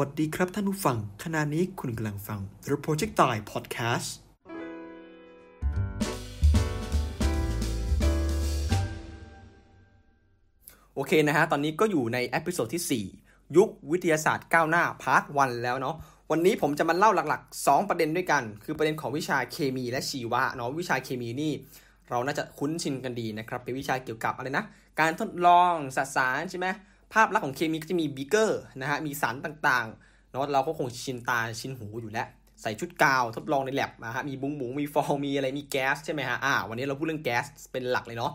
สวัสดีครับท่านผู้ฟัง ขณะนี้คุณกำลังฟัง The Projectile Podcast โอเคนะฮะ ตอนนี้ก็อยู่ใน episode ที่ 4 ยุควิทยาศาสตร์ก้าวหน้า part one แล้วเนาะ วันนี้ผมจะมาเล่าหลักๆ 2 ประเด็นด้วยกัน คือประเด็นของวิชาเคมีและชีวะเนาะ วิชาเคมีนี่เราน่าจะคุ้นชินกันดีนะครับ เป็นวิชาเกี่ยวกับอะไรนะ การทดลองสสารใช่ไหม ภาพลักษณ์ของเคมีก็จะมีบีเกอร์นะฮะ มีสารต่างๆเนาะเราก็คงชินตาชินหูอยู่แล้ว ใส่ชุดกาวทดลองในแลบนะฮะ มีบุ้งบุ้งมีฟองมีอะไร มีแก๊สใช่ไหมฮะ อ่า วันนี้เราพูดเรื่องแก๊สเป็นหลักเลยเนาะ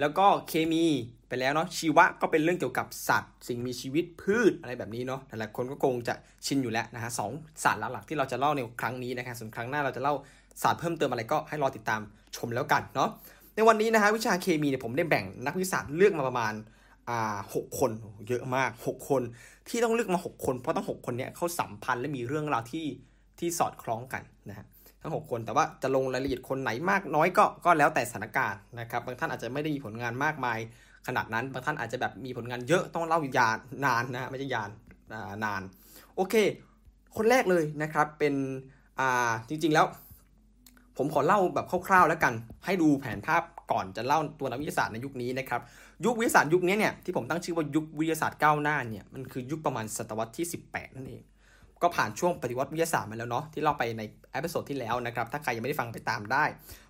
แล้วก็เคมีไปแล้วเนาะ ชีวะก็เป็นเรื่องเกี่ยวกับสัตว์ สิ่งมีชีวิตพืชอะไรแบบนี้เนาะ หลายคนก็คงจะชินอยู่แล้วนะฮะสองศาสตร์หลักๆที่เราจะเล่าในครั้งนี้นะครับส่วนครั้งหน้าเราจะเล่าศาสตร์เพิ่มเติมอะไรก็ให้รอติดตามชมแล้วกันเนาะ ในวันนี้นะฮะวิชาเคมีเนี่ยผมได้แบ่งนักวิทยาเลือกมาประมาณ อ่าหกคนเยอะมาก6คน ที่ต้องเลือกมา6คน เพราะต้อง6คนเนี้ยเขาสัมพันธ์และมีเรื่องราวที่ที่สอดคล้องกันนะฮะทั้ง6คนแต่ว่าจะลงรายละเอียดคนไหนมากน้อยก็ก็แล้วแต่สถานการณ์นะครับบางท่านอาจจะไม่ได้มีผลงานมากมาย ขนาดนั้นบางท่านอาจจะแบบมีผลงานเยอะต้องเล่ายานนานนะไม่ใช่ยานนาน โอเค คนแรกเลยนะครับเป็นอ่าจริงๆแล้ว ผมขอเล่าแบบคร่าวๆแล้วกัน ให้ดูแผนภาพก่อนจะเล่าตัวนักวิทยาศาสตร์ในยุคนี้นะครับยุควิทยาศาสตร์ยุคนี้เนี่ยที่ผมตั้งชื่อว่ายุควิทยาศาสตร์ก้าวหน้าเนี่ยมันคือยุคประมาณศตวรรษที่ 18 นั่นเอง ก็ผ่านช่วงปฏิวัติวิทยาศาสตร์มาแล้วเนาะที่เราไปใน episode ที่แล้วนะครับถ้าใครยังไม่ได้ฟังไปตามได้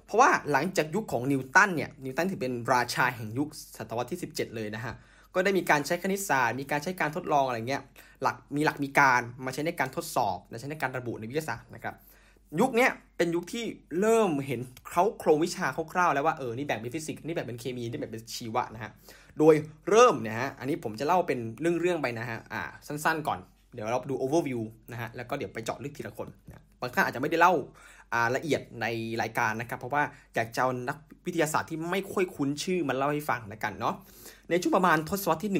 เพราะว่าหลังจากยุคของนิวตันเนี่ยนิวตันถือเป็นราชาแห่งยุคศตวรรษที่ 17 เลยนะฮะก็ได้มีการใช้คณิตศาสตร์ มีการใช้การทดลองอะไรเงี้ยหลักมีหลักมีการมาใช้ในการทดสอบและใช้ในการระบุในวิทยาศาสตร์นะครับ ยุคนี้เป็นยุคที่เริ่มเห็นเขาโครงวิชาคร่าวๆแล้วว่าเออนี่แบ่งเป็นฟิสิกส์นี่แบ่งเป็นเคมีนี่แบ่งเป็นชีวะนะฮะโดยเริ่มเนี่ยฮะอันนี้ผมจะเล่าเป็นเรื่องๆไปนะฮะอ่าสั้นๆก่อนเดี๋ยวเราดู overview นะฮะแล้วก็เดี๋ยวไปเจาะลึกทีละคนนะบางท่านอาจจะไม่ได้เล่าอ่าละเอียดในรายการนะครับ เพราะว่าอยากจะเอานักวิทยาศาสตร์ที่ไม่ค่อยคุ้นชื่อมาเล่าให้ฟังแล้วกันเนาะในช่วงประมาณทศวรรษที่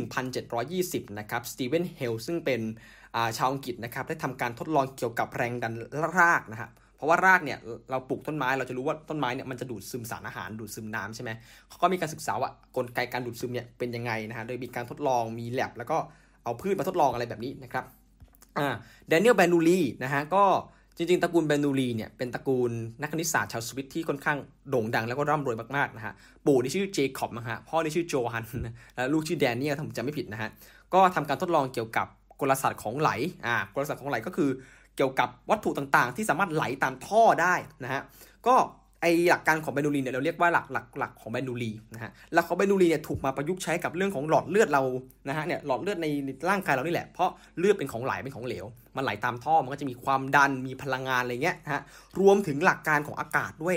1720 นะครับสตีเฟนเฮลส์ซึ่งเป็นชาวอังกฤษนะครับ ได้ทำการทดลองเกี่ยวกับแรงดันรากนะครับ เพราะว่ารากเนี่ยเราปลูกต้นไม้เราจะรู้ว่าต้นไม้เนี่ยมันจะดูดซึมสารอาหารดูดซึมน้ำใช่ไหมเขาก็มีการศึกษาว่ากลไกการดูดซึมเนี่ยเป็นยังไงนะฮะโดยมีการทดลองมีแลบแล้วก็เอาพืชมาทดลองอะไรแบบนี้นะครับอ่าแดเนียลแบร์นูลลีนะฮะก็จริงๆตระกูลแบร์นูลลีเนี่ยเป็นตระกูลนักคณิตศาสตร์ชาวสวิสที่ค่อนข้างโด่งดังแล้วก็ร่ำรวยมากๆนะฮะปู่นี่ชื่อเจคอบนะฮะพ่อนี่ชื่อโจฮันแล้วลูกชื่อแดเนียลถ้าผมจำไม่ผิดนะฮะก็ทำการทดลองเกี่ยวกับกลศาสตร์ของไหลอ่ากลศาสตร์ของไหลก็คือ เกี่ยวกับวัตถุต่างๆ ที่สามารถไหลตามท่อได้นะฮะก็ไอหลักการของแบนูลีเนี่ยเราเรียกว่าหลักหลักหลักของแบนูลีนะฮะหลักของแบนูลีเนี่ยถูกมาประยุกต์ใช้กับเรื่องของหลอดเลือดเรานะฮะเนี่ยหลอดเลือดในร่างกายเรานี่แหละเพราะเลือดเป็นของไหลเป็นของเหลว มันไหลตามท่อมันก็จะมีความดันมีพลังงานอะไรเงี้ยฮะรวมถึงหลักการของอากาศด้วย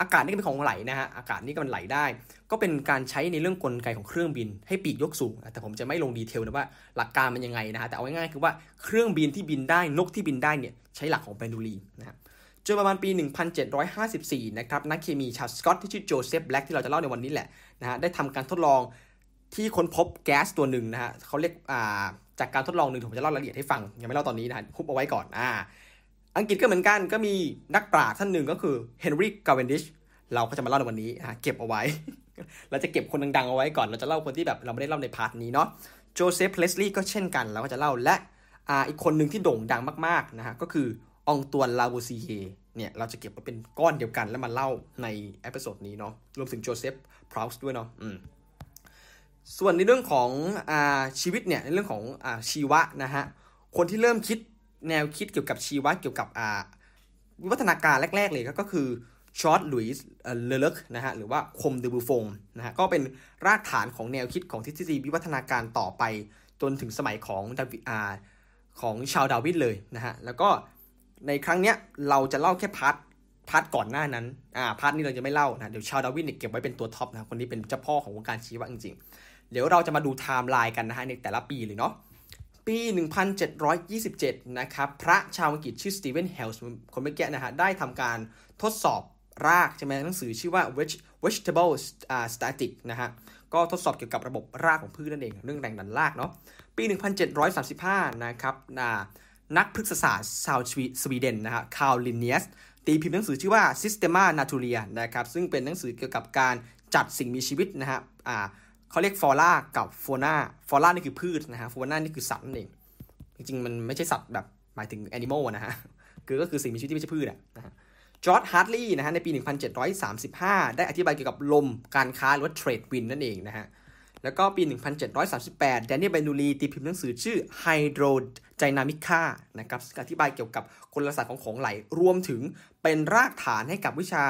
อากาศนี่ก็เป็นของไหลนะฮะอากาศนี่ก็มันไหลได้ ก็เป็นการใช้ในเรื่องกลไกของเครื่องบิน ให้ปีกยกสูง แต่ผมจะไม่ลง detail นะว่าหลักการมันยังไงนะฮะแต่เอาง่ายๆคือว่าเครื่องบินที่บินได้นกที่บินได้เนี่ยใช้หลักของแบร์นูลลีนะครับจนประมาณปี 1754 นะครับนักเคมีชาวสกอตที่ชื่อโจเซฟแบล็กที่เราจะเล่าในวันนี้แหละนะฮะได้ทำการทดลองที่ค้นพบแก๊สตัวหนึ่งนะฮะเขาเรียกอ่าจากการทดลองหนึ่งผมจะเล่ารายละเอียดให้ฟังยังไม่เล่าตอนนี้นะฮะอุบเอาไว้ก่อนอ่า อังกฤษก็เหมือนกันก็มีนักปราชญ์ท่านหนึ่งก็คือเฮนรี่คาเวนดิชเราก็จะมาเล่าในวันนี้เก็บเอาไว้ เราจะเก็บคนดังๆเอาไว้ก่อน เราจะเล่าคนที่แบบเราไม่ได้เล่าใน part นี้เนาะโจเซฟพรีสต์ลีย์ก็เช่นกัน เราก็จะเล่าและอ่าอีกคนหนึ่งที่โด่งดังมากๆนะฮะก็คืออองตวนลาวัวซีเยเนี่ยเราจะเก็บมาเป็นก้อนเดียวกันแล้วมาเล่าใน episode นี้เนาะรวมถึงโจเซฟเพราสต์ด้วยเนาะอืมส่วนในเรื่องของอ่าชีวิตเนี่ยในเรื่องของอ่าชีวะนะฮะคนที่เริ่มคิด แนวคิดเกี่ยวกับชีวะเกี่ยวกับอ่าวิวัฒนาการแรก ๆ เลยก็คือฌอร์ฌหลุยส์เลอแกลร์นะฮะหรือว่ากงต์เดอบูว์ฟงนะฮะก็เป็นรากฐานของแนวคิดของทฤษฎีวิวัฒนาการต่อไป จนถึงสมัยของดาร์วินอ่าของชาลส์ดาร์วินเลยนะฮะแล้วก็ในครั้งเนี้ยเราจะเล่าแค่ part part ก่อนหน้านั้นอ่า part นี้เราจะไม่เล่านะเดี๋ยวชาลส์ดาร์วินเนี่ยเก็บไว้เป็นตัว top นะคนนี้เป็นเจ้าพ่อของวงการชีวะจริงๆ เดี๋ยวเราจะมาดูไทม์ไลน์กันนะฮะในแต่ละปีเลยเนาะ ปี 1727 นะครับ พระชาวอังกฤษชื่อสตีเวนเฮลส์คนเมื่อกี้นะฮะ ได้ทำการทดสอบรากใช่ไหมหนังสือชื่อว่า vegetable static นะฮะ ก็ทดสอบเกี่ยวกับระบบรากของพืชนั่นเอง เรื่องแรงดันรากเนาะ ปี 1735 นะครับนักพฤกษศาสตร์ชาวสวีเดนนะฮะ คาร์ลินเนียส ตีพิมพ์หนังสือชื่อว่า Systema Naturalia นะครับ ซึ่งเป็นหนังสือเกี่ยวกับการจัดสิ่งมีชีวิตนะฮะ อ่า เขาเรียก flora กับ fauna flora นี่คือพืชนะฮะ fauna นี่คือสัตว์นั่นเอง จริงๆ มันไม่ใช่สัตว์แบบหมายถึง animal นะฮะ คือก็คือสิ่งมีชีวิตที่ไม่ใช่พืชอะนะฮะจอร์ดฮาร์ดลีย์นะฮะในปี 1735 ได้อธิบายเกี่ยวกับลมการค้าหรือว่า trade wind นั่นเองนะฮะ แล้วก็ปี 1738 แดเนียลเบอร์นูลลีตีพิมพ์หนังสือชื่อ Hydrodynamica นะครับอธิบายเกี่ยวกับกลศาสตร์ของของไหล รวมถึงเป็นรากฐานให้กับวิชา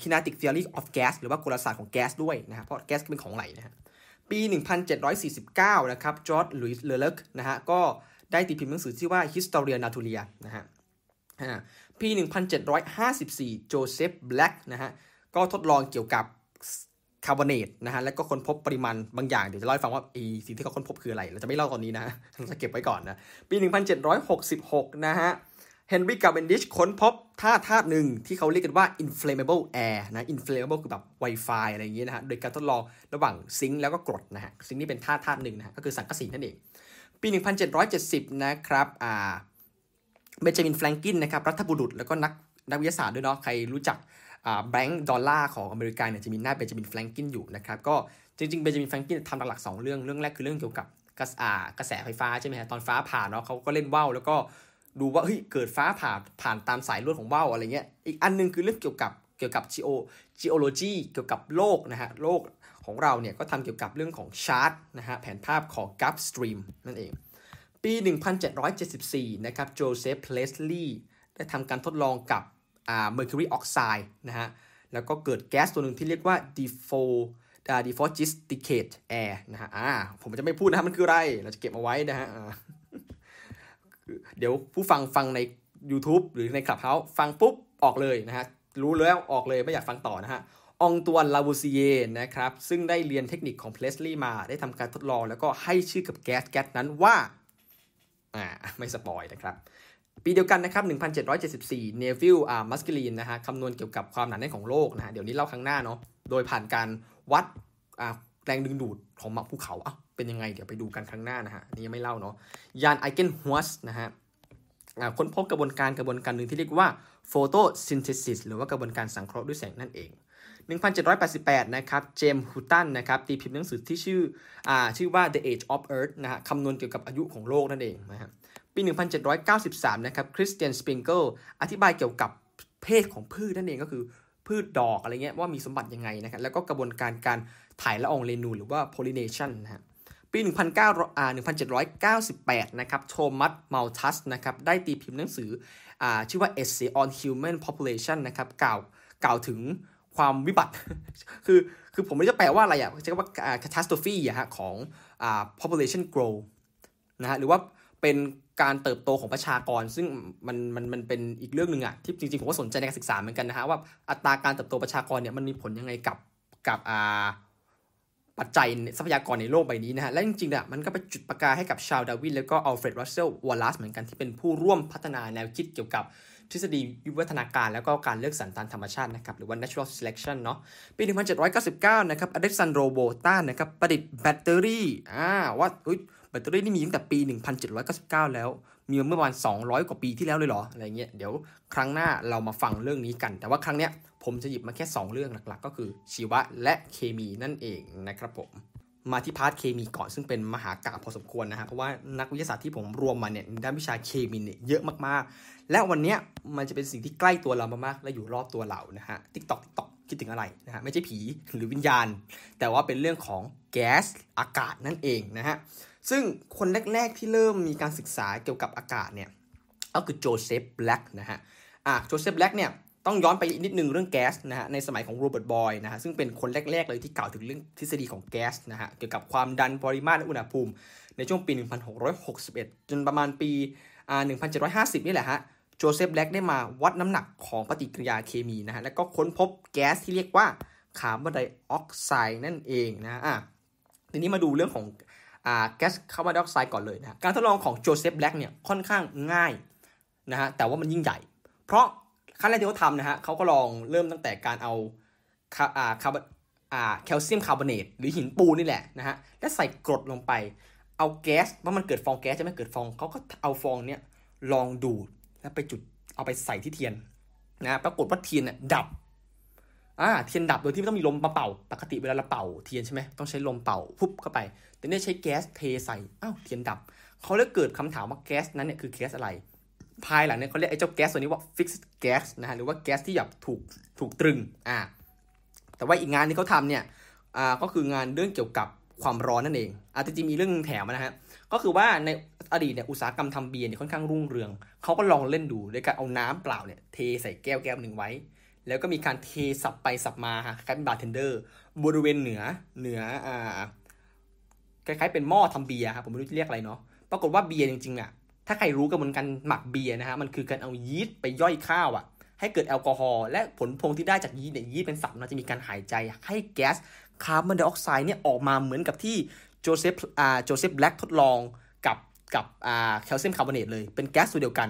kinetic theory of gas หรือว่ากลศาสตร์ของแก๊สด้วยนะฮะเพราะแก๊สเป็นของไหลนะฮะปี 1749 นะครับจอร์จลุยส์เลเลิกนะฮะก็ได้ตีพิมพ์หนังสือชื่อว่า Historia Naturia นะฮะปี 1754 โจเซฟแบล็กนะฮะก็ทดลองเกี่ยวกับคาร์บอเนตนะฮะแล้วก็ค้นพบปริมาณบางอย่าง เดี๋ยวจะเล่าให้ฟังว่าไอ้สิ่งที่เขาค้นพบคืออะไร เราจะไม่เล่าตอนนี้นะเราจะเก็บไว้ก่อนนะ ปี 1766 นะฮะ เฮนรี่คาเวนดิชค้นพบธาตุธาตุหนึ่งที่เขาเรียกกันว่า inflammable air นะ inflammable คือแบบ ไวไฟ อะไรอย่างเงี้ยนะฮะ โดยการทดลองระหว่าง zinc แล้วก็กรดนะฮะ zinc นี่เป็นธาตุธาตุหนึ่งนะฮะ ก็คือสังกะสีนั่นเอง ปี 1770 นะครับอ่าเบนจามินแฟรงคลินนะครับ รัฐบุรุษแล้วก็นักนักวิทยาศาสตร์ด้วยเนาะ ใครรู้จักอ่าแบงก์ดอลลาร์ของอเมริกาเนี่ยจะมีหน้าเบนจามินแฟรงคลินอยู่นะครับ ก็จริงๆเบนจามินแฟรงคลินทำหลักๆสองเรื่อง เรื่องแรกคือเรื่องเกี่ยวกับกระแสไฟฟ้าใช่ไหมฮะ ตอนฟ้าผ่าเนาะเขาก็เล่นว่าวแล้วก็ ดูว่าเฮ้ยเกิดฟ้าผ่าผ่านตามสายลวดของว่าวอะไรเงี้ยอีกอันนึงคือเรื่องเกี่ยวกับเกี่ยวกับ geo geology เกี่ยวกับโลกนะฮะโลกของเราเนี่ยก็ทำเกี่ยวกับเรื่องของชาร์ตนะฮะแผนภาพของ Gulf Stream นั่นเอง ปี 1774 นะครับโจเซฟพรีสต์ลีย์ได้ทำการทดลองกับอ่า mercury oxide นะฮะแล้วก็เกิดแก๊สตัวหนึ่งที่เรียกว่า defo dephlogisticate air นะฮะอ่าผมจะไม่พูดนะมันคืออะไร เราจะเก็บเอาไว้นะฮะ เดี๋ยวผู้ฟังฟังใน YouTube หรือใน Clubhouse ฟังปุ๊บออกเลยนะฮะรู้แล้วออกเลยไม่อยากฟังต่อนะฮะอองตวนลาวัวซีเยนะครับ ซึ่งได้เรียนเทคนิคของพรีสต์ลีย์มาได้ทำการทดลองแล้วก็ให้ชื่อกับแก๊สแก๊สนั้นว่าอ่าไม่สปอยล์นะครับ ปีเดียวกันนะครับ 1774 เนวิลอ่ามัสเกลีนนะฮะคำนวณเกี่ยวกับความหนาแน่นของโลกนะฮะเดี๋ยวนี้เล่าครั้งหน้าเนาะโดยผ่านการวัดอ่าแรงดึงดูด ของ mass ภูเขาอะเป็นยังไงเดี๋ยวไปดูกันครั้งหน้านะฮะนี่ยังไม่เล่าเนาะยานอินเกนฮาวซ์นะฮะค้นพบกระบวนการกระบวนการหนึ่งที่เรียกว่า photosynthesis หรือว่ากระบวนการสังเคราะห์ด้วยแสงนั่นเอง 1788 นะครับ เจมส์ฮัตตันนะครับ ตีพิมพ์หนังสือที่ชื่ออ่าชื่อว่า The Age of Earth นะฮะคำนวณเกี่ยวกับอายุของโลกนั่นเองนะฮะปี 1793 นะครับ คริสเตียน สปริงเกิล อธิบายเกี่ยวกับเพศของพืชนั่นเองก็คือพืชดอกอะไรเงี้ยว่ามีสมบัติยังไงนะครับ แล้วก็กระบวนการการ ถ่ายละอองเรนูหรือว่า pollination นะฮะปี1900อ่า1798 นะครับ โทมัสมัลทัส นะครับ ได้ตีพิมพ์หนังสืออ่าชื่อว่า Essay on Human Population นะครับ กล่าว กล่าวถึงความวิบัติ คือ คือผมไม่จะแปลว่าอะไรอะจะว่า catastrophe อะฮะ ของอ่า population growth นะฮะ หรือว่าเป็นการเติบโตของประชากร ซึ่งมันมันมันเป็นอีกเรื่องหนึ่งอะที่จริงๆ ผมก็สนใจในการศึกษาเหมือนกันนะฮะว่าอัตราการเติบโตประชากรเนี่ยมันมีผลยังไงกับกับอ่า ปัจจัยทรัพยากรในโลกใบนี้นะฮะและจริงๆอะมันก็ไปจุดประกายให้กับชาร์ลส์ดาร์วินแล้วก็อัลเฟรดรัสเซลวอลลัสเหมือนกันที่เป็นผู้ร่วมพัฒนาแนวคิดเกี่ยวกับทฤษฎีวิวัฒนาการแล้วก็การเลือกสรรตามธรรมชาตินะครับหรือว่า natural selection เนาะปี 1799 นะครับอเลสซานโดรโวลตานะครับประดิษฐ์แบตเตอรี่อ่าว่าแบตเตอรี่นี่มีตั้งแต่ปี 1799 แล้ว มีเมื่อประมาณ 200 กว่าปีที่แล้วเลยเหรออะไรเงี้ยเดี๋ยวครั้งหน้าเรามาฟังเรื่องนี้กัน แต่ว่าครั้งเนี้ย ผมจะหยิบมาแค่ 2 เรื่องหลักๆ ก็คือชีวะและเคมีนั่นเองนะครับผมมาที่ part เคมีก่อนซึ่งเป็นมหากาพย์พอสมควรนะฮะเพราะว่านักวิทยาศาสตร์ที่ผมรวมมาเนี่ยด้านวิชาเคมีเนี่ยเยอะมากๆ และวันเนี้ยมันจะเป็นสิ่งที่ใกล้ตัวเรามากๆและอยู่รอบตัวเรานะฮะ tick tock tick tock คิดถึงอะไรนะฮะไม่ใช่ผีหรือวิญญาณ แต่ว่าเป็นเรื่องของแก๊สอากาศนั่นเองนะฮะซึ่งคนแรก ๆ ที่เริ่มมีการศึกษาเกี่ยวกับอากาศเนี่ยก็คือโจเซฟแบล็กนะฮะอะโจเซฟแบล็กเนี่ย ต้องย้อนไปนิดนึงเรื่องแก๊สนะฮะในสมัยของโรเบิร์ตบอยล์นะฮะซึ่งเป็นคนแรก ๆ เลยที่กล่าวถึงเรื่องทฤษฎีของแก๊สนะฮะเกี่ยวกับความดันปริมาตรและอุณหภูมิ ในช่วงปี 1661 จนประมาณปีอ่า1750 นี่แหละฮะโจเซฟแบล็กได้มาวัดน้ำหนักของปฏิกิริยาเคมีนะฮะแล้วก็ค้นพบแก๊สที่เรียกว่าคาร์บอนไดออกไซด์นั่นเองนะอะทีนี้มาดูเรื่องของแก๊สคาร์บอนไดออกไซด์ก่อนเลยนะการทดลองของโจเซฟแบล็กเนี่ยค่อนข้างง่ายนะฮะแต่ว่ามันยิ่งใหญ่ เพราะ ขั้นแรกที่เขาทำนะฮะเขาก็ลองเริ่มตั้งแต่การเอาคาอ่าคาร์บอ่าแคลเซียมคาร์บอเนตหรือหินปูนนี่แหละนะฮะแล้วใส่กรดลงไป เอาแก๊สว่ามันเกิดฟองแก๊สใช่ไหมเกิดฟองเขาก็เอาฟองเนี้ยลองดูดแล้วไปจุดเอาไปใส่ที่เทียนนะปรากฏว่าเทียนเนี่ยดับอ่าเทียนดับโดยที่ไม่ต้องมีลมมาเป่า ปกติเวลาเราเป่าเทียนใช่ไหมต้องใช้ลมเป่าพุบเข้าไป แต่เนี่ยใช้แก๊สเทใส่อ้าวเทียนดับเขาเลยเกิดคำถามว่าแก๊สนั้นเนี่ยคือแก๊สอะไร ภายหลังเนี่ยเขาเรียกไอ้เจ้าแก๊สตัวนี้ว่า fixed gas นะฮะหรือว่าแก๊สที่แบบถูกถูกตรึงอ่าแต่ว่าอีกงานที่เขาทำเนี่ยอ่าก็คืองานเรื่องเกี่ยวกับความร้อนนั่นเองอาจจะมีเรื่องแถมนะฮะก็คือว่าในอดีตเนี่ยอุตสาหกรรมทำเบียร์เนี่ยค่อนข้างรุ่งเรืองเขาก็ลองเล่นดูด้วยการเอาน้ำเปล่าเนี่ยเทใส่แก้วแก้วหนึ่งไว้ แล้วก็มีการเทสับไปสับมาฮะคล้ายเป็นบาร์เทนเดอร์บริเวณเหนือเหนืออ่าคล้ายๆเป็นหม้อทำเบียร์ครับผมไม่รู้จะเรียกอะไรเนาะปรากฏว่าเบียร์จริงๆอะ ถ้าใครรู้กระบวนการหมักเบียร์นะฮะมันคือการเอายีสต์ไปย่อยข้าวอะให้เกิดแอลกอฮอล์และผลพวงที่ได้จากยีสต์เนี่ยยีสต์เป็นสับมันจะมีการหายใจให้แก๊สคาร์บอนไดออกไซด์เนี่ยออกมาเหมือนกับที่โจเซฟอ่าโจเซฟแบล็กทดลองกับกับอ่าแคลเซียมคาร์บอเนตเลยเป็นแก๊สตัวเดียวกัน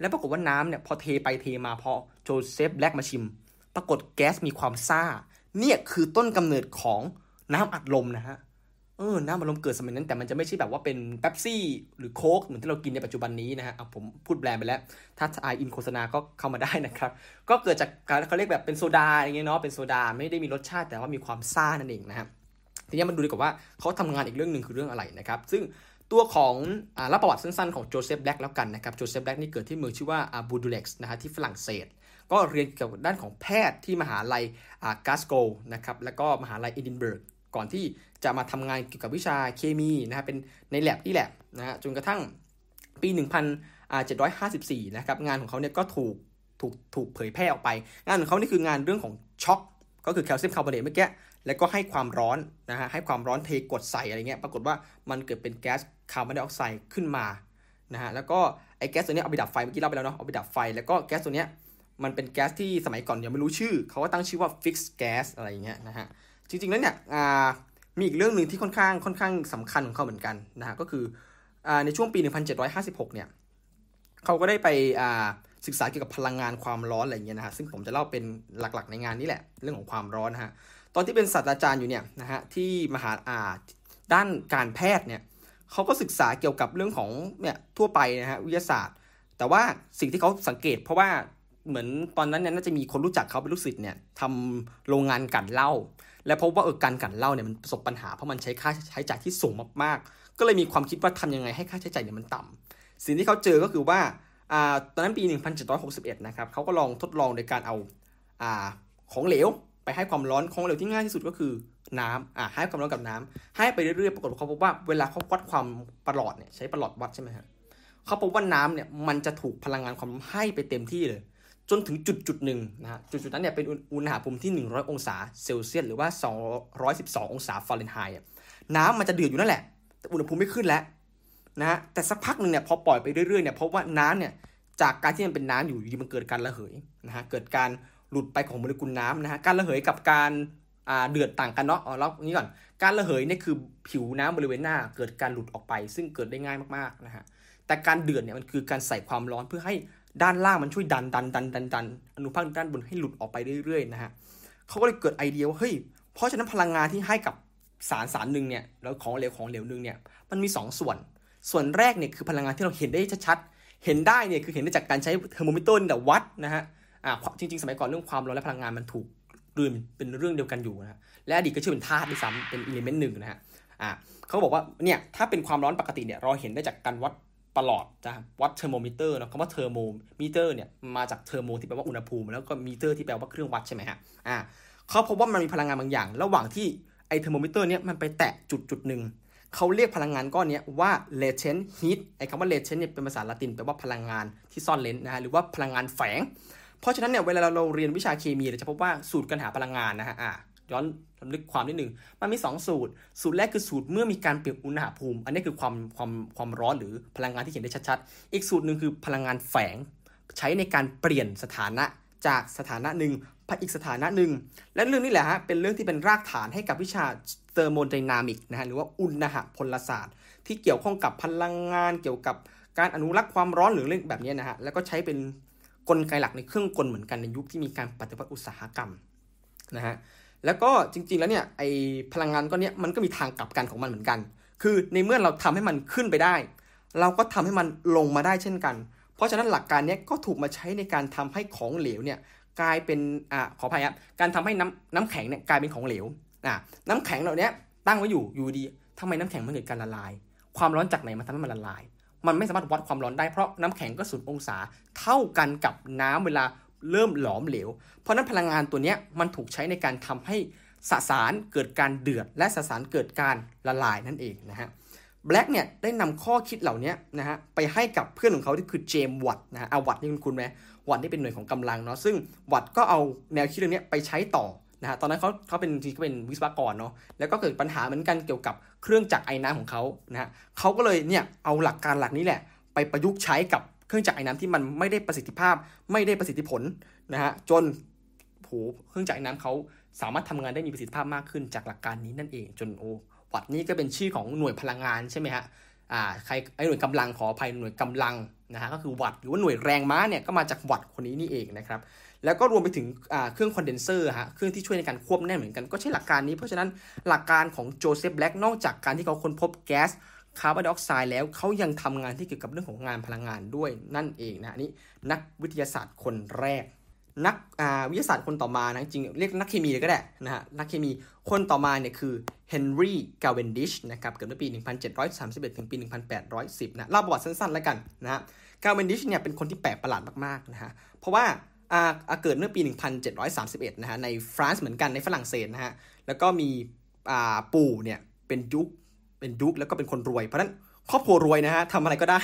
แล้วปรากฏว่าน้ำเนี่ยพอเทไปเทมาพอโจเซฟแบล็กมาชิม ปรากฏแก๊สมีความซ่า เนี่ยคือต้นกำเนิดของน้ำอัดลมนะฮะ เออน้ำอัดลมเกิดสมัยนั้นแต่มันจะไม่ใช่แบบว่าเป็นเป๊ปซี่ หรือโค้กเหมือนที่เรากินในปัจจุบันนี้นะฮะเอาผมพูดแบรนด์ไปแล้ว ถ้า tie-in โฆษณาก็เข้ามาได้นะครับ ก็เกิดจากการเขาเรียกแบบเป็นโซดาอย่างเงี้ยเนาะเป็นโซดาไม่ได้มีรสชาติแต่ว่ามีความซ่านั่นเองนะครับทีนี้มันดูดีกว่าว่าเขาทำงานอีกเรื่องหนึ่งคือเรื่องอะไรนะครับซึ่งตัวของอรับประวัติสั้นๆของโจเซฟแบล็กแล้วกันนะครับโจเซฟแบล็กนี่เกิดที่เมืองชื่อว่าอาบูดูเล็กส์นะฮะที่ฝรั่งเศส ก็เรียนเกี่ยวกับด้านของแพทย์ที่มหาลัยกลาสโกว์นะครับแล้วก็มหาลัยเอดินเบิร์ก ก่อนที่จะมาทำงานเกี่ยวกับวิชาเคมีนะครับเป็นในแลบที่แลบนะฮะจนกระทั่งปี 1754 นะครับงานของเขาเนี่ยก็ถูกถูกถูกเผยแพร่ออกไป งานของเขานี่คืองานเรื่องของชอล์กก็คือแคลเซียมคาร์บอเนตเมื่อกี้แล้วก็ให้ความร้อนนะฮะให้ความร้อนเทกดใส่อะไรเงี้ยปรากฏว่ามันเกิดเป็นแก๊สคาร์บอนไดออกไซด์ขึ้นมานะฮะแล้วก็ไอ้แก๊สตัวเนี้ยเอาไปดับไฟเมื่อกี้เล่าไปแล้วเนาะเอาไปดับไฟแล้วก็แก๊สตัวเนี้ยมันเป็นแก๊สที่สมัยก่อนยังไม่รู้ชื่อ เขาก็ตั้งชื่อว่า fixed gas อะไรอย่างเงี้ยนะฮะ จริงๆแล้วเนี่ยมีอีกเรื่องหนึ่งที่ค่อนข้างค่อนข้างสำคัญของเขาเหมือนกันนะฮะก็คืออในช่วงปี 1756 เนี่ยเขาก็ได้ไปศึกษาเกี่ยวกับพลังงานความร้อนอะไรเงี้ยนะฮะซึ่งผมจะเล่าเป็นหลักๆในงานนี้แหละเรื่องของความร้อนนะฮะตอนที่เป็นศาสตราจารย์อยู่เนี่ยนะฮะที่มหาอาด้านการแพทย์เนี่ยเขาก็ศึกษาเกี่ยวกับเรื่องของเนี่ยทั่วไปนะฮะวิทยาศาสตร์ แต่ว่าสิ่งที่เขาสังเกตเพราะว่า เหมือนตอนนั้นเนี่ยน่าจะมีคนรู้จักเขาเป็นลูกศิษย์เนี่ยทำโรงงานกันเหล้าและพบว่าเออการกันเหล้าเนี่ยมันประสบปัญหาเพราะมันใช้ค่าใช้จ่ายที่สูงมากๆ ก็เลยมีความคิดว่าทำยังไงให้ค่าใช้จ่ายเนี่ยมันต่ำสิ่งที่เขาเจอก็คือว่าอ่าตอนนั้นปี 1761 นะครับเขาก็ลองทดลองโดยการเอาอ่าของเหลวไปให้ความร้อนของเหลวที่ง่ายที่สุดก็คือน้ำอ่าให้ความร้อนกับน้ำให้ไปเรื่อยๆปรากฏเขาพบว่าเวลาเขาวัดความประหลอดเนี่ยใช้ประหลอดวัดใช่ไหมฮะเขาพบว่าน้ำเนี่ยมันจะถูกพลังงานความให้ไปเต็มที่เลย จนถึงจุดจุดหนึ่งนะฮะจุดจุดนั้นเนี่ยเป็นอุณหภูมิที่ 100 องศาเซลเซียสหรือว่า 212 องศาฟาเรนไฮต์น้ำมันจะเดือดอยู่นั่นแหละ แต่อุณหภูมิไม่ขึ้นแล้วนะฮะแต่สักพักหนึ่งเนี่ยพอปล่อยไปเรื่อยๆเนี่ยพบว่าน้ำเนี่ยจากการที่มันเป็นน้ำอยู่ดีมันเกิดการระเหยนะฮะเกิดการหลุดไปของโมเลกุลน้ำนะฮะการระเหยกับการเดือดต่างกันเนาะเอาเล่านี้ก่อนการระเหยเนี่ยคือผิวน้ำบริเวณหน้า เกิดการหลุดออกไป ซึ่งเกิดได้ง่ายมากๆนะฮะแต่การเดือดเนี่ยมันคือการใส่ความร้อนเพื่อให้ ด้านล่างมันช่วยดันดันดันดันดันอนุภาคด้านบนให้หลุดออกไปเรื่อยๆนะฮะเขาก็เลยเกิดไอเดียว่าเฮ้ยเพราะฉะนั้นพลังงานที่ให้กับสารสารหนึ่งเนี่ยแล้วของเหลวของเหลวหนึ่งเนี่ยมันมี 2 ส่วน ส่วนแรกเนี่ยคือพลังงานที่เราเห็นได้ชัดๆเห็นได้เนี่ยคือเห็นได้จากการใช้เทอร์โมมิเตอร์แต่วัดนะฮะอ่าจริงๆ สมัยก่อนเรื่องความร้อนและพลังงานมันถูกรวมเป็นเรื่องเดียวกันอยู่นะและอดีตก็เชื่อเป็นธาตุด้วยซ้ำเป็น element หนึ่งนะฮะอ่าเขาบอกว่าเนี่ยถ้าเป็นความร้อนปกติเนี่ยเราเห็นได้จากการวัด ประหลอดจะวัดเทอร์โมมิเตอร์เนาะคำว่าเทอร์โมมิเตอร์เนี่ยมาจากเทอร์โมที่แปลว่าอุณหภูมิ แล้วก็มิเตอร์ที่แปลว่าเครื่องวัดใช่ไหมฮะอ่าเขาพบว่ามันมีพลังงานบางอย่าง ระหว่างที่ไอเทอร์โมมิเตอร์เนี่ยมันไปแตะจุดจุดหนึ่งเขาเรียกพลังงานก้อนนี้ว่า latent heat ไอ้คำว่า latent เนี่ยเป็นภาษาละตินแปลว่าพลังงานที่ซ่อนเร้นนะฮะหรือว่าพลังงานแฝง เพราะฉะนั้นเนี่ยเวลาเราเรียนวิชาเคมีเราจะพบว่าสูตรการหาพลังงานนะฮะอ่า ย้อนรำลึกความนิดหนึ่งมันมี 2 สูตร สูตรแรกคือสูตรเมื่อมีการเปลี่ยนอุณหภูมิ อันนี้คือความความความร้อนหรือพลังงานที่เห็นได้ชัดๆ อีกสูตรหนึ่งคือพลังงานแฝง ใช้ในการเปลี่ยนสถานะจากสถานะหนึ่งไปอีกสถานะหนึ่ง และเรื่องนี้แหละฮะเป็นเรื่องที่เป็นรากฐานให้กับวิชาเทอร์โมไดนามิกนะฮะหรือว่าอุณหพลศาสตร์ ที่เกี่ยวข้องกับพลังงานเกี่ยวกับการอนุรักษ์ความร้อนหรือเรื่องแบบนี้นะฮะแล้วก็ใช้เป็นกลไกหลักในเครื่องกลเหมือนกันในยุคที่มีการปฏิวัติอุตสาหกรรมนะฮะ แล้วก็จริง ๆ แล้วเนี่ยไอพลังงานก้อนนี้มันก็มีทางกลับกันของมันเหมือนกัน คือในเมื่อเราทำให้มันขึ้นไปได้ เราก็ทำให้มันลงมาได้เช่นกัน เพราะฉะนั้นหลักการนี้ก็ถูกมาใช้ในการทำให้ของเหลวเนี่ยกลายเป็นอ่าขออภัยครับการทำให้น้ำน้ำแข็งเนี่ยกลายเป็นของเหลวอ่าน้ำแข็งเหล่านี้ตั้งไว้อยู่อยู่ดีทำไมน้ำแข็งมันเกิดการละลาย ความร้อนจากไหนมาทำให้มันละลาย มันไม่สามารถวัดความร้อนได้เพราะน้ำแข็งก็ศูนย์องศา เท่ากันกับน้ำเวลา เริ่มหลอมเหลว เพราะนั้นพลังงานตัวนี้มันถูกใช้ในการทำให้สสารเกิดการเดือด และสสารเกิดการละลายนั่นเองนะฮะแบล็กเนี่ยได้นำข้อคิดเหล่านี้นะฮะไปให้กับเพื่อนของเขาที่คือเจมส์วัตนะฮะเอาวัตนี่คุณคุณไหมวัตนี่เป็นหน่วยของกำลังเนาะซึ่งวัตก็เอาแนวคิดเรื่องนี้ไปใช้ต่อนะฮะตอนนั้นเขาเขาเป็นทีเขาเป็นวิศวกรเนาะแล้วก็เกิดปัญหาเหมือนกันเกี่ยวกับเครื่องจักรไอ้น้ำของเขานะฮะเขาก็เลยเนี่ยเอาหลักการหลักนี้แหละ ไปประยุกต์ใช้กับ เครื่องจักรไอ้น้ำที่มันไม่ได้ประสิทธิภาพไม่ได้ประสิทธิผลนะฮะจนโหเครื่องจักรไอ้น้ำเขาสามารถทำงานได้มีประสิทธิภาพมากขึ้นจากหลักการนี้นั่นเอง จนโอ้วัตนี้ก็เป็นชื่อของหน่วยพลังงานใช่ไหมฮะอ่าใครไอ้หน่วยกำลังขออภัยหน่วยกำลังนะฮะก็คือวัตต์หรือว่าหน่วยแรงม้าเนี่ยก็มาจากวัตคนนี้นี่เองนะครับแล้วก็รวมไปถึงเครื่องคอนเดนเซอร์ฮะเครื่องที่ช่วยในการควบแน่นเหมือนกันก็ใช้หลักการนี้ เพราะฉะนั้นหลักการของโจเซฟแบล็กนอกจากการที่เขาค้นพบแก๊ส คาร์บอนไดออกไซด์แล้วเขายังทำงานที่เกี่ยวกับเรื่องของงานพลังงานด้วยนั่นเองนะนี่นักวิทยาศาสตร์คนแรก นักวิทยาศาสตร์คนต่อมานะจริงเรียกนักเคมีเลยก็ได้นะฮะนักเคมีคนต่อมาเนี่ยคือเฮนรี่คาเวนดิชนะครับเกิดในปี 1731 ถึงปี 1810นะเล่าประวัติสั้นๆแล้วกันนะฮะกาเวนดิชเนี่ยเป็นคนที่แปลกประหลาดมากๆนะฮะเพราะว่าอาเกิดเมื่อปี 1731 นะฮะในฟรานซ์เหมือนกันในฝรั่งเศสนะฮะแล้วก็มีปู่เนี่ยเป็นยุค เป็นยุคแล้วก็เป็นคนรวย เพราะนั้นครอบครัวรวยนะฮะทำอะไรก็ได้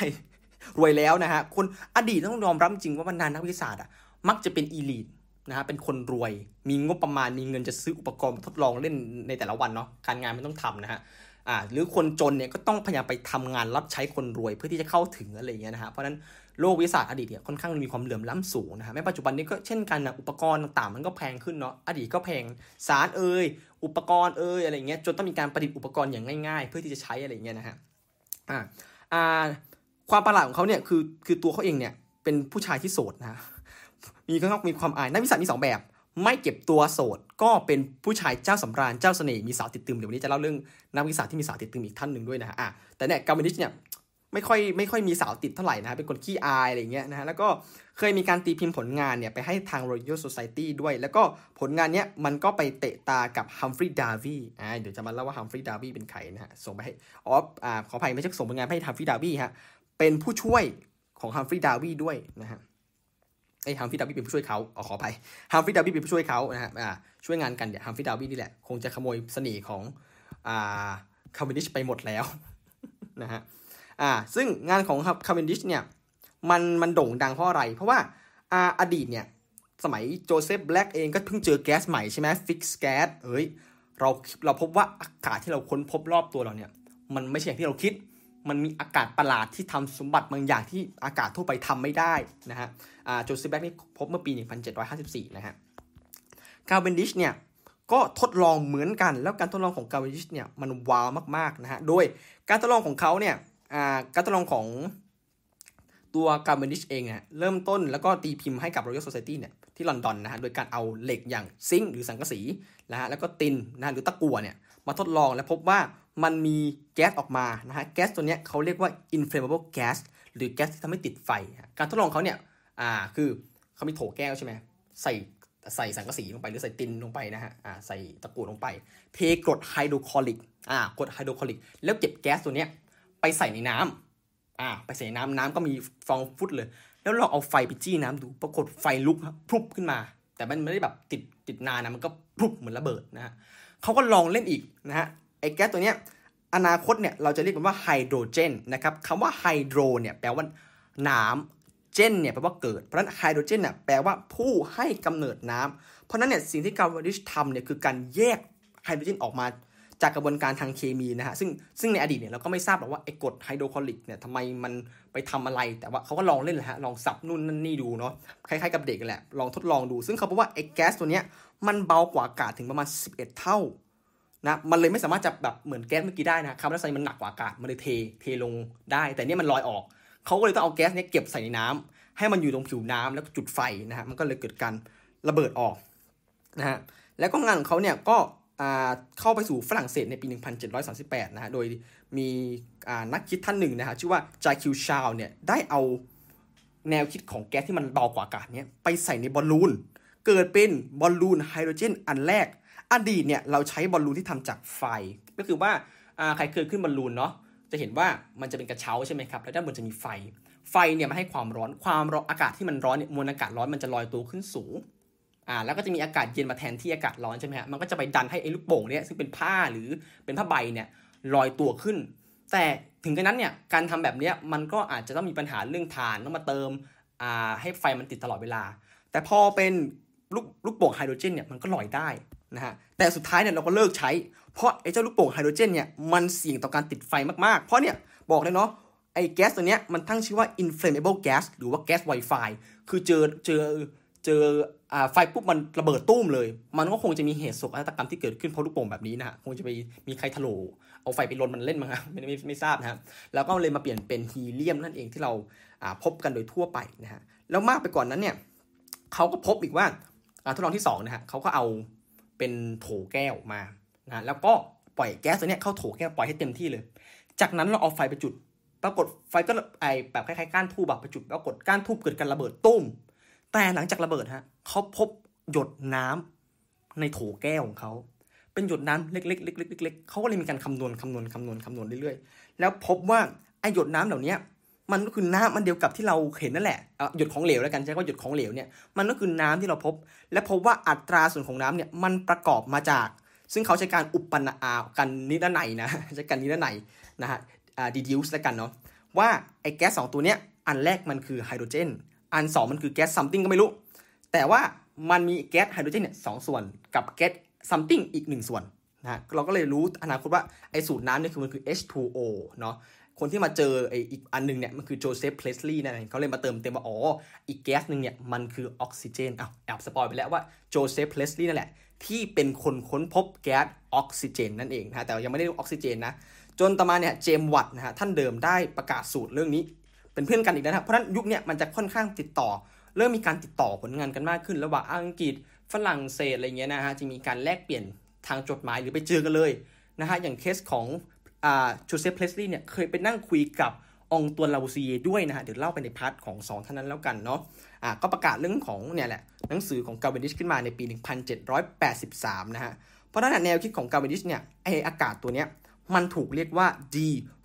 รวยแล้วนะฮะคนอดีตต้องยอมรับจริงว่าบรรดานักวิทยาศาสตร์อะมักจะเป็นอีลีทนะฮะเป็นคนรวย มีงบประมาณมีเงินจะซื้ออุปกรณ์ทดลองเล่นในแต่ละวันเนาะการงานไม่ต้องทำนะฮะอ่าหรือคนจนเนี่ยก็ต้องพยายามไปทำงานรับใช้คนรวยเพื่อที่จะเข้าถึงอะไรเงี้ยนะฮะเพราะนั้นโลกวิทยาศาสตร์อดีตเนี่ยค่อนข้างมีความเหลื่อมล้ำสูงนะฮะแม้ปัจจุบันนี้ก็เช่นกันนะอุปกรณ์ต่างๆ มันก็แพงขึ้นเนาะอดีตก็แพงสารเอ่ย อุปกรณ์เอ่ยอะไรเงี้ยจนต้องมีการประดิษฐ์อุปกรณ์อย่างง่ายๆ เพื่อที่จะใช้อะไรเงี้ยนะฮะอ่าอ่าความประหลาดของเขาเนี่ยคือคือตัวเขาเองเนี่ยเป็นผู้ชายที่โสดนะมีก็ต้องมีความอายนักวิศาสตร์มีสองแบบ ไม่เก็บตัวโสดก็เป็นผู้ชายเจ้าสำราญเจ้าเสน่ห์มีสาวติดตรึมเดี๋ยววันนี้จะเล่าเรื่องนักวิทยาศาสตร์ที่มีสาวติดตรึมอีกท่านหนึ่งด้วยนะฮะอะแต่เนี่ยคาเวนดิชเนี่ย ไม่ค่อยไม่ค่อยมีสาวติดเท่าไหร่นะฮะเป็นคนขี้อายอะไรเงี้ยนะฮะแล้วก็เคยมีการตีพิมพ์ผลงานเนี่ยไปให้ทาง Royal Society ด้วย แล้วก็ผลงานเนี้ยมันก็ไปเตะตากับฮัมฟรีย์ดาร์วีอ่าเดี๋ยวจะมาเล่าว่าฮัมฟรีย์ดาร์วีเป็นใครนะฮะส่งไปให้อ๋ออ่าขออภัยไม่ใช่ส่งผลงานให้ฮัมฟรีย์ดาร์วีฮะเป็นผู้ช่วยของฮัมฟรีย์ดาร์วีด้วยนะฮะไอ้ฮัมฟรีย์ดาร์วีเป็นผู้ช่วยเขาอ๋อขออภัยฮัมฟรีย์ดาร์วีเป็นผู้ช่วยเขานะฮะอ่าช่วยงานกันเดี๋ยวฮัมฟรีย์ดาร์วีนี่แหละ คงจะขโมยเสน่ห์ของอ่าคาเวนดิชไปหมดแล้วนะฮะ อ่าซึ่งงานของคาร์เวนดิชเนี่ยมันมันโด่งดังเพราะอะไร เพราะว่าอ่าอดีตเนี่ยสมัยโจเซฟแบล็กเองก็เพิ่งเจอแก๊สใหม่ใช่ไหม fixed gas เอ้ยเราเราพบว่าอากาศที่เราค้นพบรอบตัวเราเนี่ยมันไม่ใช่อย่างที่เราคิด มันมีอากาศประหลาดที่ทำสมบัติบางอย่างที่อากาศทั่วไปทำไม่ได้นะฮะอ่าโจเซฟแบล็กนี่พบเมื่อปี 1754 นะฮะคาร์เวนดิชเนี่ยก็ทดลองเหมือนกัน แล้วการทดลองของคาร์เวนดิชเนี่ยมันว้าวมากๆนะฮะโดยการทดลองของเขาเนี่ย การทดลองของตัวคาเวนดิชเองเนี่ยเริ่มต้นแล้วก็ตีพิมพ์ให้กับ Royal Society เนี่ยที่ลอนดอนนะฮะโดยการเอาเหล็กอย่าง zinc หรือสังกะสีนะฮะแล้วก็ tin นะหรือตะกั่วเนี่ยมาทดลองและพบว่ามันมีแก๊สออกมานะฮะแก๊สตัวเนี้ยเขาเรียกว่า inflammable gas หรือแก๊สที่ทำให้ติดไฟ การทดลองเขาเนี่ยอ่าคือเขามีโถแก้วใช่ไหมใส่ใส่สังกะสีลงไปหรือใส่ตินลงไปนะฮะอ่าใส่ตะกั่วลงไป เทกรดไฮโดรคลอริกอ่ากรดไฮโดรคลอริกแล้วเก็บแก๊สตัวเนี้ย ไปใส่ในน้ำอ่า ไปใส่น้ำน้ำก็มีฟองฟุตเลย แล้วลองเอาไฟไปจี้น้ำดู ปรากฏไฟลุกพรุบขึ้นมา แต่มันไม่ได้แบบติดติดนานนะมันก็พรุบเหมือนระเบิดนะฮะเขาก็ลองเล่นอีกนะฮะไอ้แก๊สตัวเนี้ยอนาคตเนี่ยเราจะเรียกมันว่าไฮโดรเจนนะครับคำว่าไฮโดรเนี่ยแปลว่าน้ำเจนเนี่ยแปลว่าเกิด เพราะฉะนั้นไฮโดรเจนเนี่ยแปลว่าผู้ให้กำเนิดน้ำเพราะนั้นเนี่ยสิ่งที่คาเวนดิชทำเนี่ยคือการแยกไฮโดรเจนออกมา จากกระบวนการทางเคมีนะฮะซึ่งซึ่งในอดีตเนี่ยเราก็ไม่ทราบหรอกว่าไอ้กรดไฮโดรคลอริกเนี่ยทำไมมันไปทำอะไร แต่ว่าเขาก็ลองเล่นแหละฮะลองสับนู่นนั่นนี่ดูเนาะคล้ายๆกับเด็กแหละลองทดลองดู ซึ่งเขาบอกว่าไอ้แก๊สตัวเนี้ยมันเบากว่าอากาศถึงประมาณ 11 เท่านะมันเลยไม่สามารถจะแบบเหมือนแก๊สเมื่อกี้ได้นะคาร์บอนไดออกไซด์มันหนักกว่าอากาศมันเลยเทเทลงได้ แต่เนี้ยมันลอยออกเขาก็เลยต้องเอาแก๊สเนี้ยเก็บใส่ในน้ำให้มันอยู่ตรงผิวน้ำแล้วจุดไฟนะฮะมันก็เลยเกิดการระเบิดออกนะฮะแล้วก็งานของเขาเนี่ยก็ เข้าไปสู่ฝรั่งเศสในปี 1738 นะฮะ โดยมีนักคิดท่านหนึ่งนะฮะ ชื่อว่าจาคิวชาวเนี่ย ได้เอาแนวคิดของแก๊สที่มันเบากว่าอากาศเนี่ยไปใส่ในบอลลูน เกิดเป็นบอลลูนไฮโดรเจนอันแรก อดีตเนี่ยเราใช้บอลลูนที่ทำจากไฟ ก็คือว่าใครเคยขึ้นบอลลูนเนาะจะเห็นว่ามันจะเป็นกระเช้าใช่ไหมครับ แล้วด้านบนจะมีไฟ ไฟเนี่ยมาให้ความร้อน ความร้อนอากาศที่มันร้อนเนี่ย มวลอากาศร้อนมันจะลอยตัวขึ้นสูง อ่าแล้วก็จะมีอากาศเย็นมาแทนที่อากาศร้อนใช่ไหมฮะมันก็จะไปดันให้ไอ้ลูกโป่งเนี่ยซึ่งเป็นผ้าหรือเป็นผ้าใบเนี่ยลอยตัวขึ้น แต่ถึงกระนั้นเนี่ยการทำแบบนี้มันก็อาจจะต้องมีปัญหาเรื่องฐานต้องมาเติมอ่าให้ไฟมันติดตลอดเวลา แต่พอเป็นลูกลูกโป่งไฮโดรเจนเนี่ยมันก็ลอยได้นะฮะแต่สุดท้ายเนี่ยเราก็เลิกใช้ เพราะไอ้เจ้าลูกโป่งไฮโดรเจนเนี่ยมันเสี่ยงต่อการติดไฟมากๆ เพราะเนี่ยบอกเลยเนาะไอ้แก๊สตัวเนี้ยมันตั้งชื่อว่า inflammable gas หรือว่าแก๊สไวไฟคือเจอเจอเจอ ไฟปุ๊บมันระเบิดตุ้มเลย มันก็คงจะมีเหตุโศกนาฏกรรมที่เกิดขึ้นเพราะลูกโป่งแบบนี้นะฮะคงจะไปมีใครถล่เอาไฟไปลนมันเล่นมั้งฮะไม่ไม่ไม่ทราบนะฮะแล้วก็เลยมาเปลี่ยนเป็นฮีเลียมนั่นเองที่เราอ่าพบกันโดยทั่วไปนะฮะแล้วมากไปกว่านนั้นเนี่ยเขาก็พบอีกว่าทดลองที่2นะฮะเขาก็เอาเป็นโถแก้วมานะแล้วก็ปล่อยแก๊สตัวเนี้ยเข้าโถแก้วปล่อยให้เต็มที่เลย จากนั้นเราเอาไฟไปจุด ปรากฏไฟก็ไอแบบคล้ายๆก้านทูบแบบไปจุดปรากฏก้านทูบเกิดการระเบิดตุ้ม แต่หลังจากระเบิดฮะเขาพบหยดน้ำในโถแก้วของเขาเป็นหยดน้ำเล็กๆเล็กๆเล็กๆเขาก็เลยมีการคำนวณคำนวณคำนวณคำนวณเรื่อยๆ แล้วพบว่าไอหยดน้ำเหล่านี้มันก็คือน้ำมันเดียวกับที่เราเห็นนั่นแหละหยดของเหลวแล้วกันใช้ว่าหยดของเหลวเนี่ยมันก็คือน้ำที่เราพบ และพบว่าอัตราส่วนของน้ำเนี่ยมันประกอบมาจาก ซึ่งเขาใช้การอุปนาอากันนิรนัยนะใช้การนิรนัยนะฮะอ่า deduce แล้วกันเนาะว่าไอ้แก๊สสองตัวเนี้ยอันแรกมันคือไฮโดรเจน อันสองมันคือแก๊ส something ก็ไม่รู้ แต่ว่ามันมีแก๊สไฮโดรเจนเนี่ยสองส่วนกับแก๊ส something อีกหนึ่งส่วนนะเราก็เลยรู้อนาคตว่าไอ้สูตรน้ำเนี่ยคือมันคือ H2O เนาะคนที่มาเจอไอ้อีกอันหนึ่งเนี่ยมันคือโจเซฟพรีสต์ลีย์นั่นเองเขาเลยมาเติมเต็มว่าอ๋ออีกแก๊สหนึ่งเนี่ยมันคือออกซิเจนอ้าวแอบ spoil ไปแล้วว่าโจเซฟพรีสต์ลีย์นั่นแหละ ที่เป็นคนค้นพบแก๊สออกซิเจนนั่นเองนะแต่ยังไม่ได้ออกซิเจนนะจนต่อมาเนี่ยเจมส์วัตต์นะฮะท่านเดิมได้ประกาศสูตรเรื่องนี้ เป็นเพื่อนกันอีกแล้วนะเพราะนั้นยุคนี้มันจะค่อนข้างติดต่อ เริ่มมีการติดต่อผลงานกันมากขึ้น ระหว่างอังกฤษฝรั่งเศสอะไรเงี้ยนะฮะจะมีการแลกเปลี่ยนทางจดหมายหรือไปเจอกันเลยนะฮะอย่างเคสของอ่าโจเซฟพรีสต์ลีย์เนี่ยเคยไปนั่งคุยกับอองตวนลาวัวซิเยร์ด้วยนะฮะเดี๋ยวเล่าไปใน part ของสองท่านนั้นแล้วกันเนาะอ่าก็ประกาศเรื่องของเนี่ยแหละหนังสือของคาเวนดิชขึ้นมาในปี 1783 นะฮะเพราะฉะนั้นแนวคิดของคาเวนดิชเนี่ยไอ้อากาศตัวเนี้ยมันถูกเรียกว่า d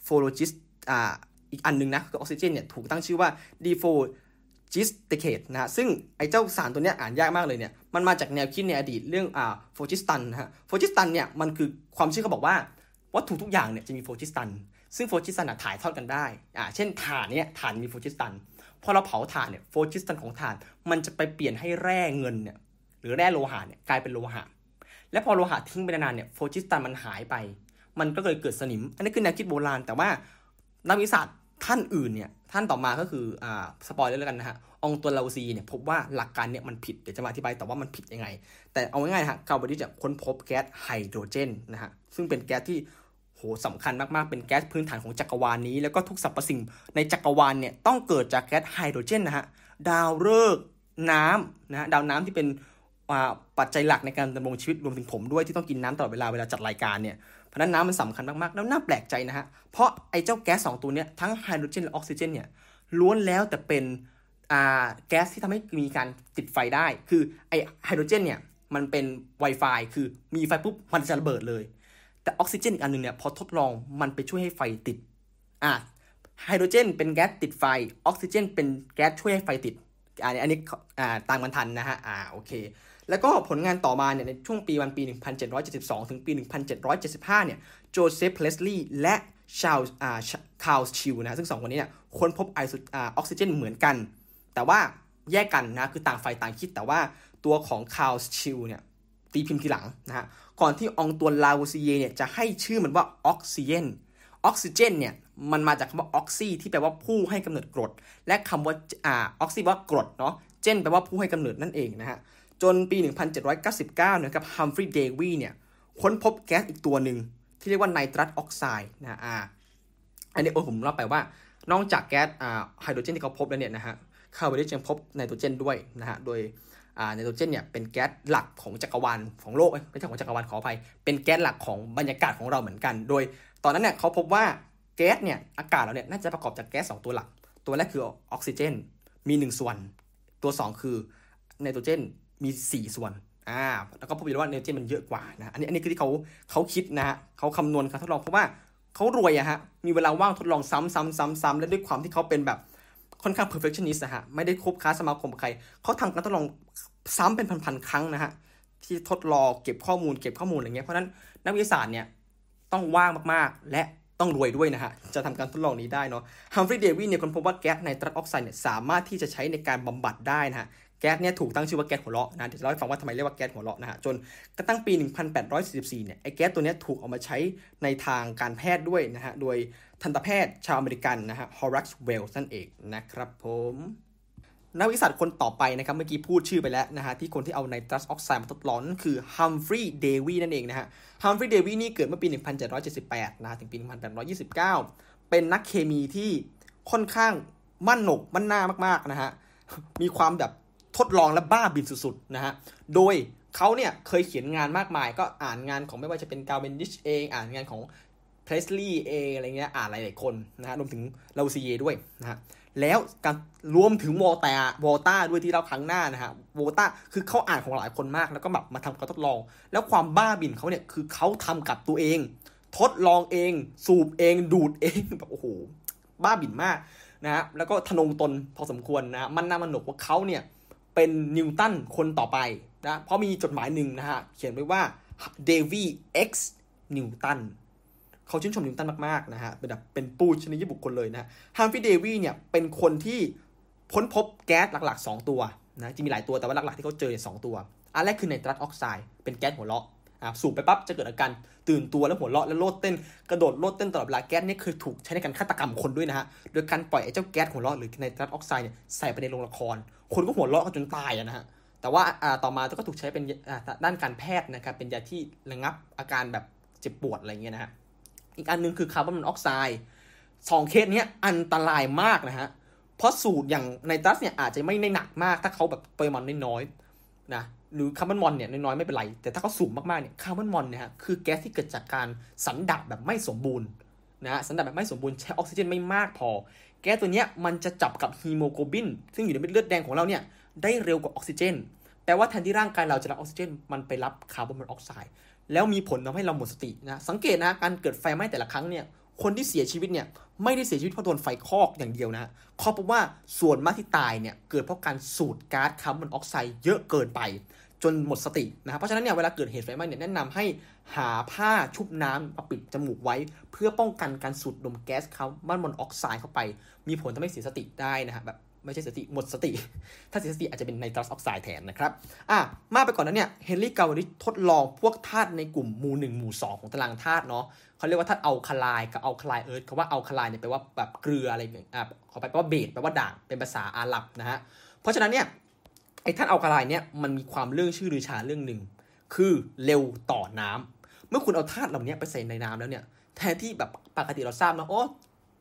f o l o g i s อ่า อีกอันนึงนะคือออกซิเจนเนี่ยถูกตั้งชื่อว่า d f o g i s t i c a t e นะฮะซึ่งไอเจ้าสารตัวเนี้ยอ่านยากมากเลยเนี่ยมันมาจากแนวคิดในอดีตเรื่องอ่า phlogiston นะฮะ phlogiston เนี่ยมันคือความเชื่อเขาบอกว่าวัตถุทุกอย่างเนี่ยจะมี phlogiston ซึ่ง phlogiston ถ่ายทอดกันได้อ่าเช่นถ่านเนี่ยถ่านมี phlogiston พอเราเผาถ่านเนี่ย phlogiston ของถ่าน มันจะไปเปลี่ยนให้แร่เงินเนี่ยหรือแร่โลหะเนี่ยกลายเป็นโลหะ และพอโลหะทิ้งไปนานๆเนี่ย phlogiston มันหายไป มันก็เลยเกิดสนิม อันนี้คือแนวคิดโบราณ แต่ว่านักวิทยาศาสตร์ ท่านอื่นเนี่ยท่านต่อมาก็คืออ่า spoil เลยแล้วกันนะฮะอองตวนลาวัวซิเยร์เนี่ยพบว่าหลักการเนี่ยมันผิดเดี๋ยวจะมาอธิบายแต่ว่ามันผิดยังไง แต่เอาง่ายๆนะฮะคาเวนดิชจะค้นพบแก๊สไฮโดรเจนนะฮะซึ่งเป็นแก๊สที่โหสำคัญมากๆเป็นแก๊สพื้นฐานของจักรวาลนี้ แล้วก็ทุกสรรพสิ่งในจักรวาลเนี่ยต้องเกิดจากแก๊สไฮโดรเจนนะฮะดาวฤกษ์น้ำนะฮะดาวน้ำที่เป็นปัจจัยหลักในการดำรงชีวิตรวมถึงผมด้วยที่ต้องกินน้ำตลอดเวลาเวลาจัดรายการเนี่ย เพราะนั้นน้ำมันสำคัญมากๆ แล้วน่าแปลกใจนะฮะ เพราะไอ้เจ้าแก๊สสองตัวเนี้ยทั้งไฮโดรเจนและออกซิเจนเนี่ยล้วนแล้วแต่เป็นอ่าแก๊สที่ทำให้มีการติดไฟได้ คือไอไฮโดรเจนเนี่ยมันเป็น Wi-Fi คือมีไฟปุ๊บมันจะระเบิดเลย แต่ออกซิเจนอีกอันหนึ่งเนี่ยพอทดลองมันไปช่วยให้ไฟติดอ่าไฮโดรเจนเป็นแก๊สติดไฟออกซิเจนเป็นแก๊สช่วยให้ไฟติดอันนี้อันนี้อ่าตามกันทันนะฮะอ่าโอเค แล้วก็ผลงานต่อมาเนี่ยในช่วงปีวันปี 1772 ถึงปี 1775 เนี่ยโจเซฟพรีสต์ลีย์และชาวอ่าคาร์ลชีเลอนะซึ่งสองคนนี้เนี่ยค้นพบไอซ์อ่าออกซิเจนเหมือนกัน แต่ว่าแยกกันนะคือต่างฝ่ายต่างคิดแต่ว่าตัวของคาร์ลชีเลอเนี่ยตีพิมพ์ทีหลังนะฮะก่อนที่อองตวนลาวัวซิเยร์เนี่ยจะให้ชื่อมันว่าออกซิเจนออกซิเจนเนี่ยมันมาจากคำว่า oxy ที่แปลว่าผู้ให้กำเนิดกรด และคำว่าอ่า oxy ว่ากรดเนาะ gen แปลว่าผู้ให้กำเนิดนั่นเองนะฮะ จนปี 1799นะครับฮัมฟรีย์เดวีเนี่ยค้นพบแก๊สอีกตัวหนึ่ง ที่เรียกว่าไนตรัสออกไซด์นะอ่าอันนี้โอ้ผมเล่าไปว่านอกจากแก๊สอ่าไฮโดรเจนที่เขาพบแล้วเนี่ยนะฮะคาร์บอนไดออกไซด์ยังพบไนโตรเจนด้วยนะฮะโดยอ่าไนโตรเจนเนี่ยเป็นแก๊สหลักของจักรวาลของโลกไม่ใช่ของจักรวาลขออภัยเป็นแก๊สหลักของบรรยากาศของเราเหมือนกัน โดย ตอนนั้นเนี่ยเขาพบว่าแก๊สเนี่ยอากาศเราเนี่ยน่าจะประกอบจากแก๊สสองตัวหลัก ตัวแรกคือออกซิเจนมี 1 ส่วน ตัว 2 คือไนโตรเจน มี 4 ส่วนอ่าแล้วก็พบว่าไนโตรเจนมันเยอะกว่านะอันนี้อันนี้คือที่เขาเขาคิดนะฮะเขาคำนวณการทดลองเพราะว่าเขารวยอะฮะมีเวลาว่างทดลองซ้ำซ้ำซ้ำซ้ำและด้วยความที่เขาเป็นแบบค่อนข้าง perfectionist นะฮะไม่ได้คบค้าสมาคมใครเขาทำการทดลองซ้ำเป็นพันๆครั้งนะฮะที่ทดลองเก็บข้อมูลเก็บข้อมูลอะไรเงี้ยเพราะนั้นนักวิทยาศาสตร์เนี่ยต้องว่างมากๆ และต้องรวยด้วยนะฮะ จะทำการทดลองนี้ได้เนาะฮัมฟรีย์เดวิสเนี่ยคนพบว่าแก๊สไนตรัสออกไซด์เนี่ยสามารถที่จะใช้ในการบำบัดได้นะฮะ แก๊สเนี่ยถูกตั้งชื่อว่าแก๊สหัวเราะนะเดี๋ยวจะเล่าให้ฟังว่าทำไมเรียกว่าแก๊สหัวเราะนะฮะจนกระทั่งปี 1844 เนี่ยไอ้แก๊สตัวนี้ถูกเอามาใช้ในทางการแพทย์ด้วยนะฮะโดยทันตแพทย์ชาวอเมริกันนะฮะฮอรักซ์เวลส์นั่นเองนะครับผมนักวิทยาศาสตร์คนต่อไปนะครับเมื่อกี้พูดชื่อไปแล้วนะฮะที่คนที่เอาไนตรัสออกไซด์มาทดลองนั่นคือฮัมฟรีย์เดวีนั่นเองนะฮะฮัมฟรีย์เดวีนี่เกิดเมื่อปี 1778 นะถึงปี 1829 เป็นนักเคมีที่ค่อนข้างมั่นโหนกมั่นหน้ามากๆนะฮะมีความแบบ ทดลองและบ้าบิ่นสุดๆนะฮะ โดยเขาเนี่ยเคยเขียนงานมากมาย ก็อ่านงานของไม่ว่าจะเป็นคาเวนดิชเอง อ่านงานของพรีสต์ลีย์เองอะไรเงี้ย อ่านหลายๆคนนะฮะ รวมถึงลาวัวซิเยร์ด้วยนะฮะ แล้วการรวมถึงโวลตาโวลต้าด้วยที่เราครั้งหน้านะฮะโวลต้าคือเขาอ่านของหลายคนมาก แล้วก็แบบมาทำการทดลอง แล้วความบ้าบิ่นเขาเนี่ยคือเขาทำกับตัวเอง ทดลองเอง สูบเอง ดูดเองแบบโอ้โห บ้าบิ่นมากนะฮะ แล้วก็ทนงตนพอสมควรนะ มั่นหน้ามั่นโหนกว่าเขาเนี่ย เป็นนิวตันคนต่อไปนะเพราะมีจดหมายหนึ่งนะฮะ เขียนไว้ว่าเดวี x นิวตันเขาชื่นชมนิวตันมากๆนะฮะ เป็นแบบเป็นปูชนียบุคคลเลยนะฮัมฟรีย์เดวีเนี่ยเป็นคนที่ค้นพบแก๊สหลักๆ 2 ตัวนะจะมีหลายตัวแต่ว่าหลักๆที่เขาเจอเนี่ยสองตัว อันแรกคือไนตรัสออกไซด์เป็นแก๊สหัวเราะอ่าสูบไปปั๊บจะเกิดอาการตื่นตัวแล้วหัวเราะแล้วโลดเต้นกระโดดโลดเต้นตลอดเวลาแก๊สนี่เคยถูกใช้ในการฆาตกรรมคนด้วยนะฮะโดยการปล่อยไอ้เจ้าแก๊สหัวเราะหรือไนตรัสออกไซด์เนี่ยใส่ไปในโรงละคร คนก็หัวเราะกันจนตายอะนะฮะแต่ว่าอ่าต่อมาก็ถูกใช้เป็นอ่าด้านการแพทย์นะครับเป็นยาที่ระงับอาการแบบเจ็บปวดอะไรเงี้ยนะฮะอีกอันหนึงคือคาร์บอนมอนอกไซด์สองเคสนี้อันตรายมากนะฮะเพราะสูตรอย่างไนตรัสเนี่ยอาจจะไม่ได้หนักมาก ถ้าเขาแบบปริมาณน้อยๆนะหรือคาร์บอนมอนเนี่ยน้อยๆไม่เป็นไร แต่ถ้าเขาสูงมากๆเนี่ยคาร์บอนมอนเนี่ยฮะคือแก๊สที่เกิดจากการสันดาปแบบไม่สมบูรณ์นะฮะสันดาปแบบไม่สมบูรณ์ใช้ออกซิเจนไม่มากพอ แก๊สตัวเนี้ยมันจะจับกับฮีโมโกลบิน ซึ่งอยู่ในเม็ดเลือดแดงของเราเนี่ยได้เร็วกว่าออกซิเจน แปลว่าแทนที่ร่างกายเราจะรับออกซิเจน มันไปรับคาร์บอนมอนอกไซด์แล้วมีผลทำให้เราหมดสตินะ สังเกตนะการเกิดไฟไหม้แต่ละครั้งเนี่ย คนที่เสียชีวิตเนี่ยไม่ได้เสียชีวิตเพราะโดนไฟคลอกอย่างเดียวนะเขาพบว่าส่วนมากที่ตายเนี่ยเกิดเพราะการสูดก๊าซคาร์บอนมอนอกไซด์เยอะเกินไป จนหมดสตินะครับเพราะฉะนั้นเนี่ยเวลาเกิดเหตุไฟไหม้เนี่ยแนะนำให้หาผ้าชุบน้ำมาปิดจมูกไว้ เพื่อป้องกันการสูดดมแก๊สคาร์บอนมอนอกไซด์เข้าไป มีผลทำให้เสียสติได้นะฮะแบบไม่ใช่สติหมดสติ ถ้าเสียสติอาจจะเป็นไนตรัสออกไซด์แทนนะครับอะมาไปก่อนนั้นเนี่ยเฮนรี่คาเวนดิชดลองพวกธาตุในกลุ่มหมู่หนึ่งหมู่สองของตารางธาตุเนาะเขาเรียกว่าธาตุอัลคาไลกับ alkali earth คำว่าอัลคาไลเนี่ยแปลว่าแบบเกลืออะไรอย่างอะขอไปแปลว่าเบสแปลว่าด่างเป็นภาษาอาหรับนะฮะเพราะฉะนั้นเนี่ย ไอ้ธาตุอัลคาไลน์เนี่ยมันมีความเลื่องชื่อลือชาเรื่องหนึ่งคือเร็วต่อน้ำเมื่อคุณเอาธาตุเหล่านี้ไปใส่ในน้ำแล้วเนี่ย แทนที่แบบปกติเราทราบนะโอ้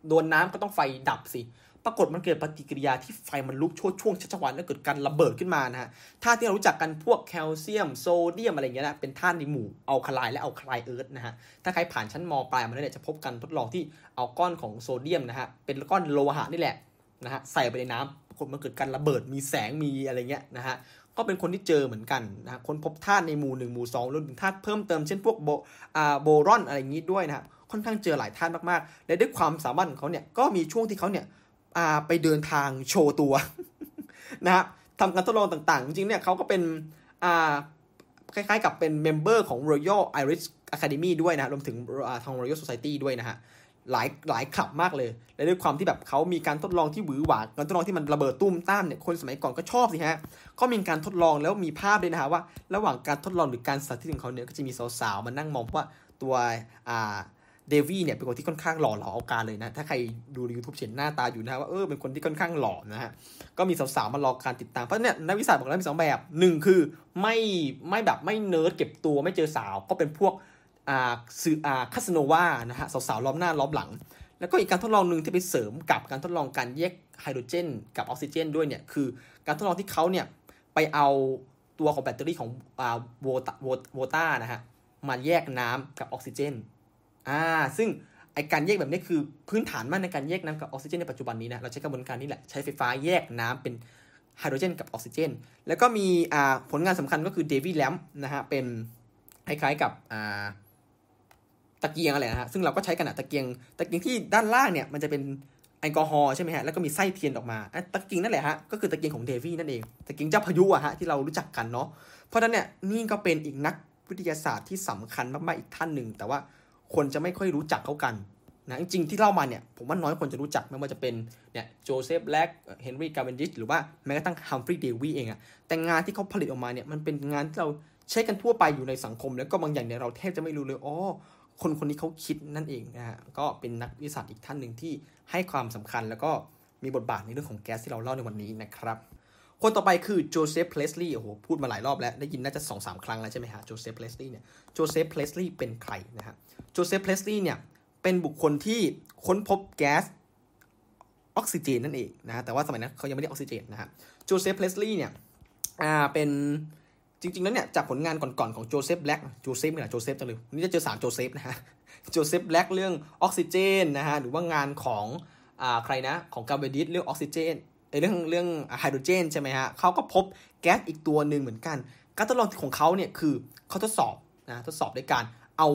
โดนน้ำก็ต้องไฟดับสิ ปรากฏมันเกิดปฏิกิริยาที่ไฟมันลุกโชติช่วงชัชวาลแล้วเกิดการระเบิดขึ้นมานะฮะธาตุที่เรารู้จักกันพวกแคลเซียมโซเดียมอะไรเงี้ยนะเป็นธาตุในหมู่อัลคาไลน์และอัลคาไลน์เอิร์ธนะฮะ ถ้าใครผ่านชั้นมปลายมาเนี่ยจะพบกันทดลองที่เอาก้อนของโซเดียมนะฮะเป็นก้อนโลหะนี่แหละนะฮะใส่ไปในน้ำปรากฏมันเกิดการระเบิดมีแสงมีอะไรเงี้ยนะฮะก็เป็นคนที่เจอเหมือนกันนะคนพบธาตุในหมู่หนึ่งหมู่สองรวมถึงธาตุเพิ่มเติมเช่นพวกโบอ่าโบรอนอะไรอย่างนี้ด้วยนะครับค่อนข้างเจอหลายธาตุมากๆและด้วยความสามารถของเขาเนี่ยก็มีช่วงที่เขาเนี่ยอ่าไปเดินทางโชว์ตัวนะฮะทำการทดลองต่างๆ จริงๆเนี่ยเขาก็เป็นอ่าคล้ายๆกับเป็นเมมเบอร์ของ Royal Irish Academy ด้วยนะรวมถึงอ่าทาง Royal Society ด้วยนะฮะ หลายหลายคลับมากเลย และด้วยความที่แบบเขามีการทดลองที่หวือหวาการทดลองที่มันระเบิดตุ้มต้ามเนี่ยคนสมัยก่อนก็ชอบสิฮะก็มีการทดลองแล้วมีภาพด้วยนะฮะว่า ระหว่างการทดลองหรือการสาธิตของเขาเนี่ยก็จะมีสาวๆมานั่งมองว่าตัวอ่าเดวี่เนี่ยเป็นคนที่ค่อนข้างหล่อหลาเอาการเลยนะ ถ้าใครดูในยูทูบเห็นหน้าตาอยู่นะว่าเออเป็นคนที่ค่อนข้างหล่อนะฮะ ก็มีสาวๆมารอการติดตาม เพราะเนี่ยนักวิชาบอกแล้วมีสองแบบหนึ่งคือไม่ไม่แบบไม่เนิร์ดเก็บตัวไม่เจอสาวก็เป็นพวก สื่ออ่าคาสโนวานะฮะสาวๆล้อมหน้าล้อมหลัง แล้วก็อีกการทดลองหนึ่งที่ไปเสริมกับการทดลองการแยกไฮโดรเจน กับออกซิเจน ด้วยเนี่ยคือการทดลองที่เขาเนี่ยไปเอาตัวของแบตเตอรี่ของอ่าโวลตาโวลตานะฮะมาแยกน้ำกับออกซิเจนอ่าซึ่งไอการแยกแบบนี้คือพื้นฐานมากในการแยกน้ำกับออกซิเจนในปัจจุบันนี้นะเราใช้กระบวนการนี้แหละใช้ไฟฟ้าแยกน้ำเป็นไฮโดรเจนกับออกซิเจน แล้วก็มีผลงานสำคัญก็คือเดวิดแลมนะฮะเป็นคล้ายๆกับอ่า ตะเกียงอะไรนะฮะซึ่งเราก็ใช้กันอะตะเกียงตะเกียงที่ด้านล่างเนี่ยมันจะเป็นแอลกอฮอล์ใช่ไหมฮะแล้วก็มีไส้เทียนออกมาตะเกียงนั่นแหละฮะก็คือตะเกียงของเดวี่นั่นเองตะเกียงเจ้าพายุอะฮะที่เรารู้จักกันเนาะเพราะฉะนั้นเนี่ยนี่ก็เป็นอีกนักวิทยาศาสตร์ที่สำคัญมากๆอีกท่านหนึ่ง แต่ว่าคนจะไม่ค่อยรู้จักเขากันนะจริงๆที่เล่ามาเนี่ยผมว่าน้อยคนจะรู้จักไม่ว่าจะเป็นเนี่ยโจเซฟแบล็กเฮนรี่คาเวนดิชหรือว่าแม้กระทั่งฮัมฟรีย์เดวี่เองอะแต่งานที่เขาผลิตออกมาเนี่ยมันเป็นงานที่เราใช้กันทั่วไปอยู่ในสังคม แล้วก็บางอย่างเนี่ยเราแทบจะไม่รู้เลยอ๋อ คนคนนี้เขาคิดนั่นเองนะฮะก็เป็นนักวิทยาศาสตร์อีกท่านหนึ่งที่ให้ความสำคัญแล้วก็มีบทบาทในเรื่องของแก๊สที่เราเล่าในวันนี้นะครับ คนต่อไปคือโจเซฟเพลสลีย์โอ้โหพูดมาหลายรอบแล้ว ได้ยินน่าจะสองสามครั้งแล้วใช่ไหมฮะโจเซฟเพลสลีย์เนี่ยโจเซฟเพลสลีย์เป็นใครนะฮะโจเซฟเพลสลีย์เนี่ยเป็นบุคคลที่ค้นพบแก๊สออกซิเจนนั่นเองนะฮะแต่ว่าสมัยนั้นเขายังไม่ได้ออกซิเจนนะฮะโจเซฟเพลสลีย์เนี่ยอ่าเป็น จริงๆแล้วเนี่ยจากผลงานก่อนๆของโจเซฟแบล็กโจเซฟเนี่ยโจเซฟจังเลยวันนี้จะเจอสามโจเซฟนะฮะโจเซฟแบล็กเรื่องออกซิเจนนะฮะหรือว่างานของอ่าใครนะของกาเบดิสเรื่องออกซิเจนเรื่องเรื่องไฮโดรเจนใช่ไหมฮะเขาก็พบแก๊สอีกตัวหนึ่งเหมือนกัน การทดลองของเขาเนี่ยคือเขาทดสอบนะทดสอบด้วยการเอา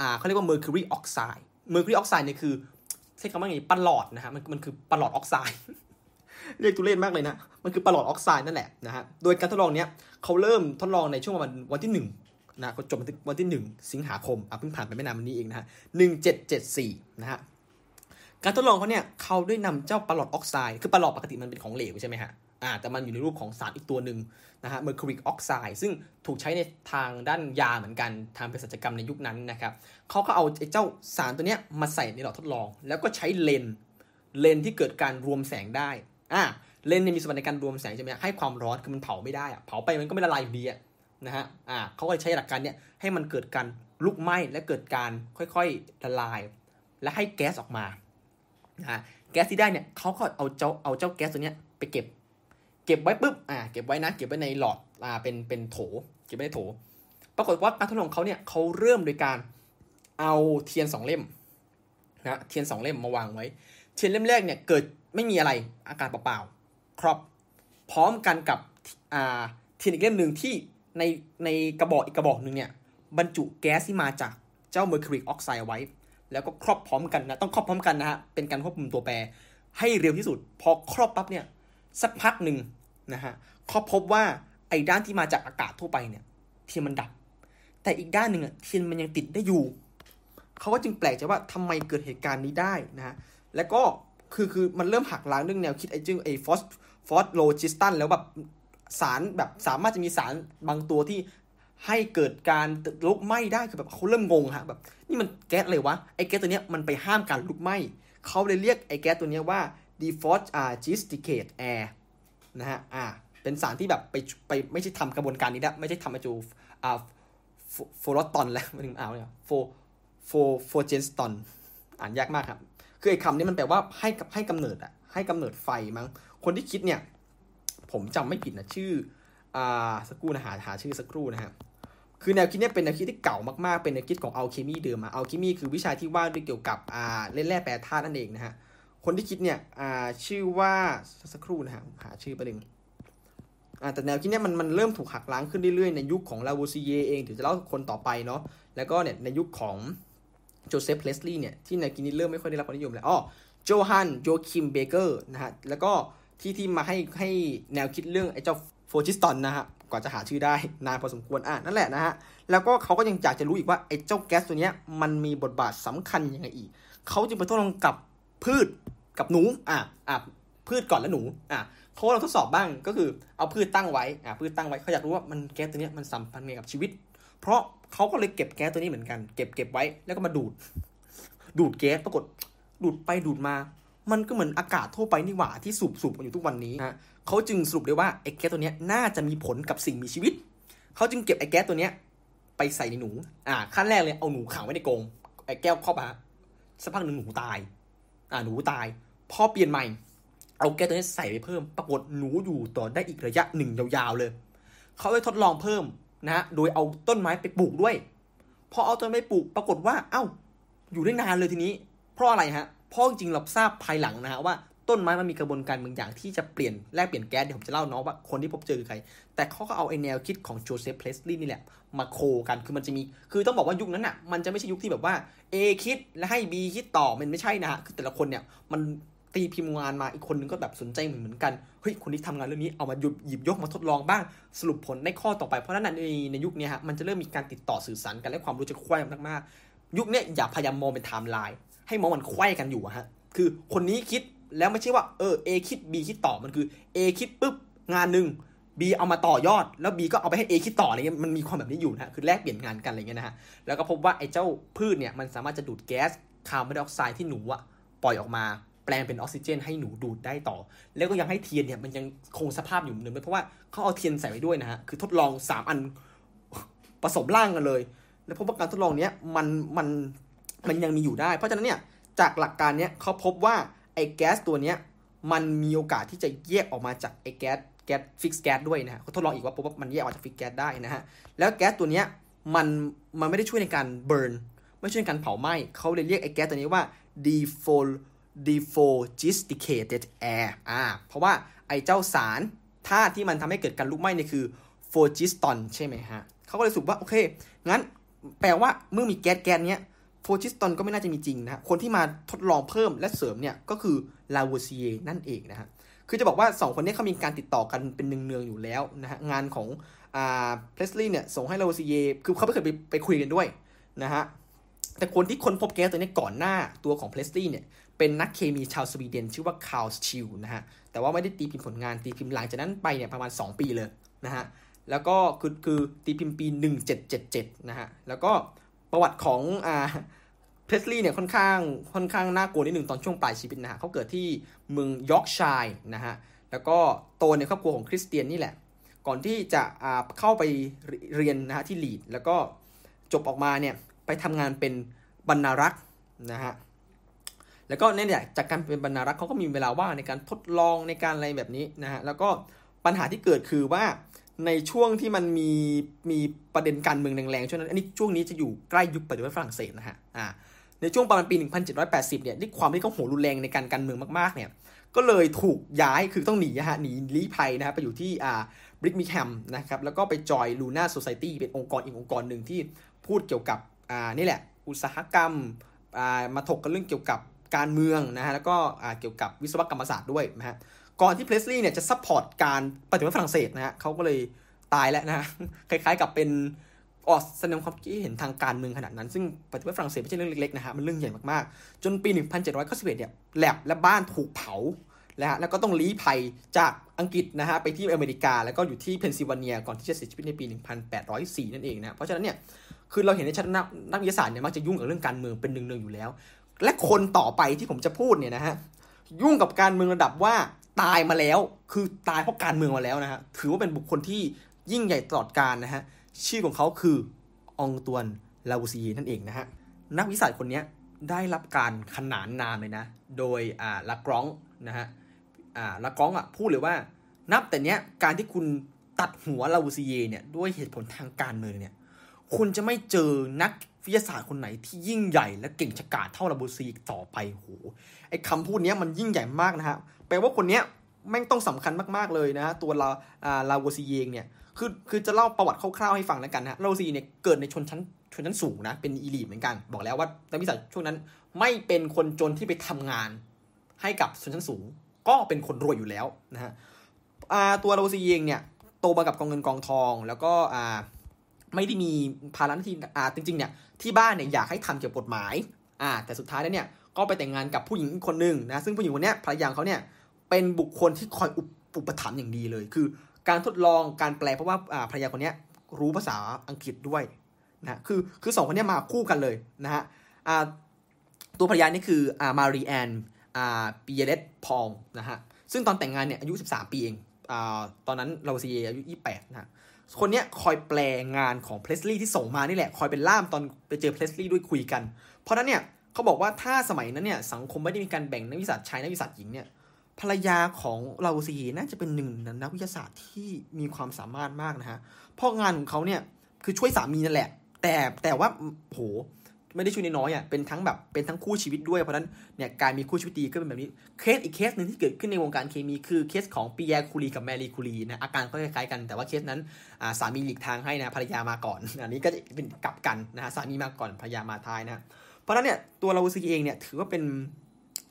อ่าเขาเรียกว่า mercury oxide mercury oxide เนี่ยคือใช้คำว่าไงปลอดนะฮะมันมันคือปลอดออกไซด์ เรียกตัวเลขมากเลยนะ มันคือปลอดออกไซด์นั่นแหละนะฮะ โดยการทดลองเนี้ยเขาเริ่มทดลองในช่วงวันวันที่หนึ่งนะจบวันที่หนึ่งสิงหาคมอะเพิ่งผ่านไปไม่นานวันนี้เองนะฮะหนึ่งเจ็ดเจ็ดสี่นะฮะ การทดลองเขาเนี่ยเขาได้นำเจ้าปรอทออกไซด์ คือปรอทปกติมันเป็นของเหลวใช่ไหมฮะอ่าแต่มันอยู่ในรูปของสารอีกตัวหนึ่งนะฮะ mercuric oxide ซึ่งถูกใช้ในทางด้านยาเหมือนกันทางเภสัชกรรมในยุคนั้นนะครับเขาก็เอาไอ้เจ้าสารตัวเนี้ยมาใส่ในหลอดทดลอง แล้วก็ใช้เลนส์เลนส์ที่เกิดการรวมแสงได้ อ่าเลนส์เนี่ยมีสมบัติในการรวมแสงใช่ไหมให้ความร้อนคือมันเผาไม่ได้อะเผาไปมันก็ไม่ละลายดีอะนะฮะอ่าเขาก็ใช้หลักการเนี้ยให้มันเกิดการลุกไหม้และเกิดการค่อยๆละลาย และให้แก๊สออกมานะฮะแก๊สที่ได้เนี่ยเขาก็เอาเจ้าเอาเจ้าแก๊สตัวเนี้ยไปเก็บ เก็บไว้ปุ๊บอ่าเก็บไว้นะเก็บไว้ในหลอดอ่าเป็นเป็นโถ เก็บไว้ในโถ ปรากฏว่าการทดลองเขาเนี่ยเขาเริ่มโดยการเอาเทียนสองเล่มนะเทียนสองเล่มมาวางไว้ เทียนเล่มแรกเนี่ยเกิดไม่มีอะไรอากาศเปล่าๆครอบพร้อมกันกับอ่าเทียนอีกเล่มหนึ่งที่ในในกระบอกอีกกระบอกหนึ่งเนี่ยบรรจุแก๊สที่มาจากเจ้า mercuric oxide ไว้ แล้วก็ครอบพร้อมกันนะต้องครอบพร้อมกันนะฮะเป็นการควบคุมตัวแปรให้เร็วที่สุด พอครอบปั๊บเนี่ยสักพักหนึ่งนะฮะเขาพบว่าไอ้ด้านที่มาจากอากาศทั่วไปเนี่ยเทียนมันดับ แต่อีกด้านหนึ่งอะเทียนมันยังติดได้อยู่ เขาก็จึงแปลกใจว่าทำไมเกิดเหตุการณ์นี้ได้นะฮะ แล้วก็คือคือมันเริ่มหักล้างเรื่องแนวคิดไอ้จึงไอ้ฟอสฟอสโลจิสตันแล้วแบบสารแบบสามารถจะมีสารบางตัวที่ให้เกิดการลุกไหม้ได้คือแบบเขาเริ่มงงฮะแบบนี่มันแก๊สเลยวะไอ้แก๊สตัวเนี้ยมันไปห้ามการลุกไหม้เขาเลยเรียกไอ้แก๊สตัวเนี้ยว่า default gisticate air นะฮะอ่าเป็นสารที่แบบไปไปไม่ใช่ทำกระบวนการนี้แล้วไม่ใช่ทำไอจูอ่าโฟลตอนแล้วมันถึงอ่านเนี่ยโฟโฟโฟเจนสตอนอ่านยากมากครับ คือไอ้คำนี้มันแปลว่าให้กับให้กำเนิดอะให้กำเนิดไฟมั้ง คนที่คิดเนี่ย ผมจำไม่ผิดนะชื่ออ่าสักครู่นะหาหาชื่อสักครู่นะฮะคือแนวคิดเนี่ยเป็นแนวคิดที่เก่ามากๆ เป็นแนวคิดของอัลเคมีเดิมอะอัลเคมีคือวิชาที่ว่าด้วยเกี่ยวกับอ่าเล่นแร่แปรธาตุนั่นเองนะฮะ คนที่คิดเนี่ยอ่าชื่อว่าสักครู่นะฮะหาชื่อประเด็นอ่าแต่แนวคิดเนี่ยมันมันเริ่มถูกหักล้างขึ้นเรื่อยๆ ในยุคของลาโวซีเยเองถือจะเล่าคนต่อไปเนาะแล้วก็เนี่ยในยุคของ โจเซฟเพลสลีย์เนี่ย ที่แนวคิดนี้เริ่มไม่ค่อยได้รับความนิยมแล้วอ๋อโจฮันโจคิมเบเชอร์นะฮะ แล้วก็ที่ที่มาให้ให้แนวคิดเรื่องไอ้เจ้า phlogiston นะฮะกว่าจะหาชื่อได้นานพอสมควรอะนั่นแหละนะฮะ แล้วก็เขาก็ยังอยากจะรู้อีกว่าไอ้เจ้าแก๊สตัวเนี้ยมันมีบทบาทสำคัญยังไงอีก เขาจึงไปทดลองกับพืชกับหนูอะอะพืชก่อนแล้วหนูอะเขาเราทดสอบบ้างก็คือเอาพืชตั้งไว้อะพืชตั้งไว้เขาอยากรู้ว่ามันแก๊สตัวเนี้ยมันสัมพันธ์ไงกับชีวิต เพราะ เขาก็เลยเก็บแก๊สตัวนี้เหมือนกัน เก็บเก็บไว้แล้วก็มาดูด ดูดแก๊สปรากฏดูดไปดูดมา มันก็เหมือนอากาศทั่วไปนี่หว่าที่สูบสูบกันอยู่ทุกวันนี้นะเขาจึงสรุปได้ว่าไอ้แก๊สตัวเนี้ยน่าจะมีผลกับสิ่งมีชีวิตเขาจึงเก็บไอ้แก๊สตัวเนี้ยไปใส่ในหนู อ่า ขั้นแรกเลยเอาหนูขังไว้ในกรงไอ้แก้วครอบมาสักพักหนึ่งหนูตาย อ่าหนูตายพอเปลี่ยนใหม่ เอาแก๊สตัวนี้ใส่ไปเพิ่ม ปรากฏหนูอยู่ต่อได้อีกระยะหนึ่งยาวๆเลยเขาเลยทดลองเพิ่ม นะฮะโดยเอาต้นไม้ไปปลูกด้วย พอเอาต้นไม้ปลูกปรากฏว่า เอ้า อยู่ได้นานเลยทีนี้ เพราะอะไรฮะ เพราะจริงเราทราบภายหลังนะฮะว่าต้นไม้มันมีกระบวนการบางอย่างที่จะเปลี่ยนแลกเปลี่ยนแก๊สเดี๋ยวผมจะเล่าเนาะว่าคนที่พบเจอคือใคร แต่เขาก็เอาไอ้แนวคิดของโจเซฟเพลสลีย์นี่แหละ มาโคกันคือมันจะมี คือต้องบอกว่ายุคนั้นอะมันจะไม่ใช่ยุคที่แบบว่า A คิดแล้วให้ B คิดต่อมันไม่ใช่นะฮะคือแต่ละคนเนี่ยมัน ตีพิมพ์งานมาอีกคนนึงก็แบบสนใจเหมือนเหมือนกันเฮ้ยคนนี้ทำงานเรื่องนี้เอามาหยิบหยิบยกมาทดลองบ้างสรุปผลได้ข้อต่อไปเพราะนั้นในในยุคนี้ฮะมันจะเริ่มมีการติดต่อสื่อสารกันและความรู้จะคว้ามากๆ ยุคนี้อย่าพยายามมองเป็นไทม์ไลน์ให้มองมันคว้กันอยู่ฮะคือคนนี้คิดแล้วไม่ใช่ว่าเออ A คิด B คิดต่อมันคือ A คิดปุ๊บงานหนึ่ง B เอามาต่อยอด แล้ว B ก็เอาไปให้ A คิดต่ออะไรเงี้ยมันมีความแบบนี้อยู่นะคือแลกเปลี่ยนงานกันอะไรเงี้ยนะฮะแล้วก็พบว่าไอ้เจ้าพืชเนี่ยมันสามารถจะดูดแก๊สคาร์บอนไดออกไซด์ที่หนูอะปล่อยออกมา แปลงเป็นออกซิเจน ให้หนูดูดได้ต่อ แล้วก็ยังให้เทียนเนี่ยมันยังคงสภาพอยู่เหมือนเดิมเพราะว่าเขาเอาเทียนใส่ไว้ด้วยนะฮะคือทดลอง 3 อันผสมร่างกันเลย แล้วพบว่าการทดลองเนี้ยมันมันมันยังมีอยู่ได้ เพราะฉะนั้นเนี่ยจากหลักการเนี้ยเขาพบว่าไอ้แก๊สตัวเนี้ยมันมีโอกาสที่จะแยกออกมาจากไอ้แก๊สแก๊ส fixed gas ด้วยนะฮะเขาทดลองอีกว่าพบว่ามันแยกออกจาก fixed gas ได้นะฮะแล้วแก๊สตัวเนี้ยมันมันไม่ได้ช่วยในการเบิร์นไม่ช่วยในการเผาไหม้เขาเลยเรียกไอ้แก๊สตัวนี้ว่า defol dephlogisticated air อ่าเพราะว่าไอ้เจ้าสารธาตุที่มันทำให้เกิดการลุกไหม้เนี่ยคือ phlogiston ใช่ไหมฮะเขาก็เลยสุว่า โอเค งั้นแปลว่าเมื่อมีแก๊สแก๊สเนี้ยโฟจิสตอนก็ไม่น่าจะมีจริงนะคนที่มาทดลองเพิ่มและเสริมเนี่ยก็คือลาวเซียนั่นเองนะฮะคือจะบอกว่า 2 คนนี้เขามีการติดต่อกันเป็นเนืองๆอยู่แล้วนะฮะงานของอ่าเพลสลีย์เนี่ยส่งให้ลาวเซียคือเขาไม่เคยไปไปคุยกันด้วยนะฮะแต่คนที่ค้นพบแก๊สตัวนี้ก่อนหน้าตัวของเพลสลีย์เนี่ย เป็นนักเคมีชาวสวีเดน ชื่อว่าคาร์ลชิลนะฮะ แต่ว่าไม่ได้ตีพิมพ์ผลงานตีพิมพ์หลังจากนั้นไปเนี่ยประมาณ 2 ปีเลยนะฮะ แล้วก็คือคือตีพิมพ์ปี 1777 นะฮะ แล้วก็ประวัติของอ่าเพลสลีย์เนี่ยค่อนข้างค่อนข้างน่ากลัวนิดหนึ่งตอนช่วงปลายชีวิตนะฮะเขาเกิดที่เมืองยอร์กเชียร์นะฮะ แล้วก็โตในครอบครัวของคริสเตียนนี่แหละ ก่อนที่จะอ่าเข้าไปเรียนนะฮะที่ลีด แล้วก็จบออกมาเนี่ยไปทำงานเป็นบรรณารักษ์นะฮะ แล้วก็เนี่ยจากการเป็นบรรณารักษ์เขาก็มีเวลาว่างในการทดลองในการอะไรแบบนี้นะฮะแล้วก็ปัญหาที่เกิดคือว่าในช่วงที่มันมีมีประเด็นการเมืองแรงๆช่วงนั้นอันนี้ช่วงนี้จะอยู่ใกล้ยุคปฏิวัติฝรั่งเศสนะฮะอ่าในช่วงประมาณปี 1780 เนี่ยด้วยความที่เขาโหรุนแรงในการการเมืองมากๆเนี่ยก็เลยถูกย้ายคือต้องหนีฮะหนีลี้ภัยนะฮะไปอยู่ที่อ่าเบอร์มิงแฮมนะครับแล้วก็ไปจอยลูน่าโซซ i ตี้เป็นองค์กรอีกองค์กรหนึ่งที่พูดเกี่ยวกับอ่านี่แหละ อุตสาหกรรมอ่ามาถกกันเรื่องเกี่ยวกับ การเมืองนะฮะแล้วก็เกี่ยวกับวิศวกรรมศาสตร์ด้วยนะฮะก่อนที่เพลสลีย์เนี่ยจะ support การปฏิวัติฝรั่งเศสนะฮะเขาก็เลยตายแล้วนะคล้ายๆกับเป็นออกแสดงความคิดเห็นทางการเมืองขนาดนั้น ซึ่งปฏิวัติฝรั่งเศสไม่ใช่เรื่องเล็กๆนะฮะมันเรื่องใหญ่มากๆ จนปี 1791เนี่ยแลบและบ้านถูกเผาแล้วฮะแล้วก็ต้องลี้ภัยจากอังกฤษนะฮะไปที่อเมริกา แล้วก็อยู่ที่เพนซิลเวเนีย ก่อนที่จะเสียชีวิตในปี 1804 นั่นเองนะเพราะฉะนั้นเนี่ยคือเราเห็นในชั้นนักวิทยาศาสตร์เนี่ยมักจะยุ่งกับเรื่องการเมืองเป็นเนืองๆอยู่แล้ว และคนต่อไปที่ผมจะพูดเนี่ยนะฮะยุ่งกับการเมืองระดับว่าตายมาแล้ว คือตายเพราะการเมืองมาแล้วนะฮะถือว่าเป็นบุคคลที่ยิ่งใหญ่ตลอดกาลนะฮะชื่อของเขาคืออองตวนลาวซีนั่นเองนะฮะนักวิทย์คนนี้ได้รับการขนานนามเลยนะ โดยอ่าลากรองจ์นะฮะอ่าลากรองจ์อะพูดเลยว่า นับแต่เนี้ยการที่คุณตัดหัวลาวซีเนี่ยด้วยเหตุผลทางการเมืองเนี่ยคุณจะไม่เจอนัก วิทยาศาสตร์คนไหนที่ยิ่งใหญ่และเก่งฉกาจเท่าลาวซีต่อไปโหไอ้คำพูดนี้มันยิ่งใหญ่มากนะฮะแปลว่าคนเนี้ยแม่งต้องสำคัญมากๆเลยนะตัวลาอ่าลาวซีเองเนี่ยคือคือจะเล่าประวัติคร่าวๆให้ฟังแล้วกันนะลาโรซีเนี่ยเกิดในชนชั้นชนชั้นสูงนะเป็นอีลีทเหมือนกัน บอกแล้วว่านักวิสัยช่วงนั้นไม่เป็นคนจนที่ไปทำงานให้กับชนชั้นสูง ก็เป็นคนรวยอยู่แล้วนะฮะตัวลาโรซีเองเนี่ยโตมากับกองเงินกองทอง แล้วก็อ่า ไม่ได้มีภาระหน้าที่อ่าจริงๆเนี่ยที่บ้านเนี่ยอยากให้ทำเกี่ยวกับกฎหมายอ่าแต่สุดท้ายแล้วเนี่ยก็ไปแต่งงานกับผู้หญิงอีกคนหนึ่งนะซึ่งผู้หญิงคนนี้ภรรยาเขาเนี่ยเป็นบุคคลที่คอยอุปถัมภ์อย่างดีเลย คือ การทดลองการแปลเพราะว่าภรรยาคนนี้รู้ภาษาอังกฤษด้วยนะคือคือสองคนนี้มาคู่กันเลยนะฮะตัวภรรยานี่คืออมารีแอนปีแยร์เรตพอลซ์นะฮะซึ่งตอนแต่งงานเนี่ยอายุ 13 ปีเองอตอนนั้นลาวัวซีเยยุ 28นะฮะ คนนี้คอยแปลงานของเพลสลีย์ที่ส่งมานี่แหละ คอยเป็นล่ามตอนไปเจอเพลสลีย์ด้วยคุยกัน เพราะนั้นเนี่ยเขาบอกว่าถ้าสมัยนั้นเนี่ยสังคมไม่ได้มีการแบ่งนักวิชาชายนักวิชาหญิงเนี่ยภรรยาของลาวัวซีเยน่าจะเป็นหนึ่งนักวิทยาศาสตร์ที่มีความสามารถมากนะฮะเพราะงานของเขาเนี่ยคือช่วยสามีนั่นแหละ แต่แต่ว่าโห ไม่ได้ช่วยน้อยอะเป็นทั้งแบบเป็นทั้งคู่ชีวิตด้วยเพราะนั้นเนี่ยการมีคู่ชีวิตดีก็เป็นแบบนี้เคสอีกเคสหนึ่งที่เกิดขึ้นในวงการเคมีคือเคสของปีแยร์คูรีกับแมรี่คูรีนะอาการก็คล้ายๆกันแต่ว่าเคสนั้นสามีหลีกทางให้นะภรรยามาก่อนอันนี้ก็จะเป็นกลับกันนะฮะสามีมาก่อนภรรยามาท้ายนะเพราะนั้นเนี่ยตัวลาวูซีเองเนี่ยถือว่าเป็น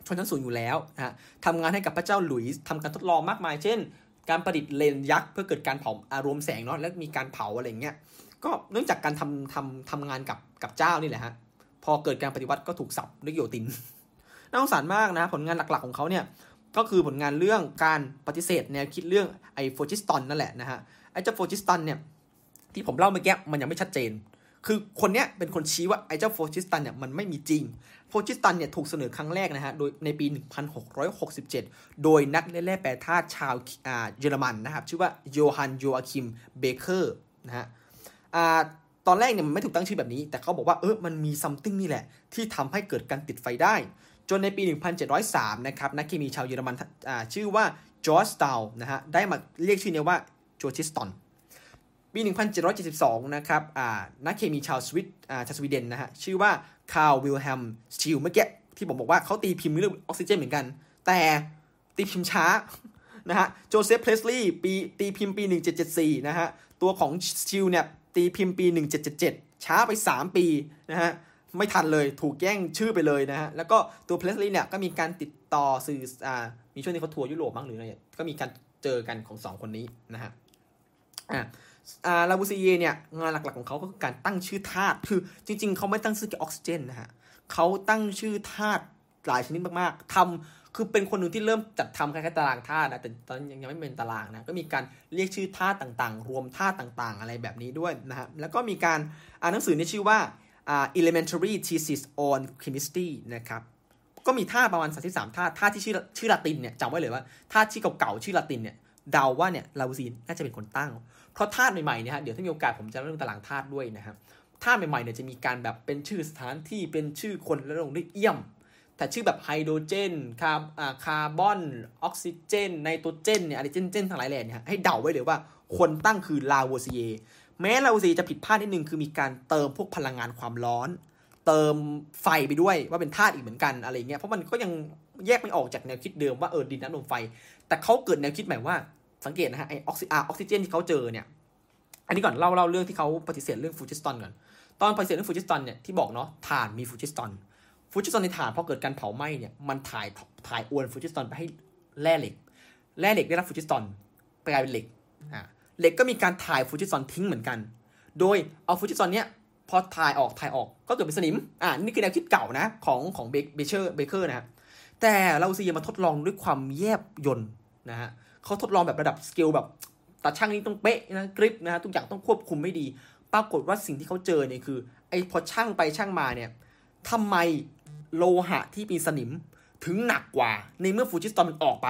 ชนชั้นสูงอยู่แล้วนะฮะทำงานให้กับพระเจ้าหลุยส์ทำการทดลองมากมาย เช่น การประดิษฐ์เลนยักษ์เพื่อเกิดการเผาอารมณ์แสงเนาะแล้วมีการเผาอะไรเงี้ยก็เนื่องจากการทำทำทำงานกับกับเจ้านี่แหละฮะ พอเกิดการปฏิวัติก็ถูกสับด้วยโยติน น่าสงสารมากนะ ผลงานหลักๆของเขาเนี่ยก็คือผลงานเรื่องการปฏิเสธแนวคิดเรื่องไอ phlogiston นั่นแหละนะฮะไอเจ้า phlogiston เนี่ยที่ผมเล่าเมื่อกี้มันยังไม่ชัดเจน คือคนเนี้ยเป็นคนชี้ว่าไอเจ้า phlogiston เนี่ยมันไม่มีจริง phlogiston เนี่ยถูกเสนอครั้งแรกนะฮะโดยในปี 1667 โดยนักเล่นแร่แปรธาตุชาวเยอรมันนะครับชื่อว่าโยฮันโยอาคิมเบเกอร์นะฮะ ตอนแรกเนี่ยมันไม่ถูกตั้งชื่อแบบนี้ แต่เขาบอกว่าเออมันมี something นี่แหละ ที่ทำให้เกิดการติดไฟได้ จนในปี 1703 นะครับนักเคมีชาวเยอรมันชื่อว่าจอร์จสตาห์ลนะฮะได้มาเรียกชื่อนี้ว่า phlogiston ปี 1772 นะครับนักเคมีชาวสวิตชาวสวีเดนนะฮะชื่อว่าคาร์ลวิลเฮล์มชีเลอเมื่อกี้ที่ผมบอกว่าเขาตีพิมพ์เรื่องออกซิเจนเหมือนกัน แต่ตีพิมพ์ช้านะฮะโจเซฟเพลสลีย์ปีตีพิมพ์ปี 1774 นะฮะตัวของชีเลอเนี่ย ตีพิมพ์ปี 1777 ช้าไป 3 ปีนะฮะไม่ทันเลยถูกแย่งชื่อไปเลยนะฮะ แล้วก็ตัวเพลสลีเนี่ยก็มีการติดต่อสื่ออ่ามีช่วงที่เขาทัวร์ยุโรปบ้างหรืออะไรก็มีการเจอกันของ 2 คนนี้นะฮะอ่าอ่าลาบูซีเยเนี่ยงานหลักๆของเขาก็คือการตั้งชื่อธาตุคือจริง ๆเขาไม่ตั้งชื่อแค่ออกซิเจนนะฮะเขาตั้งชื่อธาตุหลายชนิดมากๆทำ คือเป็นคนหนึ่งที่เริ่มจัดทำคล้ายๆตารางธาตุนะแต่ตอนยังยังไม่เป็นตารางนะก็มีการเรียกชื่อธาตุต่างๆ รวมธาตุต่างๆ อะไรแบบนี้ด้วยนะฮะแล้วก็มีการอ่านหนังสือในชื่อว่า elementary treatise on chemistry นะครับก็มีธาตุประมาณ 33ธาตุธาตุที่ชื่อชื่อละตินเนี่ยจำไว้เลยว่าธาตุที่เก่าๆชื่อละตินเนี่ยเดาว่าเนี่ยลาวูซีนน่าจะเป็นคนตั้ง เพราะธาตุใหม่ๆเนี่ยฮะเดี๋ยวถ้ามีโอกาสผมจะเล่าเรื่องตารางธาตุด้วยนะครับธาตุใหม่ๆเนี่ยจะมีการแบบเป็นชื่อสถานที่เป็นชื่อคนแล้วลงด้วย ium แต่ชื่อแบบไฮโดรเจนคาร์อ่าคาร์บอนออกซิเจนไนโตรเจนเนี่ยอะไร gen gen ทั้งหลายแหล่เนี่ยให้เดาไว้เลยว่าคนตั้งคือลาวัวซีเยแม้ลาวัวซีเยจะผิดพลาดนิดนึงคือมีการเติมพวกพลังงานความร้อน เติมไฟไปด้วยว่าเป็นธาตุอีกเหมือนกันอะไรเงี้ยเพราะมันก็ยังแยกไม่ออกจากแนวคิดเดิมว่าเออดินน้ำลมไฟ แต่เขาเกิดแนวคิดใหม่ว่าสังเกตนะฮะไอออกซิอาออกซิเจนที่เขาเจอเนี่ยอันนี้ก่อนเล่าเล่าเรื่องที่เขาปฏิเสธเรื่องฟูจิสตันก่อนตอนปฏิเสธเรื่องฟูจิสตันเนี่ยที่บอกเนาะถ่านมี phlogiston phlogiston ในฐานพอเกิดการเผาไหม้เนี่ยมันถ่ายถ่ายโอน phlogiston ไปให้แร่เหล็ก แร่เหล็กได้รับ phlogiston กลายเป็นเหล็กอ่าเหล็กก็มีการถ่าย phlogiston ทิ้งเหมือนกัน โดยเอา phlogiston เนี้ยพอถ่ายออกถ่ายออกก็เกิดเป็นสนิมอ่านี่คือแนวคิดเก่านะของของเบเชอร์เบเกอร์นะฮะแต่ลาวัวซีเยมาทดลองด้วยความแยบยลนะฮะเขาทดลองแบบระดับสเกลแบบตักชั่งนี้ต้องเป๊ะนะกริบนะฮะทุกอย่างต้องควบคุมไม่ดี ปรากฏว่าสิ่งที่เขาเจอเนี่ยคือไอ้พอชั่งไปชั่งมาเนี่ยทำไม โลหะที่มีสนิมถึงหนักกว่า ในเมื่อฟูจิสตันมันออกไป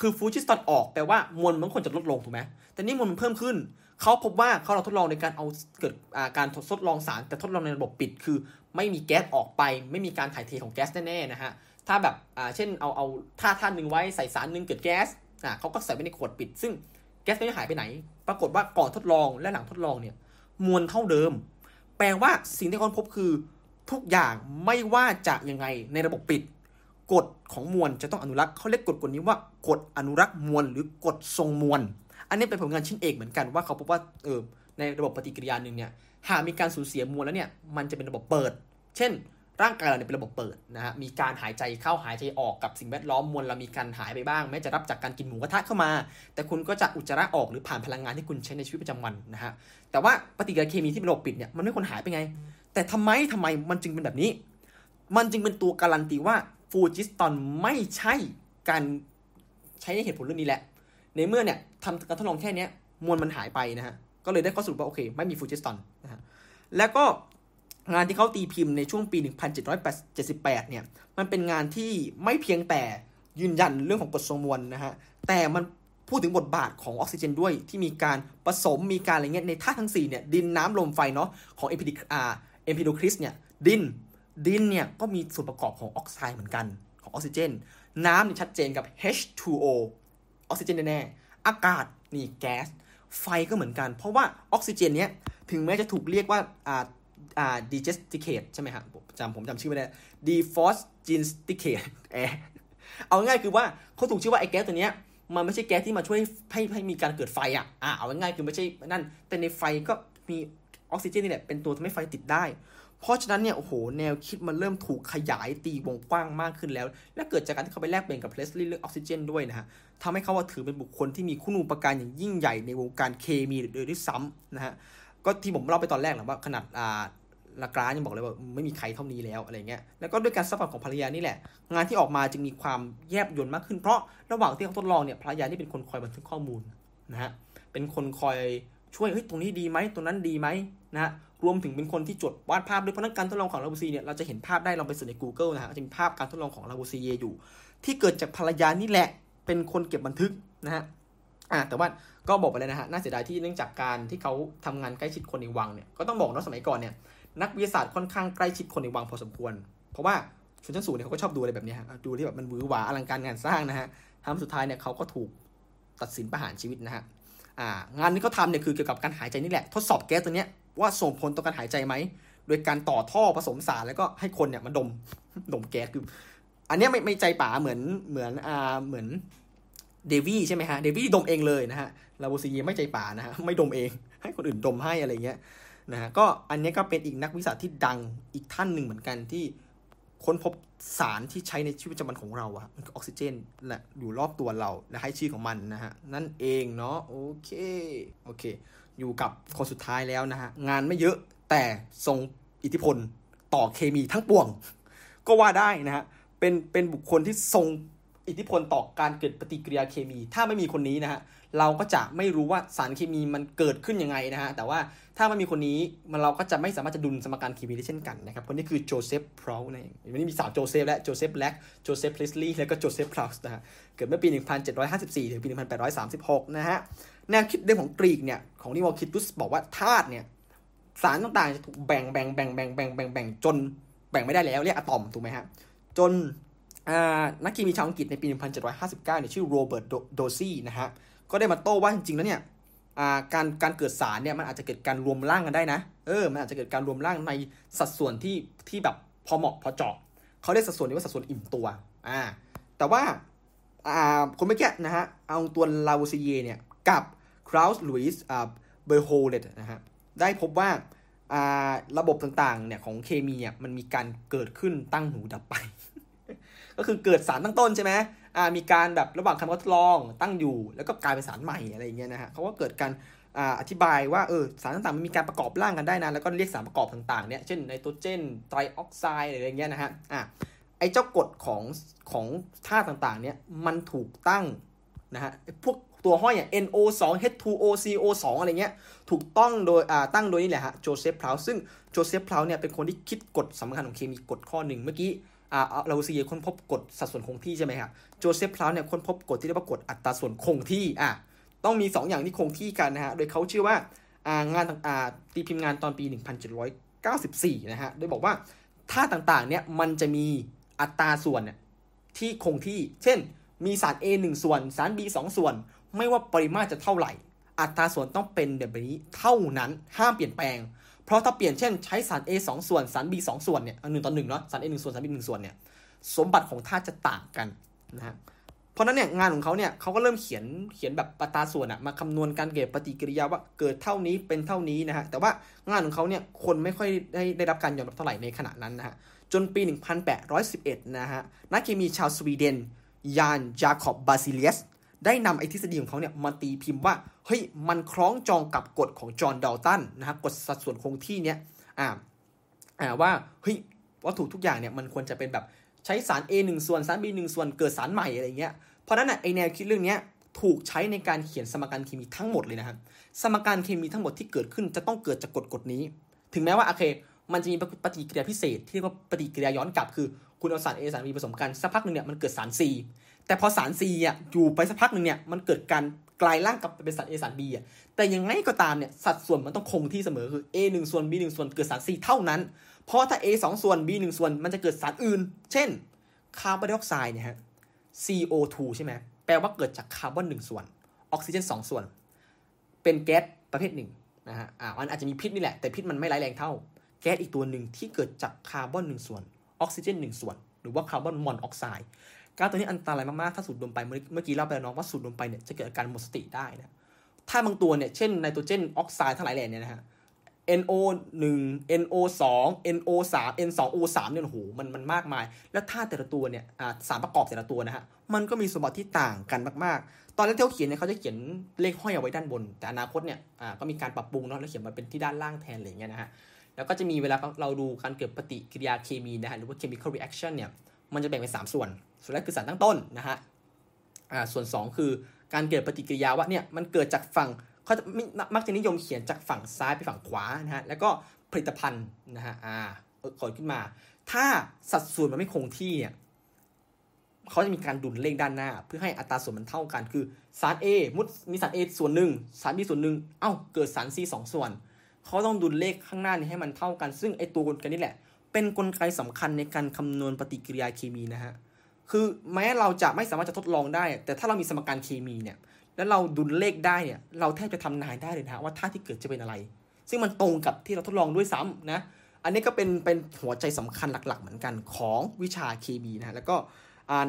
คือฟูจิสตันออกแปลว่ามวลมันควรจะลดลงถูกไหมแต่นี่มวลมันเพิ่มขึ้น เขาพบว่าเขาเราทดลองในการเอาเกิดการทดลองสารแต่ทดลองในระบบปิด คือไม่มีแก๊สออกไป ไม่มีการถ่ายเทของแก๊สแน่ๆนะฮะถ้าแบบเช่นเอาเอาท่าท่านหนึ่งไว้ใส่สารหนึ่งเกิดแก๊สอ่าเขาก็ใส่ไว้ในขวดปิด ซึ่งแก๊สไม่หายไปไหน ปรากฏว่าก่อนทดลองและหลังทดลองเนี่ยมวลเท่าเดิม แปลว่าสิ่งที่เขาพบคือ ทุกอย่างไม่ว่าจะยังไงในระบบปิด กฎของมวลจะต้องอนุรักษ์เขาเรียกกฎกฎนี้ว่ากฎอนุรักษ์มวลหรือกฎทรงมวล อันนี้เป็นผลงานชิ้นเอกเหมือนกันว่าเขาพบว่าเออในระบบปฏิกิริยาหนึ่งเนี่ยหากมีการสูญเสียมวลแล้วเนี่ยมันจะเป็นระบบเปิด เช่น ร่างกายเราเนี่ยเป็นระบบเปิดนะฮะมีการหายใจเข้าหายใจออกกับสิ่งแวดล้อมมวลเรามีการหายไปบ้างแม้จะรับจากการกินหมูกระทะเข้ามา แต่คุณก็จะอุจจาระออกหรือผ่านพลังงานที่คุณใช้ในชีวิตประจำวันนะฮะแต่ว่าปฏิกิริยาเคมีที่เป็นระบบปิดเนี่ยมันไม่ควรหายไปไง แต่ทำไมทำไมมันจึงเป็นแบบนี้ มันจึงเป็นตัวการันตีว่าฟูจิสตันไม่ใช่การใช้ในเหตุผลเรื่องนี้แหละ ในเมื่อเนี่ยทำการทดลองแค่นี้มวลมันหายไปนะฮะ ก็เลยได้ข้อสรุปว่าโอเค ไม่มีฟูจิสตันนะฮะ แล้วก็งานที่เขาตีพิมพ์ในช่วงปี 1778 เนี่ย มันเป็นงานที่ไม่เพียงแต่ยืนยันเรื่องของกฎทรงมวลนะฮะ แต่มันพูดถึงบทบาทของออกซิเจนด้วยที่มีการผสมมีการอะไรเงี้ยในธาตุทั้ง4เนี่ยดินน้ำลมไฟเนาะของ เอพิดิอาเอพิโดคลีสเนี่ยดินดินเนี่ยก็มีส่วนประกอบของออกไซด์เหมือนกันของออกซิเจน น้ำเนี่ยชัดเจนกับ H2O ออกซิเจนแน่ๆอากาศนี่แก๊สไฟก็เหมือนกัน เพราะว่าออกซิเจนเนี้ยถึงแม้จะถูกเรียกว่าอ่าอ่า degesticate ใช่ไหมครับจำผมจำชื่อไม่ได้ dephosgenesticate แอเอาง่ายคือว่าเขาถูกชื่อว่าไอ้แก๊สตัวเนี้ยมันไม่ใช่แก๊สที่มาช่วยให้ให้มีการเกิดไฟอะอ่าเอาง่ายคือไม่ใช่นั่นแต่ในไฟก็มี ออกซิเจนนี่แหละเป็นตัวทำให้ไฟติดได้ เพราะฉะนั้นเนี่ยโอ้โหแนวคิดมันเริ่มถูกขยายตีวงกว้างมากขึ้นแล้ว และเกิดจากการที่เขาไปแลกเปลี่ยนกับเพลสลีย์เรื่องออกซิเจนด้วยนะฮะทำให้เขาว่าถือเป็นบุคคลที่มีคุณูปการอย่างยิ่งใหญ่ในวงการเคมีโดยที่ซ้ำนะฮะก็ที่ผมเล่าไปตอนแรกแหละว่าขนาดอ่าลากรานจ์ยังบอกเลยว่าไม่มีใครเท่านี้แล้วอะไรเงี้ย แล้วก็ด้วยการ support ของภรรยานี่แหละ งานที่ออกมาจึงมีความแยบยลมากขึ้น เพราะระหว่างที่เขาทดลองเนี่ยภรรยานี่เป็นคนคอยบันทึกข้อมูลนะฮะ เป็นคนคอย ช่วยเฮ้ยตรงนี้ดีไหมตรงนั้นดีไหมนะฮะรวมถึงเป็นคนที่จดวาดภาพด้วยเพราะนั้นการทดลองของลาวัวซีเยเนี่ยเราจะเห็นภาพได้ลองไป search ใน Google นะฮะจะมีภาพการทดลองของลาวัวซีเยอยู่ ที่เกิดจากภรรยานี่แหละ เป็นคนเก็บบันทึกนะฮะอ่าแต่ว่าก็บอกไปเลยนะฮะน่าเสียดายที่เนื่องจากการที่เขาทำงานใกล้ชิดคนในวังเนี่ยก็ต้องบอกนะสมัยก่อนเนี่ยนักวิทยาศาสตร์ค่อนข้างใกล้ชิดคนในวังพอสมควร เพราะว่าชนชั้นสูงเนี่ยเขาก็ชอบดูอะไรแบบนี้ฮะดูที่แบบมันวือหวาอลังการงานสร้างนะฮะทำสุดท้ายเนี่ยเขาก็ถูกตัดสินประหารชีวิตนะฮะ งานที่เขาทำเนี่ยคือเกี่ยวกับการหายใจนี่แหละ ทดสอบแก๊สตัวเนี้ยว่าส่งผลต่อการหายใจไหม โดยการต่อท่อผสมสารแล้วก็ให้คนเนี่ยมันดมดมแก๊สคืออันนี้ไม่ไม่ใจป่าเหมือนเหมือนอ่าเหมือนเดวี่ใช่ไหมฮะ เดวี่ดมเองเลยนะฮะ ลาโบซีเยไม่ใจป่านะฮะ ไม่ดมเอง ให้คนอื่นดมให้อะไรเงี้ยนะฮะ ก็อันนี้ก็เป็นอีกนักวิชาที่ดังอีกท่านหนึ่งเหมือนกันที่ ค้นพบสารที่ใช้ในชีวิตประจำวันของเราอะมันคือออกซิเจนแหละอยู่รอบตัวเราและให้ชื่อของมันนะฮะ นั่นเองเนาะโอเค โอเค อยู่กับคนสุดท้ายแล้วนะฮะ งานไม่เยอะแต่ทรงอิทธิพลต่อเคมีทั้งปวง ก็ว่าได้นะฮะ เป็นเป็นบุคคลที่ทรง อิทธิพลต่อการเกิดปฏิกิริยาเคมี ถ้าไม่มีคนนี้นะฮะเราก็จะไม่รู้ว่าสารเคมีมันเกิดขึ้นยังไงนะฮะแต่ว่าถ้าไม่มีคนนี้มันเราก็จะไม่สามารถจะดุลสมการเคมีได้เช่นกันนะครับคนนี้คือโจเซฟพราวส์นั่นเองวันนี้มีสามโจเซฟและโจเซฟแบล็กโจเซฟเพลสลีย์และก็โจเซฟพราวส์นะฮะเกิดเมื่อปี 1754 ถึงปี 1836 นะฮะแนวคิดเดิมของกรีกเนี่ยของลิวคิปปุสบอกว่าธาตุเนี่ยสารต่างๆจะถูกแบ่งแบ่งแบ่งแบ่งแบ่งแบ่งแบ่งจนแบ่งไม่ได้แล้วเรียกอะตอมถูกไหมฮะจน นักเคมีชาวอังกฤษในปี 1759เนี่ยชื่อโรเบิร์ตโดซี่นะฮะก็ได้มาโต้ว่าจริงๆแล้วเนี่ยการการเกิดสารเนี่ยมันอาจจะเกิดการรวมร่างกันได้นะเออมันอาจจะเกิดการรวมร่างในสัดส่วนที่ที่แบบพอเหมาะพอเจาะเขาเรียกสัดส่วนนี้ว่าสัดส่วนอิ่มตัวอ่าแต่ว่าอ่าคนเมื่อกี้นะฮะเอาตัวลาวซีเยเนี่ยกับคราวส์ลุยส์อ่าเบอร์โฮเลตนะฮะได้พบว่าอ่าระบบต่างๆเนี่ยของเคมีอะมันมีการเกิดขึ้นตั้งหูดับไป ก็คือเกิดสารตั้งต้นใช่ไหมอ่ามีการแบบระหว่างคำทดลองตั้งอยู่ แล้วก็กลายเป็นสารใหม่อะไรอย่างเงี้ยนะฮะเขาก็เกิดการอ่าอธิบายว่าเออสารต่างๆมันมีการประกอบร่างกันได้นะแล้วก็เรียกสารประกอบต่างๆเนี่ยเช่นไนโตรเจนไตรออกไซด์อะไรอย่างเงี้ยนะฮะอะไอ้เจ้ากฎของของธาตุต่างๆเนี่ยมันถูกตั้งนะฮะพวกตัวห้อยอย่าง NO2 H2O CO2 อะไรเงี้ยถูกตั้งโดยอ่าตั้งโดยนี่แหละฮะโจเซฟพราวส์ซึ่งโจเซฟพราวส์เนี่ยเป็นคนที่คิดกฎสำคัญของเคมีกฎข้อหนึ่งเมื่อกี้ ลาวัวซีเยค้นพบกฎสัดส่วนคงที่ใช่ไหมครับโจเซฟพราวส์เนี่ยค้นพบกฎที่เรียกว่ากฎอัตราส่วนคงที่อะต้องมี 2 อย่างที่คงที่กันนะฮะโดยเขาชื่อว่าางานาตีพิมพ์งานตอนปี 1794 นะฮะโดยบอกว่าท่าต่างๆเนี่ยมันจะมีอัตราส่วนเนี่ยที่คงที่ เช่น มีสาร A 1 ส่วน สาร B 2 ส่วน ไม่ว่าปริมาตรจะเท่าไหร่ อัตราส่วนต้องเป็นแบบนี้เท่านั้นห้ามเปลี่ยนแปลง เพราะถ้าเปลี่ยนเช่นใช้สาร A 2 ส่วนสาร B 2 ส่วนเนี่ยหนึ่งต่อหนึ่งเนาะสาร A 1ส่วนสาร B 1ส่วนเนี่ยสมบัติของธาตุจะต่างกันนะฮะเพราะนั้นเนี่ยงานของเขาเนี่ยเขาก็เริ่มเขียนเขียนแบบปตาส่วนอะมาคำนวณการเกิดปฏิกิริยาว่าเกิดเท่านี้เป็นเท่านี้นะฮะแต่ว่างานของเขาเนี่ยคนไม่ค่อยได้ได้รับการยอมรับเท่าไหร่ในขณะนั้นนะฮะจนปี 1811 นะฮะนักเคมีชาวสวีเดนยานจาคอบบาซิเลียสได้นำไอ้ทฤษฎีของเขาเนี่ยมาตีพิมพ์ว่า เฮ้ยมันคล้องจองกับกฎของจอห์นดัลตันนะครับกฎสัดส่วนคงที่เนี้ยอ่าอ่าว่าเฮ้ยวัตถุทุกอย่างเนี่ยมันควรจะเป็นแบบใช้สาร A 1ส่วนสาร B 1ส่วนเกิดสารใหม่อะไรเงี้ยเพราะนั้นอะไอแนวคิดเรื่องเนี้ยถูกใช้ในการเขียนสมการเคมีทั้งหมดเลยนะครับสมการเคมีทั้งหมดที่เกิดขึ้นจะต้องเกิดจากกฎกฎนี้ ถึงแม้ว่าโอเค มันจะมีปฏิกิริยาพิเศษที่เรียกว่าปฏิกิริยาย้อนกลับคือคุณเอาสาร A สาร B ผสมกันสักพักหนึ่งเนี่ยมันเกิดสาร C แต่พอสาร C อะอยู่ไปสักพักหนึ่งเนี่ยมันเกิดการ กลายร่างกลับไปเป็นสาร A สาร B อะแต่ยังไงก็ตามเนี่ยสัดส่วนมันต้องคงที่เสมอคือ A 1ส่วน B 1ส่วนเกิดสาร C เท่านั้น เพราะถ้า A 2ส่วน B 1ส่วนมันจะเกิดสารอื่น เช่นคาร์บอนไดออกไซด์เนี่ยฮะ CO2 ใช่ไหมแปลว่าเกิดจากคาร์บอน1ส่วนออกซิเจน2ส่วน เป็นแก๊สประเภทหนึ่งนะฮะอ่ามันอาจจะมีพิษนี่แหละแต่พิษมันไม่ร้ายแรงเท่า แก๊สอีกตัวหนึ่งที่เกิดจากคาร์บอนหนึ่งส่วนออกซิเจนหนึ่งส่วน หรือว่าคาร์บอนมอนอกไซด์ ก๊าซตัวนี้อันตรายมากๆ ถ้าสูดดมไปเมื่อกี้เล่าไปแล้วน้องว่าสูดดมไปเนี่ยจะเกิดอาการหมดสติได้นะ ถ้าบางตัวเนี่ย เช่นไนโตรเจนออกไซด์ทั้งหลายแหล่เนี่ยนะฮะ NO 1 NO 2 NO 3 N 2 O 3เนี่ยโอ้โหมันมันมากมาย แล้วธาตุแต่ละตัวเนี่ยสารประกอบแต่ละตัวนะฮะ มันก็มีสมบัติที่ต่างกันมากๆ ตอนแรกที่เขาเขียนเนี่ยเขาจะเขียนเลขห้อยเอาไว้ด้านบน แต่อนาคตเนี่ยก็มีการปรับปรุงเนาะแล้วเขียนมาเป็นที่ด้านล่างแทนอะไรเงี้ยนะฮะ แล้วก็จะมีเวลาเราดูการเกิดปฏิกิริยาเคมีนะฮะหรือว่า chemical reaction เนี่ย มันจะแบ่งเป็น 3 ส่วน ส่วนแรกคือสารตั้งต้นนะฮะอ่าส่วน 2 คือการเกิดปฏิกิริยาว่าเนี่ยมันเกิดจากฝั่งเขาจะมักจะนิยมเขียนจากฝั่งซ้ายไปฝั่งขวานะฮะแล้วก็ผลิตภัณฑ์นะฮะอ่าขอขึ้นมา ถ้าสัดส่วนมันไม่คงที่เนี่ยเขาจะมีการดุลเลขด้านหน้า เพื่อให้อัตราส่วนมันเท่ากัน คือสาร A มุดมีสาร A ส่วนหนึ่งสาร B ส่วนหนึ่งเอ้าเกิดสาร C สองส่วน เขาต้องดุลเลขข้างหน้านี้ให้มันเท่ากัน ซึ่งไอตัวกลไกนี้แหละ เป็นนกลไกสำคัญในการคำนวณปฏิกิริยาเคมีนะฮะคือแม้เราจะไม่สามารถจะทดลองได้ แต่ถ้าเรามีสมการเคมีเนี่ยแล้วเราดุลเลขได้เนี่ยเราแทบจะทำนายได้เลยนะว่าท่าที่เกิดจะเป็นอะไร ซึ่งมันตรงกับที่เราทดลองด้วยซ้ำนะอันนี้ก็เป็นเป็นหัวใจสำคัญหลักๆ เหมือนกันของวิชาเคมีนะแล้วก็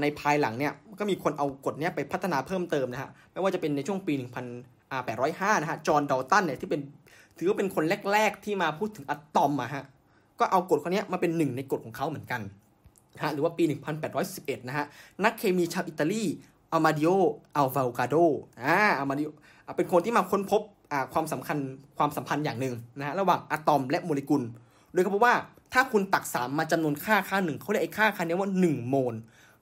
ในภายหลังเนี่ยก็มีคนเอากฎนี้ไปพัฒนาเพิ่มเติมนะฮะไม่ว่าจะเป็นในช่วงปี 1805 นะฮะจอห์นดอลตันเนี่ยที่เป็นถือว่าเป็นคนแรก ๆ ที่มาพูดถึงอะตอมอะฮะ ก็เอากฎข้อนี้มาเป็นหนึ่งในกฎของเขาเหมือนกันนะฮะหรือว่าปี 1811 นะฮะ นักเคมีชาวอิตาลีอาเมเดโออาโวกาโดรอ่าอาเมเดโอเป็นคนที่มาค้นพบความสำคัญความสัมพันธ์อย่างหนึ่งนะฮะระหว่างอะตอมและโมเลกุล โดยเขาบอกว่าถ้าคุณตักสารมาจำนวนค่าค่าหนึ่งเขาเรียกไอ้ค่าค่านี้ว่า 1 โมล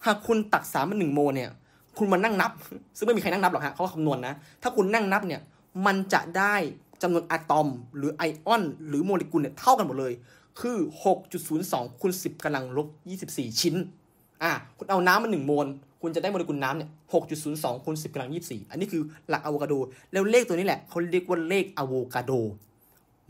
หากคุณตักสารมาหนึ่งโมลเนี่ย คุณมานั่งนับ ซึ่งไม่มีใครนั่งนับหรอกฮะเขาคำนวณนะถ้าคุณนั่งนับเนี่ย มันจะได้จำนวนอะตอม หรือไอออน หรือโมเลกุลเนี่ยเท่ากันหมดเลย คือ 6.02คูณ10กำลังลบ 24 ชิ้น อ่าคุณเอาน้ำมา1โมล คุณจะได้โมเลกุลน้ำเนี่ยหกจุดศูนย์สองคูณสิบกำลังยี่สิบสี่อันนี้คือหลักอาโวกาโดร แล้วเลขตัวนี้แหละเขาเรียกว่าเลขอาโวกาโดร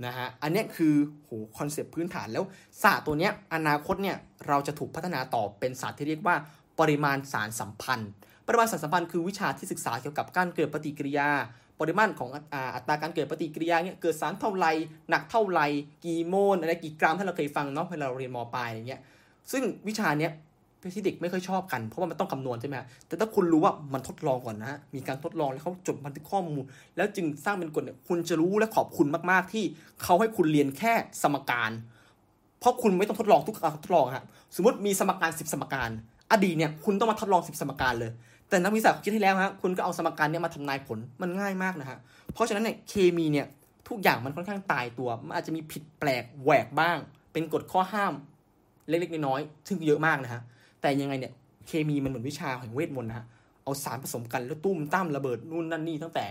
นะฮะ อันนี้คือโหคอนเซปต์พื้นฐานแล้วศาสตร์ตัวเนี้ยอนาคตเนี่ยเราจะถูกพัฒนาต่อเป็นศาสตร์ที่เรียกว่าปริมาณสารสัมพันธ์ ปริมาณสารสัมพันธ์คือวิชาที่ศึกษาเกี่ยวกับการเกิดปฏิกิริยา ปริมาณของอัตราการเกิดปฏิกิริยาเนี่ยเกิดสารเท่าไรหนักเท่าไรกี่โมลอะไรกี่กรัมถ้าเราเคยฟังเนาะเวลาเราเรียนมปลายอย่างเงี้ยซึ่งวิชาเนี้ยที่เด็กไม่ค่อยชอบกันเพราะว่ามันต้องคำนวณใช่ไหมแต่ถ้าคุณรู้ว่ามันทดลองก่อนนะ มีการทดลองแล้วเขาจดบันทึกข้อมูล แล้วจึงสร้างเป็นกฎเนี่ยคุณจะรู้และขอบคุณมาก ๆ ที่เขาให้คุณเรียนแค่สมการ เพราะคุณไม่ต้องทดลองทุกการทดลองฮะสมมติมีสมการ 10 สมการ อดีตเนี่ยคุณต้องมาทดลอง 10 สมการเลย แต่นักวิทยาศาสตร์คิดให้แล้วฮะคุณก็เอาสมการเนี่ยมาทำนายผลมันง่ายมากนะฮะเพราะฉะนั้นเนี่ยเคมีเนี่ยทุกอย่างมันค่อนข้างตายตัว มันอาจจะมีผิดแปลกแหวกบ้าง เป็นกฎข้อห้ามเล็กๆน้อยๆซึ่งเยอะมากนะฮะแต่ยังไงเนี่ยเคมีมันเหมือนวิชาแห่งเวทมนต์นะฮะเอาสารผสมกันแล้วตุ้มตั้มระเบิดนู่นนั่นนี่ตั้งแต่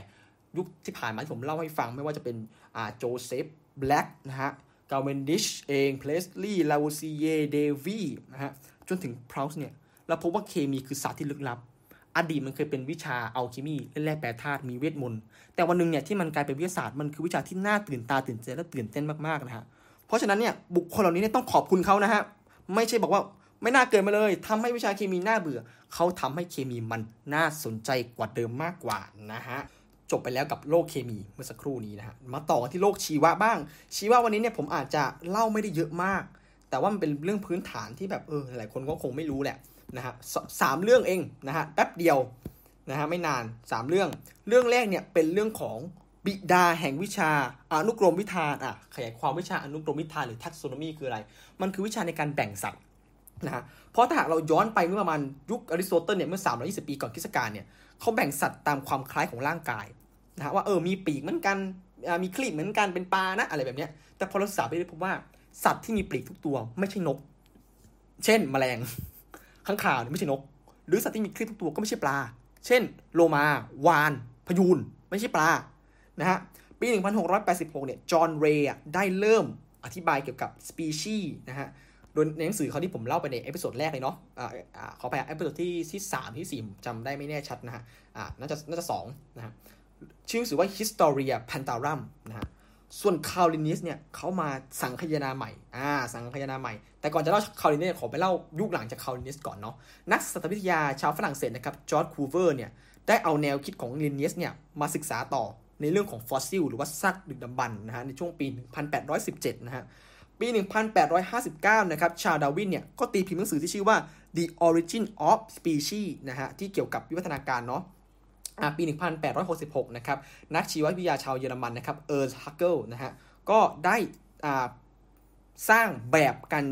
ยุคที่ผ่านมาที่ผมเล่าให้ฟังไม่ว่าจะเป็นอ่าโจเซฟแบล็กนะฮะคาเวนดิชเองพรีสต์ลีย์ลาวัวซีเยวีนะฮะจนถึงพราวส์เนี่ยเราพบว่าเคมีคือศาสตร์ที่ลึกลับ อดีตมันเคยเป็นวิชาอัลเคมีและแร่แปรธาตุมีเวทมนต์แต่วันหนึ่งเนี่ยที่มันกลายเป็นวิทยาศาสตร์มันคือวิชาที่น่าตื่นตาตื่นใจและตื่นเต้นมากๆนะฮะเพราะฉะนั้นเนี่ยบุคคลเหล่านี้เนี่ยต้องขอบคุณเขานะฮะไม่ใช่บอกว่าไม่น่าเกิดมาเลยทำให้วิชาเคมีน่าเบื่อ เขาทำให้เคมีมันน่าสนใจกว่าเดิมมากกว่านะฮะจบไปแล้วกับโลกเคมีเมื่อสักครู่นี้นะฮะมาต่อที่โลกชีวะบ้าง ชีวะวันนี้เนี่ยผมอาจจะเล่าไม่ได้เยอะมาก แต่ว่ามันเป็นเรื่องพื้นฐานที่แบบเออหลายคนก็คงไม่รู้แหละ นะฮะสามเรื่องเองนะฮะแป๊บเดียวนะฮะไม่นาน 3 เรื่อง เรื่องแรกเนี่ยเป็นเรื่องของบิดาแห่งวิชาอนุกรมวิธานอะขยายความวิชาอนุกรมวิธานหรือ taxonomy คืออะไร มันคือวิชาในการแบ่งสัตว์นะฮะเพราะถ้าหากเราย้อนไปเมื่อประมาณยุคอริสโตเติลเนี่ยเมื่อ 320 ปีก่อนคริสตกาลเนี่ยเขาแบ่งสัตว์ตามความคล้ายของร่างกายนะฮะว่าเออมีปีกเหมือนกันมีครีบเหมือนกันเป็นปลานะอะไรแบบเนี้ยแต่พอเราศึกษาไปได้พบว่าสัตว์ที่มีปีกทุกตัวไม่ใช่นก เช่น แมลง ค้างคาวไม่ใช่นก หรือสัตว์ที่มีครีบทุกตัวก็ไม่ใช่ปลา เช่น โลมา วาฬ พะยูน ไม่ใช่ปลา นะฮะ ปี 1686 เนี่ย จอห์น เรย์ได้เริ่มอธิบายเกี่ยวกับสปีชีส์นะฮะ โดยในหนังสือเขาที่ผมเล่าไปใน episode แรกเลยเนาะอ่าขอไป episode ที่ที่สามที่สี่จำได้ไม่แน่ชัดนะฮะ อ่า น่าจะ น่าจะสองนะฮะ ชื่อหนังสือว่า Historia Plantarum นะฮะ ส่วนคาร์ลลินเนียสเนี่ยเขามาสังคยนาใหม่อ่าสังคยนาใหม่ แต่ก่อนจะเล่าคาร์ลลินเนียสขอไปเล่ายุคหลังจากคาร์ลลินเนียสก่อนเนาะนักสัตววิทยาชาวฝรั่งเศสนะครับจอร์จคูเวียร์เนี่ยได้เอาแนวคิดของลินเนียสเนี่ยมาศึกษาต่อในเรื่องของฟอสซิลหรือว่าซากดึกดำบรรพ์นะฮะในช่วงปี 1817 นะฮะปี 1859 นะครับ ชาร์ลส์ดาร์วินเนี่ย ก็ตีพิมพ์หนังสือที่ชื่อว่า The Origin of Species นะฮะ ที่เกี่ยวกับวิวัฒนาการเนาะ ปี 1866 นะครับ นักชีววิทยาชาวเยอรมันนะครับ เอิร์นส์เฮคเคิลนะฮะ ก็ได้สร้างแบบการ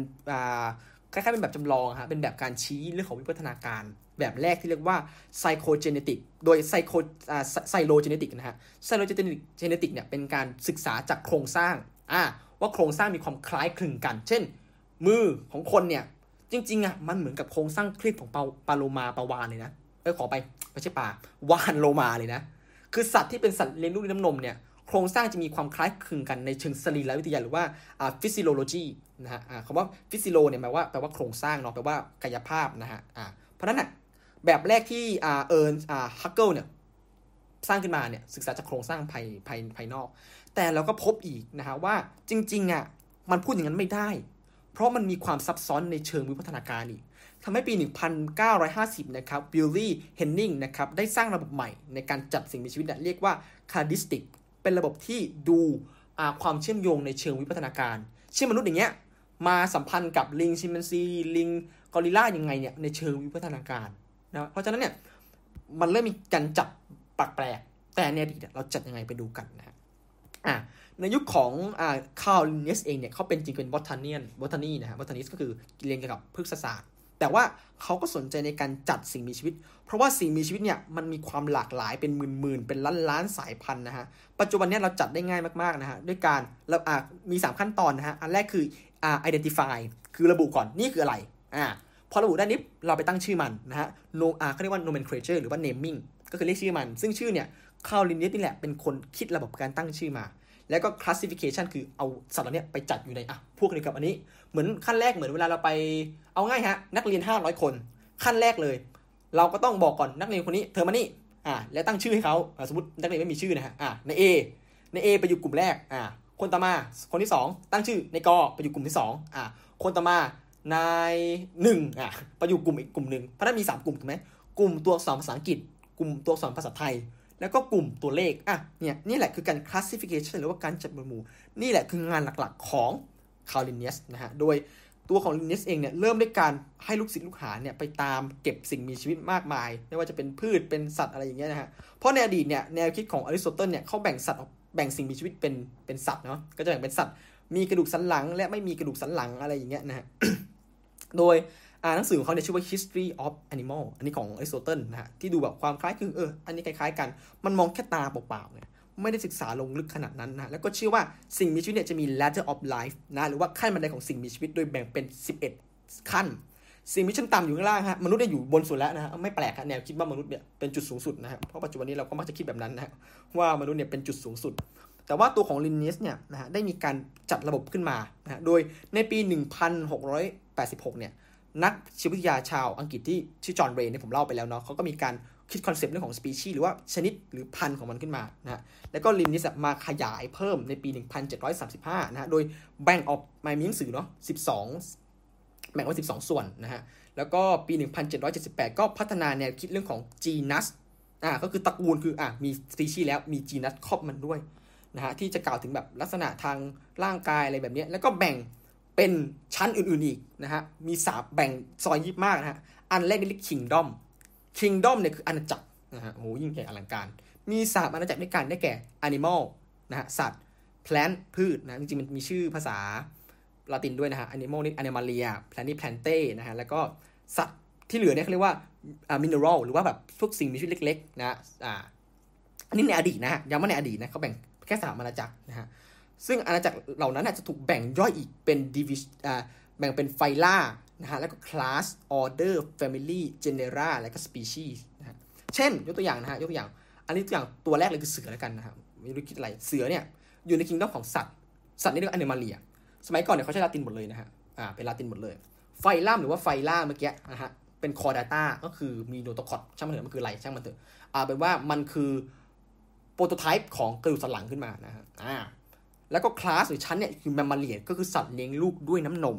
คล้ายๆเป็นแบบจำลองฮะ เป็นแบบการชี้เรื่องของวิวัฒนาการ แบบแรกที่เรียกว่า phylogenetic โดย phylo phylogenetic นะฮะ phylogenetic เนี่ยเป็นการศึกษาจากโครงสร้างอ่าว่าโครงสร้างมีความคล้ายคลึงกัน เช่น มือของคนเนี่ย จริงๆอะมันเหมือนกับโครงสร้างครีบของปาปลาโลมาปลาวาฬเลยนะเออขอไป ไม่ใช่ปลาวาฬโลมาเลยนะ คือสัตว์ที่เป็นสัตว์เลี้ยงลูกด้วยน้ำนมเนี่ยโครงสร้างจะมีความคล้ายคลึงกันในเชิงสรีรวิทยาหรือว่าอ่า physiology นะฮะคำว่า physio เนี่ยแปลว่าแปลว่าโครงสร้างเนาะแปลว่ากายภาพนะฮะอ่าเพราะนั้นอะแบบแรกที่อ่าเอิร์นส์อ่าเฮคเคิลเนี่ยสร้างขึ้นมาเนี่ยศึกษาจากโครงสร้างภายภายภายนอก แต่เราก็พบอีกนะฮะว่าจริงๆอะมันพูดอย่างนั้นไม่ได้ เพราะมันมีความซับซ้อนในเชิงวิวัฒนาการอีก ทำให้ปี 1950 นะครับวิลลี่เฮนนิกนะครับได้สร้างระบบใหม่ในการจัดสิ่งมีชีวิตเรียกว่า cladistic เป็นระบบที่ดูความเชื่อมโยงในเชิงวิวัฒนาการ เช่นมนุษย์อย่างเงี้ยมาสัมพันธ์กับลิงชิมแปนซีลิงกอริลลายังไงเนี่ยในเชิงวิวัฒนาการนะเพราะฉะนั้นเนี่ยมันเริ่มมีการจัดแปลกๆแต่ในอดีตเราจัดยังไงไปดูกันนะอะในยุคของอ่าคาร์ลลินเนียสเองเนี่ยเขาเป็นจริงเป็น botany botany นะฮะ botanist ก็คือเรียนเกี่ยวกับพฤกษศาสตร์ แต่ว่าเขาก็สนใจในการจัดสิ่งมีชีวิต เพราะว่าสิ่งมีชีวิตเนี่ยมันมีความหลากหลายเป็นหมื่นๆเป็นล้านล้านสายพันธุ์นะฮะ ปัจจุบันนี้เราจัดได้ง่ายมากๆนะฮะด้วยการเราอ่ามี 3 ขั้นตอนนะฮะ อันแรกคืออ่า identify คือระบุก่อนนี่คืออะไรอ่าพอระบุได้นี้เราไปตั้งชื่อมันนะฮะ no อ่าเขาเรียกว่า nomenclature หรือว่า naming ก็คือเรียกชื่อมัน ซึ่งชื่อเนี่ยคาร์ลินเนสนี่แหละเป็นคนคิดระบบการตั้งชื่อมา แล้วก็ classification คือเอาสัตว์เหล่านี้ไปจัดอยู่ในอะพวกนี้กับอันนี้ เหมือนขั้นแรกเหมือนเวลาเราไปเอาง่ายฮะ นักเรียน 500 คน ขั้นแรกเลย เราก็ต้องบอกก่อนนักเรียนคนนี้เธอมานี่อ่าแล้วตั้งชื่อให้เขาสมมตินักเรียนไม่มีชื่อนะฮะอ่าใน A ใน A ไปอยู่กลุ่มแรกอ่าคนต่อมาคนที่ 2 ตั้งชื่อนาย กไปอยู่กลุ่มที่2อ่าคนต่อมานายหนึ่งอ่าไปอยู่กลุ่มอีกกลุ่มหนึ่งเพราะนั้นมี 3 กลุ่มถูกไหมกลุ่มตัวอักษรภาษาอังกฤษ กลุ่มตัวอักษรภาษาไทย แล้วก็กลุ่มตัวเลขอะเนี่ยนี่แหละคือการ classification หรือว่าการจัดหมวดหมู่ นี่แหละคืองานหลักๆของ คาร์ลลินเนียสนะฮะ โดยตัวของลินเนียสเองเนี่ยเริ่มด้วยการให้ลูกศิษย์ลูกหาเนี่ยไปตามเก็บสิ่งมีชีวิตมากมาย ไม่ว่าจะเป็นพืชเป็นสัตว์อะไรอย่างเงี้ยนะฮะ เพราะในอดีตเนี่ยแนวคิดของอริสโตเติลเนี่ยเขาแบ่งสัตว์แบ่งสิ่งมีชีวิตเป็นเป็นสัตว์เนาะ ก็จะแบ่งเป็นสัตว์มีกระดูกสันหลัง และไม่มีกระดูกสันหลังอะไรอย่างเงี้ยนะฮะ โดยอ่าหนังสือของเขาเนี่ยชื่อว่า history of animal อันนี้ของอริสโตเติลนะฮะที่ดูแบบความคล้ายคือเอออันนี้คล้ายๆกัน มันมองแค่ตาเปล่าๆเนี่ย ไม่ได้ศึกษาลงลึกขนาดนั้นนะ แล้วก็เชื่อว่าสิ่งมีชีวิตเนี่ยจะมี ladder of life นะ หรือว่าขั้นบันไดของสิ่งมีชีวิตโดยแบ่งเป็น 11 ขั้น สิ่งมีชั้นต่ำอยู่ข้างล่างฮะ มนุษย์เนี่ยอยู่บนสุดแล้วนะฮะ ไม่แปลกครับแนวคิดว่ามนุษย์เนี่ยเป็นจุดสูงสุดนะฮะ เพราะปัจจุบันนี้เราก็มักจะคิดแบบนั้นนะฮะว่ามนุษย์เนี่ยเป็นจุดสูงสุด แต่ว่าตัวของลินเนียสเนี่ยนะฮะ ได้มีการจัดระบบขึ้นมานะโดยในปี 1686 เนี่ย นักชีววิทยาชาวอังกฤษที่ชื่อจอห์นเรย์เนี่ยผมเล่าไปแล้วเนาะเขาก็มีการ คิดคอนเซปต์เรื่องของสปีชีส์หรือว่าชนิดหรือพันธุ์ของมันขึ้นมานะฮะแล้วก็ลินเนียสมาขยายเพิ่มในปี 1735 นะฮะ โดยแบ่งออกมามีหนังสือเนาะ 12 แบ่งไว้ 12 ส่วนนะฮะ แล้วก็ปี 1778 ก็พัฒนาแนวคิดเรื่องของ genus อ่าก็คือตระกูลคืออ่ามีสปีชีส์แล้วมี genus ครอบมันด้วยนะฮะที่จะกล่าวถึงแบบลักษณะทางร่างกายอะไรแบบนี้ แล้วก็แบ่งเป็นชั้นอื่นๆอีกนะฮะมีสาบแบ่งซอยยิบมากนะฮะอันแรกนี่เรียก kingdom เนี่ยคืออาณาจักรนะฮะโหยิ่งใหญ่อลังการ มีสามอาณาจักรด้วยกันได้แก่ animal นะฮะสัตว์ plant พืชนะจริงๆมันมีชื่อภาษาลาตินด้วยนะฮะ animal นี่ animalia plant นี่ Plantae นะฮะแล้วก็สัตว์ที่เหลือเนี่ยเขาเรียกว่า mineral หรือว่าแบบพวกสิ่งมีชีวิตเล็กๆนะอ่าอันนี้ในอดีตนะฮะย้ำว่าในอดีตนะเขาแบ่งแค่สามอาณาจักรนะฮะซึ่งอาณาจักรเหล่านั้นจะถูกแบ่งย่อยอีกเป็น division อ่าแบ่งเป็นไฟล่า นะฮะแล้วก็ class order family genera แล้วก็ species นะฮะเช่นยกตัวอย่างนะฮะยกตัวอย่าง อันนี้ตัวอย่างตัวแรกเลยคือเสือแล้วกันนะครับไม่รู้คิดอะไรเสือเนี่ยอยู่ในคิงดอมของสัตว์ สัตว์นี่เรียกอนิมาเลียสมัยก่อนเนี่ยเขาใช้ลาตินหมดเลยนะฮะอ่าเป็นลาตินหมดเลย phylum หรือว่า phyla เมื่อกี้นะฮะเป็น Chordata ก็คือมี notochord ช่างมันเถอะมันคืออะไรช่างมันเถอะอ่าเป็นว่ามันคือ prototype ของกระดูกสันหลังขึ้นมานะฮะอ่าแล้วก็คลาสหรือชั้นเนี่ยคือ Mammalia ก็คือสัตว์เลี้ยงลูกด้วยน้ำนม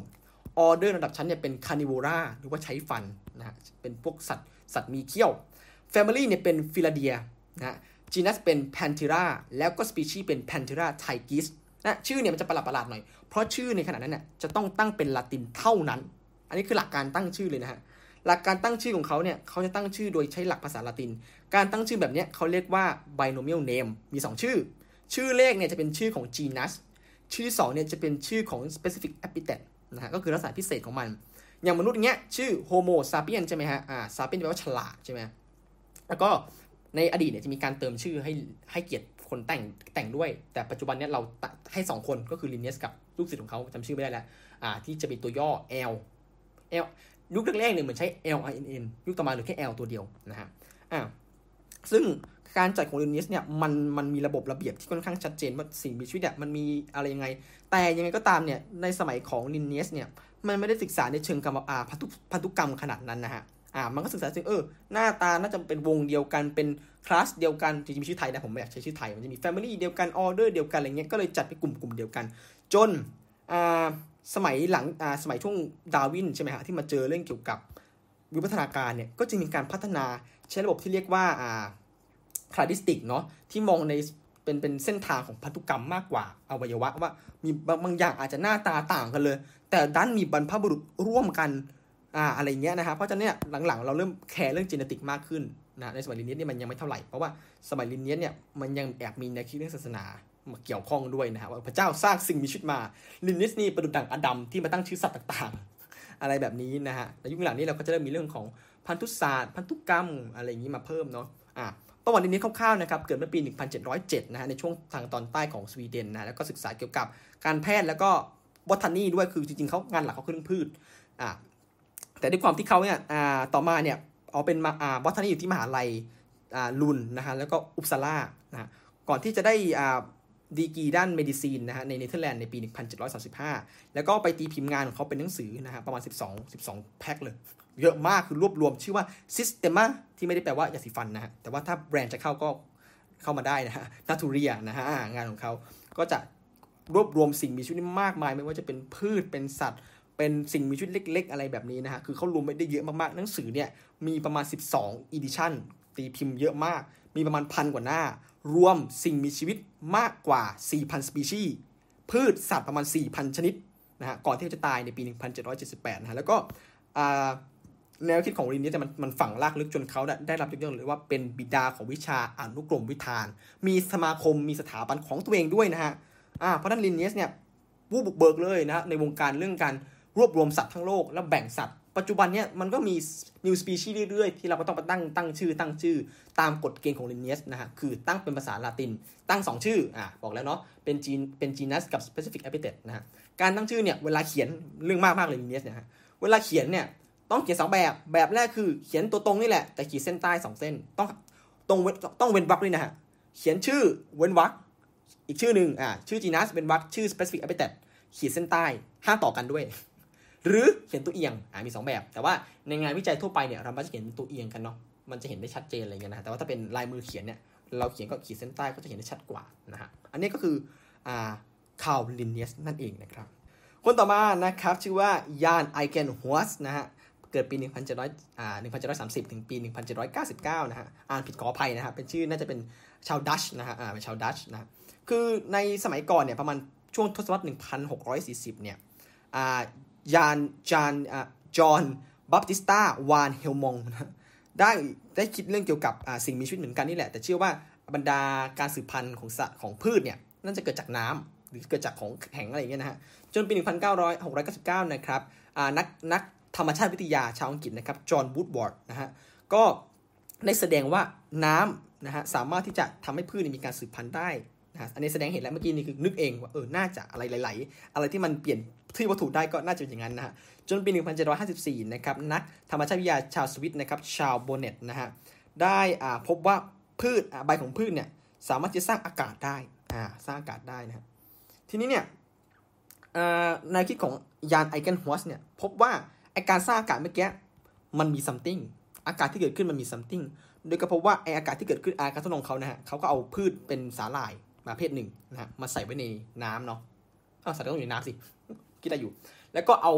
ออเดอร์ระดับชั้นเนี่ยเป็น Carnivora หรือว่าใช้ฟันนะฮะเป็นพวกสัตว์สัตว์มีเขี้ยว Family เนี่ยเป็น Felidae นะ genus เป็น Pantheraแล้วก็สปีชีส์เป็นแพนทิราไทกิสนะชื่อเนี่ยมันจะประหลาดประหลาดหน่อย เพราะชื่อในขณะนั้นเนี่ยจะต้องตั้งเป็นลาตินเท่านั้น อันนี้คือหลักการตั้งชื่อเลยนะฮะหลักการตั้งชื่อของเขาเนี่ยเขาจะตั้งชื่อโดยใช้หลักภาษาละติน การตั้งชื่อแบบนี้เขาเรียกว่า binomial name มี 2 ชื่อ ชื่อเลขเนี่ยจะเป็นชื่อของ genus ชื่อที่2เนี่ยจะเป็นชื่อของ specific epithet นะฮะก็คือลักษณะพิเศษของมัน อย่างมนุษย์อย่างเงี้ยชื่อ homo sapien ใช่ไหมฮะอ่า sapien แปลว่าฉลาดใช่ไหมแล้วก็ในอดีตเนี่ยจะมีการเติมชื่อให้ให้เกียรติคนแต่งแต่งด้วย แต่ปัจจุบันเนี่ยเราให้ 2 คนก็คือลินเนสกับลูกศิษย์ของเขาจำชื่อไม่ได้แล้วอ่าที่จะเป็นตัวย่อ L L ยุคแรกๆเนี่ยเหมือนใช้ L I N N ยุคต่อมาเหลือแค่ L ตัวเดียวนะฮะอ่าซึ่งการจัดของลินเนสเนี่ยมันมันมีระบบระเบียบที่ค่อนข้างชัดเจนว่าสิ่งมีชีวิตเนี่ยมันมีอะไรยังไง แต่ยังไงก็ตามเนี่ยในสมัยของลินเนสเนี่ยมันไม่ได้ศึกษาในเชิงกรรมอาพันธุพันธุกรรมขนาดนั้นนะฮะอ่ามันก็ศึกษาถึงเออหน้าตาน่าจะเป็นวงเดียวกันเป็นคลาสเดียวกันจริงๆมีชื่อไทยนะผมไม่อยากใช้ชื่อไทยมันจะมี Family เดียวกันออเดอร์เดียวกันอะไรเงี้ยก็เลยจัดเป็นกลุ่มกลุ่มเดียวกัน จนอ่าสมัยหลังอ่าสมัยช่วงดาวินใช่ไหมฮะที่มาเจอเรื่องเกี่ยวกับวิวัฒนาการเนี่ยก็จะมีการพัฒนาใช้ระบบที่เรียกว่าอ่าคลาดิสติกเนาะที่มองใน เป็นเป็นเส้นทางของพันธุกรรมมากกว่าอวัยวะว่ามีบางบางอย่างอาจจะหน้าตาต่างกันเลย แต่ดันมีบรรพบุรุษร่วมกันอ่าอะไรเงี้ยนะครับเพราะฉะนั้นเนี่ยหลังๆ เราเริ่มแคร์เรื่องจีเนติกมากขึ้นนะในสมัยลินเนียสนี่ยมันยังไม่เท่าไหร่ เพราะว่าสมัยลินเนียสเนี่ยมันยังแอบมีแนวคิดเรื่องศาสนามาเกี่ยวข้องด้วยนะครับว่าพระเจ้าสร้างสิ่งมีชีวิตมาลินเนียสนี่ประดุจดังอดัมที่มาตั้งชื่อสัตว์ต่างๆ อะไรแบบนี้นะฮะในยุคหลังนี้เราก็จะเริ่มมีเรื่องของพันธุศาสตร์ พันธุกรรมอะไรอย่างนี้มาเพิ่มเนาะอ่า ประวัตินี้คร่าวๆนะครับเกิดเมื่อปี 1707 นะฮะในช่วงทางตอนใต้ของสวีเดนนะแล้วก็ศึกษาเกี่ยวกับการแพทย์แล้วก็ botany ด้วยคือจริงๆเขางานหลักเขาคือเรื่องพืชอ่าแต่ด้วยความที่เขาเนี่ยอ่าต่อมาเนี่ยเอาเป็นมาอ่า botany อยู่ที่มหาลัยอ่าลุนนะฮะแล้วก็อุปสลานะก่อนที่จะได้อ่า ดีกีด้าน medicine นะฮะในเนเธอร์แลนด์ในปี 1735 แล้วก็ไปตีพิมพ์งานของเขาเป็นหนังสือนะฮะประมาณ 12 12 แพ็คเลย เยอะมากคือรวบรวมชื่อว่า Systema ที่ไม่ได้แปลว่ายาสีฟันนะฮะแต่ว่าถ้าแบรนด์จะเข้าก็เข้ามาได้นะฮะ Naturia นะฮะงานของเขาก็จะรวบรวมสิ่งมีชีวิตมากมาย ไม่ว่าจะเป็นพืชเป็นสัตว์ เป็นสิ่งมีชีวิตเล็ก ๆ อะไรแบบนี้นะฮะคือเขารวมไม่ได้เยอะมากๆหนังสือเนี่ยมีประมาณ 12 edition ตีพิมพ์เยอะมาก มีประมาณพันกว่าหน้า รวมสิ่งมีชีวิตมากกว่า 4,000 สปีชีส์พืชสัตว์ประมาณ 4,000 ชนิดนะฮะก่อนที่จะตายในปี 1778 นะฮะแล้วก็แนวคิดของลินนี้แต่มันมันฝังลากลึกจนเขาได้รับยกย่องเลยว่าเป็นบิดาของวิชาอนุกรมวิธาน มีสมาคมมีสถาบันของตัวเองด้วยนะฮะอ่าเพราะนั้นลินเนสเนี่ยผู้บุกเบิกเลยนะในวงการเรื่องการรวบรวมสัตว์ทั้งโลก แล้วแบ่งสัตว์ ปัจจุบันเนี่ยมันก็มี new species เรื่อยๆ ที่เราก็ต้องไปตั้งตั้งชื่อตั้งชื่อ ตามกฎเกณฑ์ของลินเนสนะฮะคือตั้งเป็นภาษาลาติน ตั้ง 2 ชื่ออ่าบอกแล้วเนาะเป็นจีนเป็น genus กับ specific epithet นะฮะการตั้งชื่อเนี่ยเวลาเขียนเรื่องมากมากเลยลินเนสเนี่ยฮะเวลาเขียนเนี่ยต้องเขียนสองแบบแบบแรกคือเขียนตัวตรงนี่แหละแต่ขีดเส้นใต้สองเส้นต้องตรงต้องเว้นวรรคด้วยนะฮะเขียนชื่อเว้นวรรคอีกชื่อหนึ่งอ่าชื่อ genus เว้นวรรคชื่อ specific epithet ขีดเส้นใต้ห้ามต่อกันด้วย หรือเขียนตัวเอียงอ่ามี 2 แบบ แต่ว่าในงานวิจัยทั่วไปเนี่ยเราไม่จะเขียนตัวเอียงกันเนาะมันจะเห็นได้ชัดเจนอะไรเงี้ยนะแต่ว่าถ้าเป็นลายมือเขียนเนี่ยเราเขียนก็ขีดเส้นใต้ก็จะเห็นได้ชัดกว่านะฮะอันนี้ก็คืออ่าคาร์ลินเนสนั่นเองนะครับคนต่อมานะครับชื่อว่ายานไอเกนฮัวสนะฮะเกิดปี 1700อ่า1730 ถึงปี 1799 นะฮะอ่านผิดขออภัยนะครับเป็นชื่อน่าจะเป็นชาวดัชนะฮะอ่าเป็นชาวดัชนะคือในสมัยก่อนเนี่ยประมาณช่วงทศวรรษ 1640 เนี่ยอ่า ยานจานอ่าจอห์นบัพติสตาวานเฮลมองนะได้ได้คิดเรื่องเกี่ยวกับอ่าสิ่งมีชีวิตเหมือนกันนี่แหละ แต่เชื่อว่าบรรดาการสืบพันธุ์ของสัตว์ของพืชเนี่ยน่าจะเกิดจากน้ำหรือเกิดจากของแข็งอะไรอย่างเงี้ยนะฮะจนปี 1999 นะครับอ่านักนักธรรมชาติวิทยาชาวอังกฤษนะครับจอห์นบูดบอร์ดนะฮะก็ได้แสดงว่าน้ำนะฮะสามารถที่จะทำให้พืชมีการสืบพันธุ์ได้ นะอันนี้แสดงเห็นแล้วเมื่อกี้นี่คือนึกเองว่าเออน่าจะอะไรไหลๆอะไรที่มันเปลี่ยนที่วัตถุได้ก็น่าจะเป็นอย่างนั้นนะฮะจนปี 1754 นะครับนักธรรมชาติวิทยาชาวสวิตนะครับชาวโบเนตนะฮะได้อ่าพบว่าพืชใบของพืชเนี่ยสามารถจะสร้างอากาศได้อ่าสร้างอากาศได้นะฮะทีนี้เนี่ยแนวคิดของยานไอเกนฮัวสเนี่ยพบว่าไอการสร้างอากาศเมื่อกี้มันมี something อากาศที่เกิดขึ้นมันมี something โดยก็พบว่าไออากาศที่เกิดขึ้นอากาศทดลองเขานะฮะเขาก็เอาพืชเป็นสาหร่าย มาเพศหนึ่งนะฮะมาใส่ไว้ในน้ำเนาะอ้าวสาหร่ายต้องอยู่ในน้ำสิคิดอะไรอยู่ แล้วก็เอา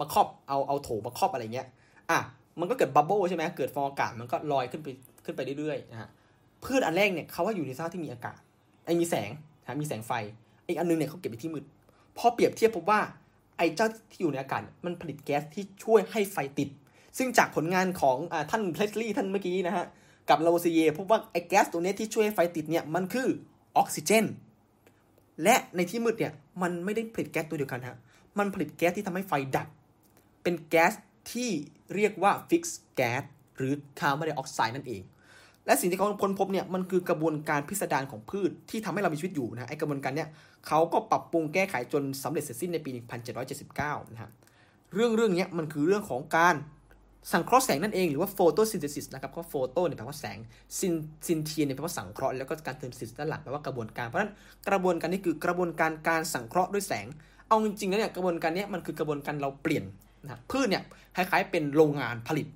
มาครอบเอาเอาโถมาครอบอะไรเงี้ยอะมันก็เกิด bubble ใช่ไหมเกิดฟองอากาศมันก็ลอยขึ้นไปขึ้นไปเรื่อยๆนะฮะพืชอันแรกเนี่ยเขาว่าอยู่ในสภาพที่มีอากาศไอ้มีแสงนะมีแสงไฟอีกอันนึงเนี่ยเขาเก็บไปที่มืดพอเปรียบเทียบพบว่าไอ้เจ้าที่อยู่ในอากาศมันผลิตแก๊สที่ช่วยให้ไฟติด ซึ่งจากผลงานของอท่านพรีสต์ลีย์ท่านเมื่อกี้นะฮะกับลาวัวซีเยพบว่าไอ้แก๊สตัวนี้ที่ช่วยให้ไฟติดเนี่ยมันคือ ออกซิเจน และในที่มืดเนี่ยมันไม่ได้ผลิตแก๊สตัวเดียวกันฮะ มันผลิตแก๊สที่ทำให้ไฟดับ เป็นแก๊สที่เรียกว่า fixed gas หรือคาร์บอนไดออกไซด์นั่นเอง และสิ่งที่เขาค้นพบเนี่ยมันคือกระบวนการพิสดารของพืชที่ทำให้เรามีชีวิตอยู่นะไอกระบวนการเนี่ยเขาก็ปรับปรุงแก้ไขจนสำเร็จเสร็จสิ้นในปี 1779 นะครับเรื่องเรื่องนี้มันคือเรื่องของการ สังเคราะห์แสงนั่นเองหรือว่า photosynthesis นะครับก็ photo เนี่ยแปลว่าแสงsyn synthe เนี่ยแปลว่าสังเคราะห์แล้วก็การเติม sis ด้านหลังแปลว่ากระบวนการเพราะฉะนั้นกระบวนการนี้คือกระบวนการการสังเคราะห์ด้วยแสง เอาจริงๆแล้วเนี่ยกระบวนการนี้มันคือกระบวนการเราเปลี่ยนนะพืชเนี่ยคล้ายๆ เป็นโรงงานผลิต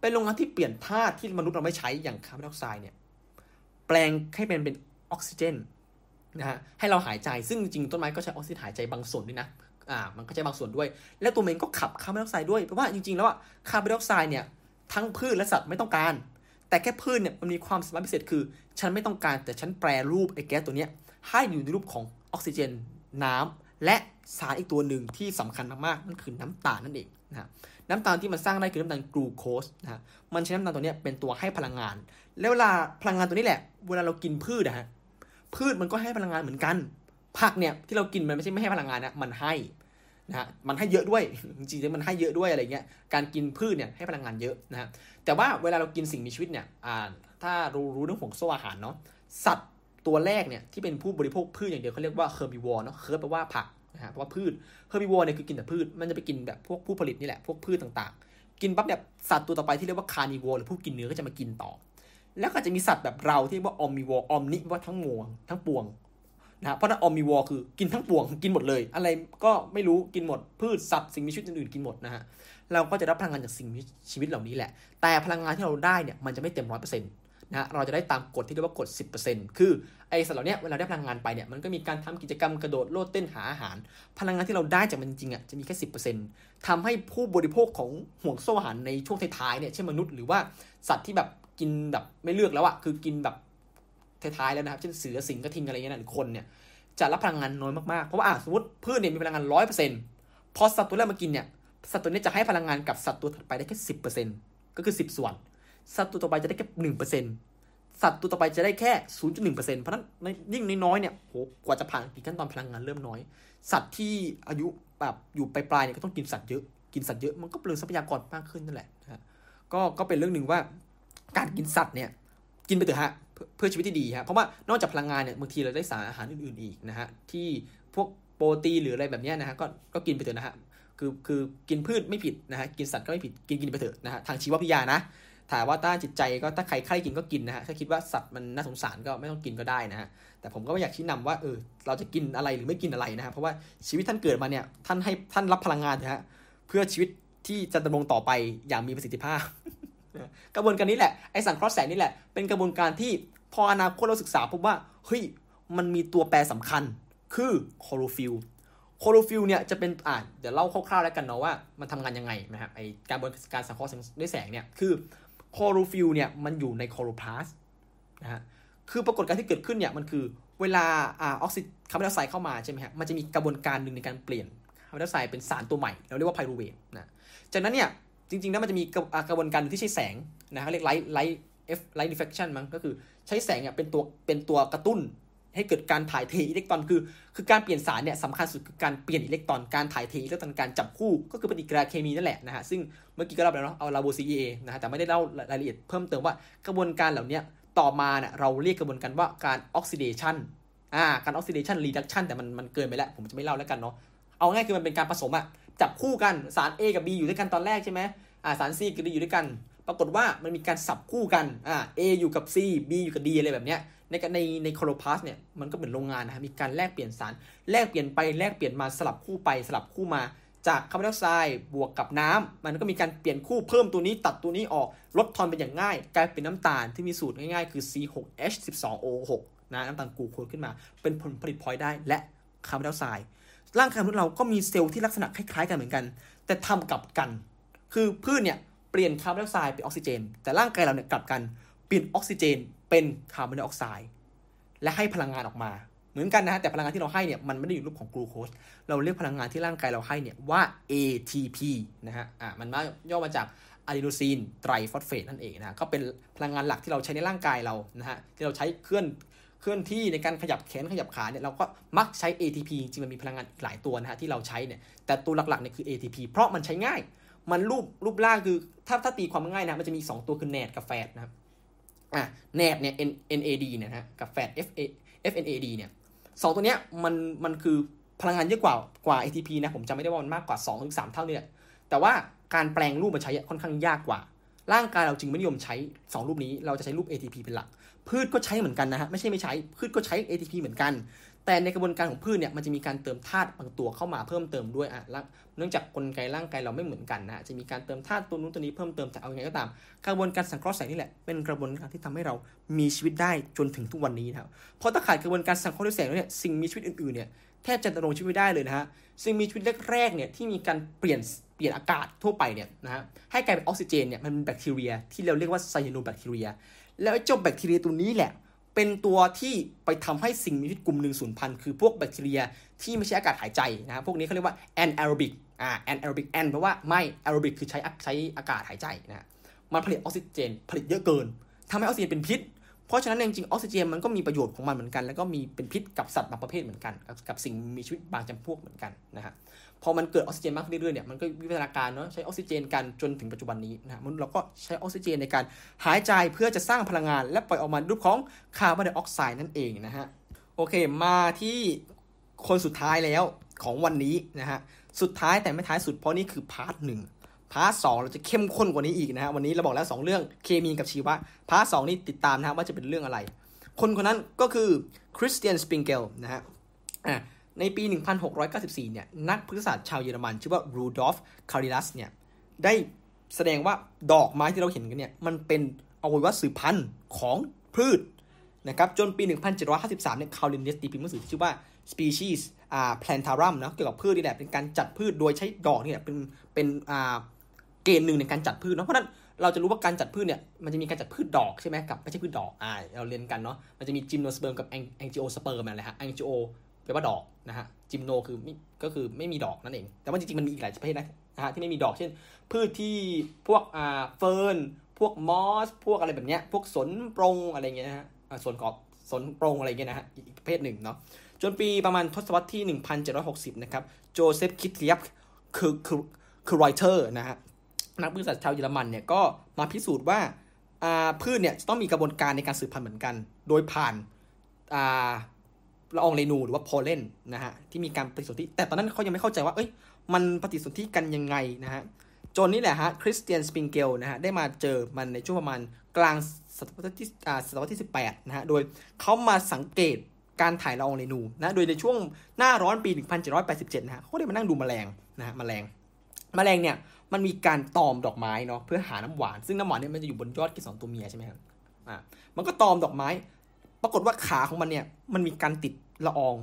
เป็นโรงงานที่เปลี่ยนธาตุที่มนุษย์เราไม่ใช้อย่างคาร์บอนไดออกไซด์เนี่ยแปลงให้เป็นเป็นออกซิเจนนะฮะให้เราหายใจซึ่งจริงๆต้นไม้ก็ใช้ออกซิเจนหายใจบางส่วนด้วยนะ อ่ามันก็ใช้บางส่วนด้วย และตัวมันก็ขับคาร์บอนไดออกไซด์ด้วยเพราะว่าจริงๆแล้วอะคาร์บอนไดออกไซด์เนี่ยทั้งพืชและสัตว์ไม่ต้องการ แต่แค่พืชเนี่ยมันมีความสามารถพิเศษคือ ฉันไม่ต้องการแต่ฉันแปรรูปไอ้แก๊สตัวเนี้ยให้อยู่ในรูปของออกซิเจนน้ำและสารอีกตัวหนึ่งที่สำคัญมากๆนั่นคือน้ำตาลนั่นเองนะน้ำตาลที่มันสร้างได้คือน้ำตาลกลูโคสนะฮะมันใช้น้ำตาลตัวนี้เป็นตัวให้พลังงาน แล้วเวลาพลังงานตัวนี้แหละ เวลาเรากินพืชนะฮะพืชมันก็ให้พลังงานเหมือนกัน ผักเนี่ยที่เรากินมันไม่ใช่ไม่ให้พลังงานนะมันให้นะฮะมันให้เยอะด้วยจริงๆมันให้เยอะด้วยอะไรเงี้ยการกินพืชเนี่ยให้พลังงานเยอะนะฮะแต่ว่าเวลาเรากินสิ่งมีชีวิตเนี่ยอ่าถ้ารู้รู้เรื่องของโซ่อาหารเนาะสัตว์ตัวแรกเนี่ยที่เป็นผู้บริโภคพืชอย่างเดียวเขาเรียกว่า herbivore เนาะ herb แปลว่าผักนะฮะเพราะว่าพืช herbivore เนี่ยคือกินแต่พืชมันจะไปกินแบบพวกผู้ผลิตนี่แหละพวกพืชต่างๆ กินปั๊บเนี่ยสัตว์ตัวต่อไปที่เรียกว่า carnivore หรือผู้กินเนื้อก็จะมากินต่อ แล้วก็จะมีสัตว์แบบเราที่เรียกว่า omnivore omni ว่าทั้งมวลทั้งปวง นะเพราะนั้นออมนิวอคือกินทั้งปวงกินหมดเลย อะไรก็ไม่รู้กินหมดพืชสัตว์สิ่งมีชีวิตอื่นๆกินหมดนะฮะเราก็จะรับพลังงานจากสิ่งมีชีวิตเหล่านี้แหละ แต่พลังงานที่เราได้เนี่ยมันจะไม่เต็มร้อยเปอร์เซ็นต์นะเราจะได้ตามกฎที่เรียกว่ากฎ 10%คือไอ้สัตว์เหล่านี้เวลาได้พลังงานไปเนี่ยมันก็มีการทำกิจกรรมกระโดดโลดเต้นหาอาหาร พลังงานที่เราได้จากมันจริงๆอะจะมีแค่ 10%ทำให้ผู้บริโภคของห่วงโซ่อาหารในช่วงท้ายๆเนี่ยเช่นมนุษย์หรือว่าสัตว์ที่แบบกินแบบไม่เลือกแล้วอะคือกินแบบ ท้ายๆแล้วนะครับ เช่นเสือสิงกระทิงอะไรเงี้ยนะหรือคนเนี่ยจะรับพลังงานน้อยมากๆ เพราะว่าสมมติพืชเนี่ยมีพลังงานร้อยเปอร์เซ็นต์พอสัตว์ตัวแรกมากินเนี่ยสัตว์ตัวนี้จะให้พลังงานกับสัตว์ตัวถัดไปได้แค่สิบเปอร์เซ็นต์ก็คือสิบส่วน สัตว์ตัวต่อไปจะได้แค่หนึ่งเปอร์เซ็นต์สัตว์ตัวต่อไปจะได้แค่0.1%เพราะนั้นยิ่งน้อยๆเนี่ยโหกว่าจะผ่านกี่ขั้นตอนพลังงานเริ่มน้อย สัตว์ที่อายุแบบอยู่ปลายๆเนี่ยก็ต้องกินสัตว์เยอะ กินสัตว์เยอะมันก็เปลืองทรัพยากรมากขึ้นนั่นแหละนะก็ก็เป็นเรื่องหนึ่งว่าการกินสัตว์เนี่ยกินไปเถอะฮะ เพื่อชีวิตที่ดีฮะเพราะว่านอกจากพลังงานเนี่ยบางทีเราได้สารอาหารอื่นๆอีกนะฮะที่พวกโปรตีนหรืออะไรแบบนี้นะฮะก็ก็กินไปเถอะนะฮะคือคือกินพืชไม่ผิดนะฮะกินสัตว์ก็ไม่ผิดกินกินไปเถอะนะฮะทางชีววิทยานะถามว่าต้านจิตใจก็ถ้าใครใครกินก็กินนะฮะถ้าคิดว่าสัตว์มันน่าสงสารก็ไม่ต้องกินก็ได้นะฮะแต่ผมก็ไม่อยากชี้นำว่าเออเราจะกินอะไรหรือไม่กินอะไรนะฮะเพราะว่าชีวิตท่านเกิดมาเนี่ยท่านให้ท่านรับพลังงานนะฮะเพื่อชีวิตที่จะดำรงต่อไปอย่างมีประสิทธิภาพ กระบวนการนี้แหละไอสังเคราะห์แสงนี่แหละเป็นกระบวนการที่พออนาคตเราศึกษาพบว่าเฮ้ยมันมีตัวแปรสำคัญคือคลอโรฟิลล์คลอโรฟิลล์เนี่ยจะเป็นอ่าเดี๋ยวเล่าคร่าวๆแล้วกันเนาะว่ามันทำงานยังไงนะครับไอกระบวนการสังเคราะห์ด้วยแสงเนี่ยคือคลอโรฟิลล์เนี่ยมันอยู่ในคลอโรพลาสต์นะฮะคือปรากฏการณ์ที่เกิดขึ้นเนี่ยมันคือเวลาอ่าออกซิคาร์บอนไดออกไซด์เข้ามาใช่ไหมฮะมันจะมีกระบวนการหนึ่งในการเปลี่ยนคาร์บอนไดออกไซด์เป็นสารตัวใหม่ เราเรียกว่า pyruvate นะจากนั้นเนี่ย จริงๆแล้วมันจะมีกระบวนการที่ใช้แสงนะเขาเรียก light light เอฟ light reaction มั้งก็คือใช้แสงเนี่ยเป็นตัวเป็นตัวกระตุ้น ให้เกิดการถ่ายเทอิเล็กตรอนคือ คือการเปลี่ยนสารเนี่ยสำคัญสุดคือการเปลี่ยนอิเล็กตรอนการถ่ายเทอิเล็กตรอนการจับคู่ก็คือปฏิกิริยาเคมีนั่นแหละนะฮะซึ่งเมื่อกี้ก็เล่าไปแล้วเนาะเอาลาวัวซีเยนะฮะแต่ไม่ได้เล่ารายละเอียดเพิ่มเติมว่ากระบวนการเหล่านี้ต่อมาเนี่ยเราเรียกกระบวนการว่าการออกซิเดชันอ่าการออกซิเดชันรีดักชันแต่มันมันเกินไปแล้วผมจะไม่เล่าแล้วกันเนาะเอาง่ายคือมันเป็นการผสมอะ จับคู่กันสาร A กับ B อยู่ด้วยกันตอนแรกใช่ไหมอ่าสาร C กับ D อยู่ด้วยกัน ปรากฏว่ามันมีการสับคู่กันอ่า A อยู่กับ C B อยู่กับ D อะไรแบบเนี้ยในในในคลอโรพลาสต์เนี่ยมันก็เหมือนโรงงานนะมีการแลกเปลี่ยนสารแลกเปลี่ยนไปแลกเปลี่ยนมาสลับคู่ไปสลับคู่มาจากคาร์บอนไดออกไซด์บวกกับน้ำมันก็มีการเปลี่ยนคู่เพิ่มตัวนี้ตัดตัวนี้ออกลดทอนเป็นอย่างง่าย กลายเป็นน้ำตาลที่มีสูตรง่ายๆ คือ C6H12O6 นะน้ำตาลกูโคสขึ้นมา เป็นผลผลิตพลอยได้และคาร์บอนไดออกไซด์ ร่างกายมนุษย์เราก็มีเซลล์ที่ลักษณะคล้ายๆกันเหมือนกัน แต่ทำกลับกัน คือพืชเนี่ยเปลี่ยนคาร์บอนไดออกไซด์เป็นออกซิเจน แต่ร่างกายเราเนี่ยกลับกันเปลี่ยนออกซิเจนเป็นคาร์บอนไดออกไซด์และให้พลังงานออกมา เหมือนกันนะฮะแต่พลังงานที่เราให้เนี่ยมันไม่ได้อยู่รูปของกลูโคสเราเรียกพลังงานที่ร่างกายเราให้เนี่ยว่า ATP นะฮะอ่ามันมาย่อมาจากอะดีโนซีนไตรฟอสเฟตนั่นเองนะก็เป็นพลังงานหลักที่เราใช้ในร่างกายเรานะฮะที่เราใช้เคลื่อน เคลื่อนที่ในการขยับแขนขยับขาเนี่ยเราก็มักใช้ ATP จริงมันมีพลังงานอีกหลายตัวนะฮะที่เราใช้เนี่ยแต่ตัวหลักๆเนี่ยคือ ATP เพราะมันใช้ง่าย มันรูปรูปร่างคือถ้าถ้าตีความง่ายนะมันจะมี 2 ตัวคือ NAD กับ FAT นะครับอะ NAD เนี่ย NAD เนี่ยนะกับ FAT FNAD เนี่ยสองตัวเนี้ยมันมันคือพลังงานเยอะกว่ากว่า ATP นะผมจำไม่ได้ว่ามันมากกว่า 2-3ถึงเท่านี่แหละแต่ว่าการแปลงรูปมาใช้ค่อนข้างยากกว่า ร่างกายเราจึงไม่นิยมใช้ 2 รูปนี้เราจะใช้รูป ATP เป็นหลัก พืชก็ใช้เหมือนกันนะฮะไม่ใช่ไม่ใช้พืชก็ใช้ ATP เหมือนกัน แต่ในกระบวนการของพืชเนี่ยมันจะมีการเติมธาตุบางตัวเข้ามาเพิ่มเติมด้วยอะเนื่องจากกลไกร่างกายเราไม่เหมือนกันนะจะมีการเติมธาตุตัวนู้นตัวนี้เพิ่มเติมแต่เอาไงก็ตาม กระบวนการสังเคราะห์แสงนี่แหละเป็นกระบวนการที่ทำให้เรามีชีวิตได้จนถึงทุกวันนี้นะครับเพราะถ้าขาดกระบวนการสังเคราะห์แสงแล้วเนี่ยสิ่งมีชีวิตอื่นๆเนี่ยแทบจะดำรงชีวิตไม่ได้เลยนะฮะสิ่งมีชีวิตแรกๆเนี่ยที่มีการเปลี่ยนเปลี่ยนอากาศทั่วไปเนี่ยนะฮะให้กลายเป็นออกซิเจนเนี่ยมันเป็นแบคทีเรียที่เราเรียกว่าไซยาโนแบคทีเรีย แล้วไอ้เจ้าแบคทีเรียตัวนี้แหละ เป็นตัวที่ไปทำให้สิ่งมีชีวิตกลุ่มหนึ่งสูญพันธุ์คือพวกแบคทีเรียที่ไม่ใช้อากาศหายใจนะพวกนี้เขาเรียกว่า anaerobic อ่า anaerobic an แปลว่าไม่แอโรบิกคือใช้ใช้อากาศหายใจนะมันผลิตออกซิเจน ผลิตเยอะเกินทำให้ออกซิเจนเป็นพิษ เพราะฉะนั้นจริงๆออกซิเจนมันก็มีประโยชน์ของมันเหมือนกัน แล้วก็มีเป็นพิษกับสัตว์บางประเภทเหมือนกัน กับสิ่งมีชีวิตบางจำพวกเหมือนกันนะฮะ พอมันเกิดออกซิเจนมากขึ้นเรื่อยๆเนี่ยมันก็วิวัฒนาการเนาะใช้ออกซิเจนกันจนถึงปัจจุบันนี้นะมนุษย์เราก็ใช้ออกซิเจนในการหายใจเพื่อจะสร้างพลังงาน และปล่อยออกมารูปของคาร์บอนไดออกไซด์นั่นเองนะฮะโอเคมาที่คนสุดท้ายแล้วของวันนี้นะฮะสุดท้ายแต่ไม่ท้ายสุดเพราะนี่คือ part หนึ่ง part สองเราจะเข้มข้นกว่านี้อีกนะฮะวันนี้เราบอกแล้ว 2 เรื่องเคมีกับชีวะ part สองนี่ติดตามนะฮะว่าจะเป็นเรื่องอะไร คนคนนั้นก็คือคริสเตียนสเปรงเกลนะฮะอ่า ในปี 1694 เนี่ย นักพฤกษศาสตร์ชาวเยอรมัน ชื่อว่ารูดอล์ฟคาเมราเรียสเนี่ย ได้แสดงว่าดอกไม้ที่เราเห็นกันเนี่ย มันเป็นอวัยวะสืบพันธุ์ของพืชนะครับ จนปี 1753 เนี่ยคาร์ลลินเนียสตีพิมพ์หนังสือที่ชื่อว่า species อ่า plantarum นะ เกี่ยวกับพืชนี่แหละ เป็นการจัดพืชโดยใช้ดอกนี่แหละ เป็น เป็น อ่า เกณฑ์หนึ่งในการจัดพืชเนาะ เพราะนั้นเราจะรู้ว่าการจัดพืชเนี่ย มันจะมีการจัดพืชดอกใช่ไหมกับไม่ใช่พืชดอก อ่า เราเรียนกันเนาะ มันจะมี gymnosperm กับ angiosperm อะไรฮะ angio แปลว่าดอกนะฮะ gymno คือไม่ก็คือไม่มีดอกนั่นเอง แต่ว่าจริงๆมันมีอีกหลายประเภทนะนะฮะที่ไม่มีดอกเช่น พืชที่พวกอ่าเฟิร์นพวกมอส พวกอะไรแบบเนี้ยพวกสนปรงอะไรเงี้ยนะฮะสนกอบสนปรงอะไรเงี้ยนะฮะอีกประเภทหนึ่งเนาะจนปีประมาณทศวรรษที่ 1760 นะครับโจเซฟก็อตต์ลีบเคิลเคิลเคิลรอยเตอร์นะฮะนักพืชศาสตร์ชาวเยอรมันเนี่ยก็มาพิสูจน์ว่าอ่าพืชเนี่ยต้องมีกระบวนการในการสืบพันธุ์เหมือนกัน โดยผ่านอ่า ละอองเรณูหรือว่า pollen นะฮะที่มีการปฏิสนธิแต่ตอนนั้นเขายังไม่เข้าใจว่าเอ้ยมันปฏิสนธิกันยังไงนะฮะจนนี่แหละฮะคริสเตียนสปริงเกลนะฮะได้มาเจอมันในช่วงประมาณกลางศตวรรษที่อ่าศตวรรษที่18นะฮะโดยเขามาสังเกตการถ่ายละอองเรนูนะโดยในช่วงหน้าร้อนปี 1787นะฮะเขาได้มานั่งดูแมลงนะฮะแมลงแมลงเนี่ยมันมีการตอมดอกไม้เนาะเพื่อหาน้ำหวาน ซึ่งน้ำหวานเนี่ยมันจะอยู่บนยอดเกสรตัวเมียใช่ไหมครับอ่ามันก็ตอมดอกไม้ ปรากฏว่าขาของมันเนี่ยมันมีการติดละออง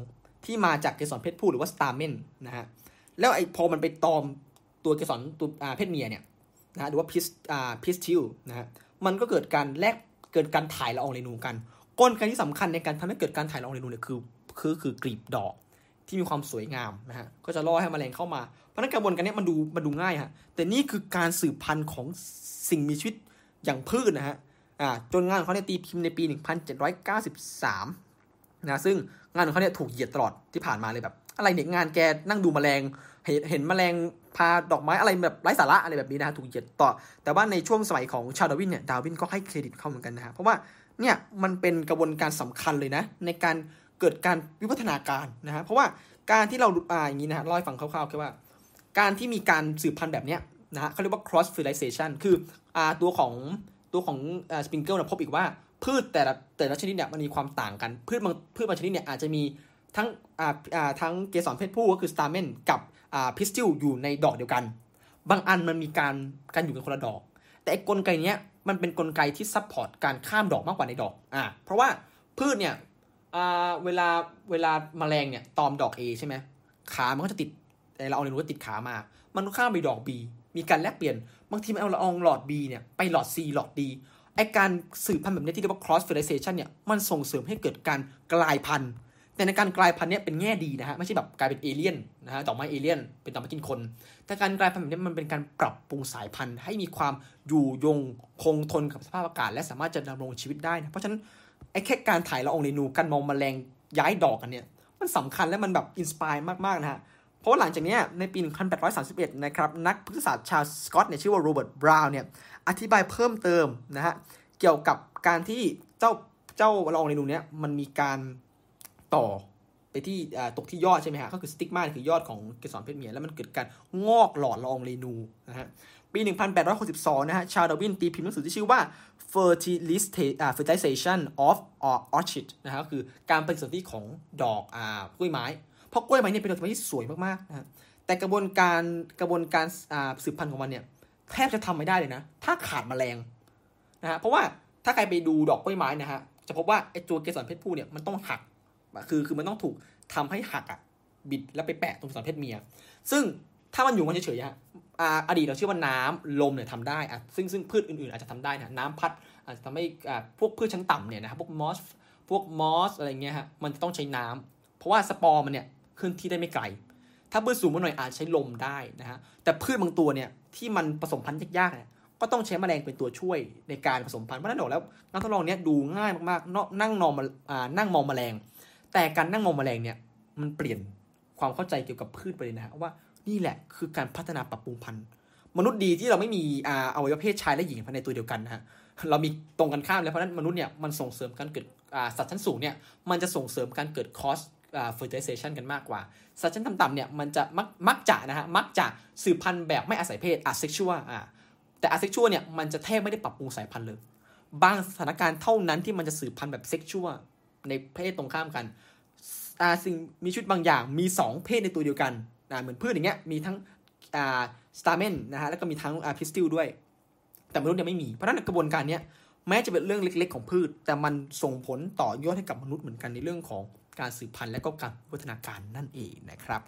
ที่มาจากเกสรเพศผู้หรือว่าสตาร์เมนนะฮะแล้วไอ้พอมันไปตอมตัวเกสรตัวเพศเมียเนี่ยนะหรือว่าพิสอ่าพิสทิลนะฮะมันก็เกิดการแลกเกิดการถ่ายละอองเรนูกัน กลไกที่สำคัญในการทำให้เกิดการถ่ายละอองเรนูเนี่ยคือคือคือกลีบดอกที่มีความสวยงามนะฮะก็จะล่อให้แมลงเข้ามาเพราะนั้นกระบวนการนี้มันดูมันดูง่ายฮะแต่นี่คือการสืบพันธุ์ของสิ่งมีชีวิตอย่างพืชนะฮะ อ่าจนงานของเขาเนี่ยตีพิมพ์ในปี 1793 นะ ซึ่งงานของเขาเนี่ยถูกเหยียดตลอดที่ผ่านมาเลยแบบ อะไรเนี่ยงานแกนั่งดูแมลงเห็นเห็นแมลงพาดอกไม้อะไรแบบไร้สาระอะไรแบบนี้นะถูกเหยียดต่อ แต่ว่าในช่วงสมัยของชาดาวินเนี่ยดาวินก็ให้เครดิตเขาเหมือนกันนะฮะเพราะว่าเนี่ยมันเป็นกระบวนการสำคัญเลยนะ ในการเกิดการวิวัฒนาการนะฮะเพราะว่าการที่เราอ่าอย่างนี้นะฮะเล่าให้ฟังคร่าวๆแค่ว่า การที่มีการสืบพันธุ์แบบเนี้ยนะฮะเขาเรียกว่า cross fertilization คืออ่าตัวของ ตัวของสเปรงเกลเนี่ยพบอีกว่าพืชแต่ละแต่ละชนิดเนี่ยมันมีความต่างกัน พืชบางพืชบางชนิดเนี่ยอาจจะมีทั้งอ่าอ่าทั้งเกสรเพศผู้ก็คือ stamen กับอ่า pistil อยู่ในดอกเดียวกัน บางอันมันมีการการอยู่กันคนละดอก แต่กลไกเนี้ยมันเป็นกลไกที่ support การข้ามดอกมากกว่าในดอกอ่าเพราะว่าพืชเนี่ยอ่าเวลาเวลาแมลงเนี่ยตอมดอก A ใช่ไหมขามันก็จะติดเราเอาเรียนูก็ติดขามา มันข้ามไปดอก B มีการแลกเปลี่ยน บางทีมันเอาละอองหลอด B เนี่ยไปหลอด C หลอด D ไอการสืบพันธุ์แบบนี้ที่เรียกว่า cross fertilization เนี่ยมันส่งเสริมให้เกิดการกลายพันธุ์ แต่ในการกลายพันธุ์เนี่ยเป็นแง่ดีนะฮะไม่ใช่แบบกลายเป็นเอเลี่ยนนะฮะดอม้เอเลี่ยนเป็นดอม้กินคน แต่การกลายพันธุ์แบบนี้มันเป็นการปรับปรุงสายพันธุ์ให้มีความอยู่ยงคงทนกับสภาพอากาศ และสามารถจะดำรงชีวิตได้นะเพราะฉะนั้นไอแค่การถ่ายละอองเรนูการมองแมลงย้ายดอกกันเนี่ยมันสำคัญและมันแบบ inspire มากๆนะฮะ เพราะว่าหลังจากนี้ในปี 1831 นะครับ นักพฤกษศาสตร์ชาวสกอตเนี่ยชื่อว่าโรเบิร์ตบราวน์เนี่ยอธิบายเพิ่มเติมนะฮะเกี่ยวกับการที่เจ้าเจ้าละอองเรณูเนี่ยมันมีการต่อไปที่ตกที่ยอดใช่ไหมฮะก็คือ stigma คือยอดของเกสรเพศเมีย แล้วมันเกิดการงอกหลอดละอองเรณูนะฮะปี 1862 นะฮะ ชาร์ลส์ดาร์วินตีพิมพ์หนังสือที่ชื่อว่า fertilization of orchid นะฮะก็คือการเป็นส่วนที่ของดอกอ่ากล้วยไม้ ราะกล้วยไม้เนี่ยเป็นดอกไม้ที่สวยมากๆนะฮะแต่กระบวนการกระบวนการสืบพันธุ์ของมันเนี่ยแทบจะทำไม่ได้เลยนะ ถ้าขาดแมลงนะฮะเพราะว่าถ้าใครไปดูดอกกล้วยไม้นะฮะจะพบว่าไอ้ตัวเกสรเพศผู้เนี่ยมันต้องหักคือคือมันต้องถูกทำให้หักอะบิดแล้วไปแปะตรงสรเพศเมีย ซึ่งถ้ามันอยู่มันเฉยๆฮะอดีตเราเชื่อว่าน้ำลมเนี่ยทำได้อะซึ่งซึ่งพืชอื่นๆ อาจจะทำได้นะน้ำพัดอาจจะทำให้พวกพืชชั้นต่ำเนี่ยนะครับพวกมอสพวกมอสอะไรเงี้ยฮะมันจะต้องใช้น้ำเพราะว่าสปอร์มันเนี่ย ขึ้นที่ได้ไม่ไกล ถ้าพืชสูงมาหน่อยอาจใช้ลมได้นะฮะ แต่พืชบางตัวเนี่ยที่มันผสมพันธุ์ยากๆเนี่ยก็ต้องใช้แมลงเป็นตัวช่วยในการผสมพันธุ์เพราะนั้นบอกแล้วนักทดลองเนี้ยดูง่ายมากๆนั่งนอนอ่านั่งมองแมลง แต่การนั่งมองแมลงเนี่ยมันเปลี่ยนความเข้าใจเกี่ยวกับพืชไปเลยนะฮะว่านี่แหละคือการพัฒนาปรับปรุงพันธุ์มนุษย์ดีที่เราไม่มีอาอวัยวะเพศชายและหญิงภายในตัวเดียวกันนะฮะเรามีตรงกันข้ามแล้วเพราะนั้นมนุษย์เนี่ยมันส่งเสริมการเกิดสัตว์ชั้นสูงเนี่ยมันจะส่งเสริมการเกิดคอส fertilization กันมากกว่าสัตว์ชั้นต่ำๆเนี่ยมันจะมักมักจะนะฮะมักจะสืบพันธุ์แบบไม่อาศัยเพศ asexual อ่าแต่ asexual เนี่ยมันจะแทบไม่ได้ปรับปรุงสายพันธุ์เลยบางสถานการณ์เท่านั้นที่มันจะสืบพันธุ์แบบ sexual ในเพศตรงข้ามกันอ่าสิ่งมีชุดบางอย่างมี 2 เพศในตัวเดียวกันนะเหมือนพืชอย่างเงี้ยมีทั้งอ่าสตาร์เมนนะฮะแล้วก็มีทั้งอ่าพิสติลด้วย แต่มนุษย์ยังไม่มีเพราะฉะนั้นกระบวนการเนี้ยแม้จะเป็นเรื่องเล็ก ๆ ของพืช แต่มันส่งผลต่อยอดให้กับมนุษย์เหมือนกันในเรื่องของ การสืบพันธุ์และก็การวัฒนาการนั่นเองนะครับ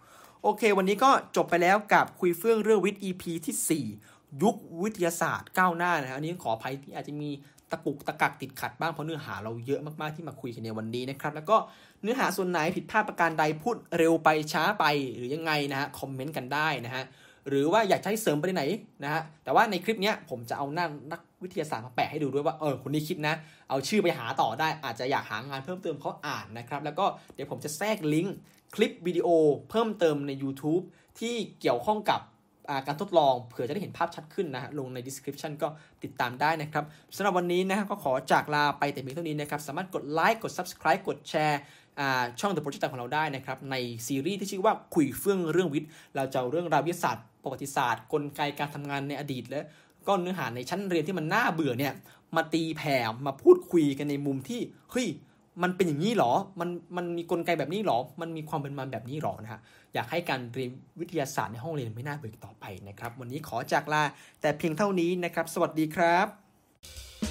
โอเค วันนี้ก็จบไปแล้วกับคุยเฟื่องเรื่องวิทย์ EP ที่ 4 ยุควิทยาศาสตร์ก้าวหน้านะฮะอันนี้ขออภัยที่อาจจะมีตะกุกตะกักติดขัดบ้างเพราะเนื้อหาเราเยอะมากๆที่มาคุยกันในวันนี้นะครับ แล้วก็เนื้อหาส่วนไหนผิดพลาดประการใดพูดเร็วไปช้าไปหรือยังไงนะฮะคอมเมนต์กันได้นะฮะหรือว่าอยากให้เสริมไปไหนนะฮะแต่ว่าในคลิปนี้ผมจะเอาหน้านัก วิทยาศาสตร์มาแปะให้ดูด้วยว่าเออคนนี้คิดนะ เอาชื่อไปหาต่อได้ อาจจะอยากหางานเพิ่มเติมเขาอ่านนะครับ แล้วก็เดี๋ยวผมจะแทรกลิงก์คลิปวิดีโอเพิ่มเติมใน YouTube ที่เกี่ยวข้องกับการทดลองเผื่อจะได้เห็นภาพชัดขึ้นนะฮะลงใน description ก็ติดตามได้นะครับสำหรับวันนี้นะฮะก็ขอจากลาไปแต่เพียงเท่านี้นะครับ สามารถกดไลค์กด subscribe กดแชร์ช่อง The Project ของเราได้นะครับ ในซีรีส์ที่ชื่อว่าคุยเฟื่องเรื่องวิทย์ เราจะเรื่องราววิทยาศาสตร์ ประวัติศาสตร์ กลไกการทำงานในอดีตและ ก็เนื้อหาในชั้นเรียนที่มันน่าเบื่อเนี่ย มาตีแผ่มาพูดคุยกันในมุมที่เฮ้ยมันเป็นอย่างนี้หรอ มันมันมีกลไกแบบนี้หรอ มันมีความเป็นมาแบบนี้หรอนะฮะ อยากให้การเรียนวิทยาศาสตร์ในห้องเรียนไม่น่าเบื่อต่อไปนะครับ วันนี้ขอจากลาแต่เพียงเท่านี้นะครับ สวัสดีครับ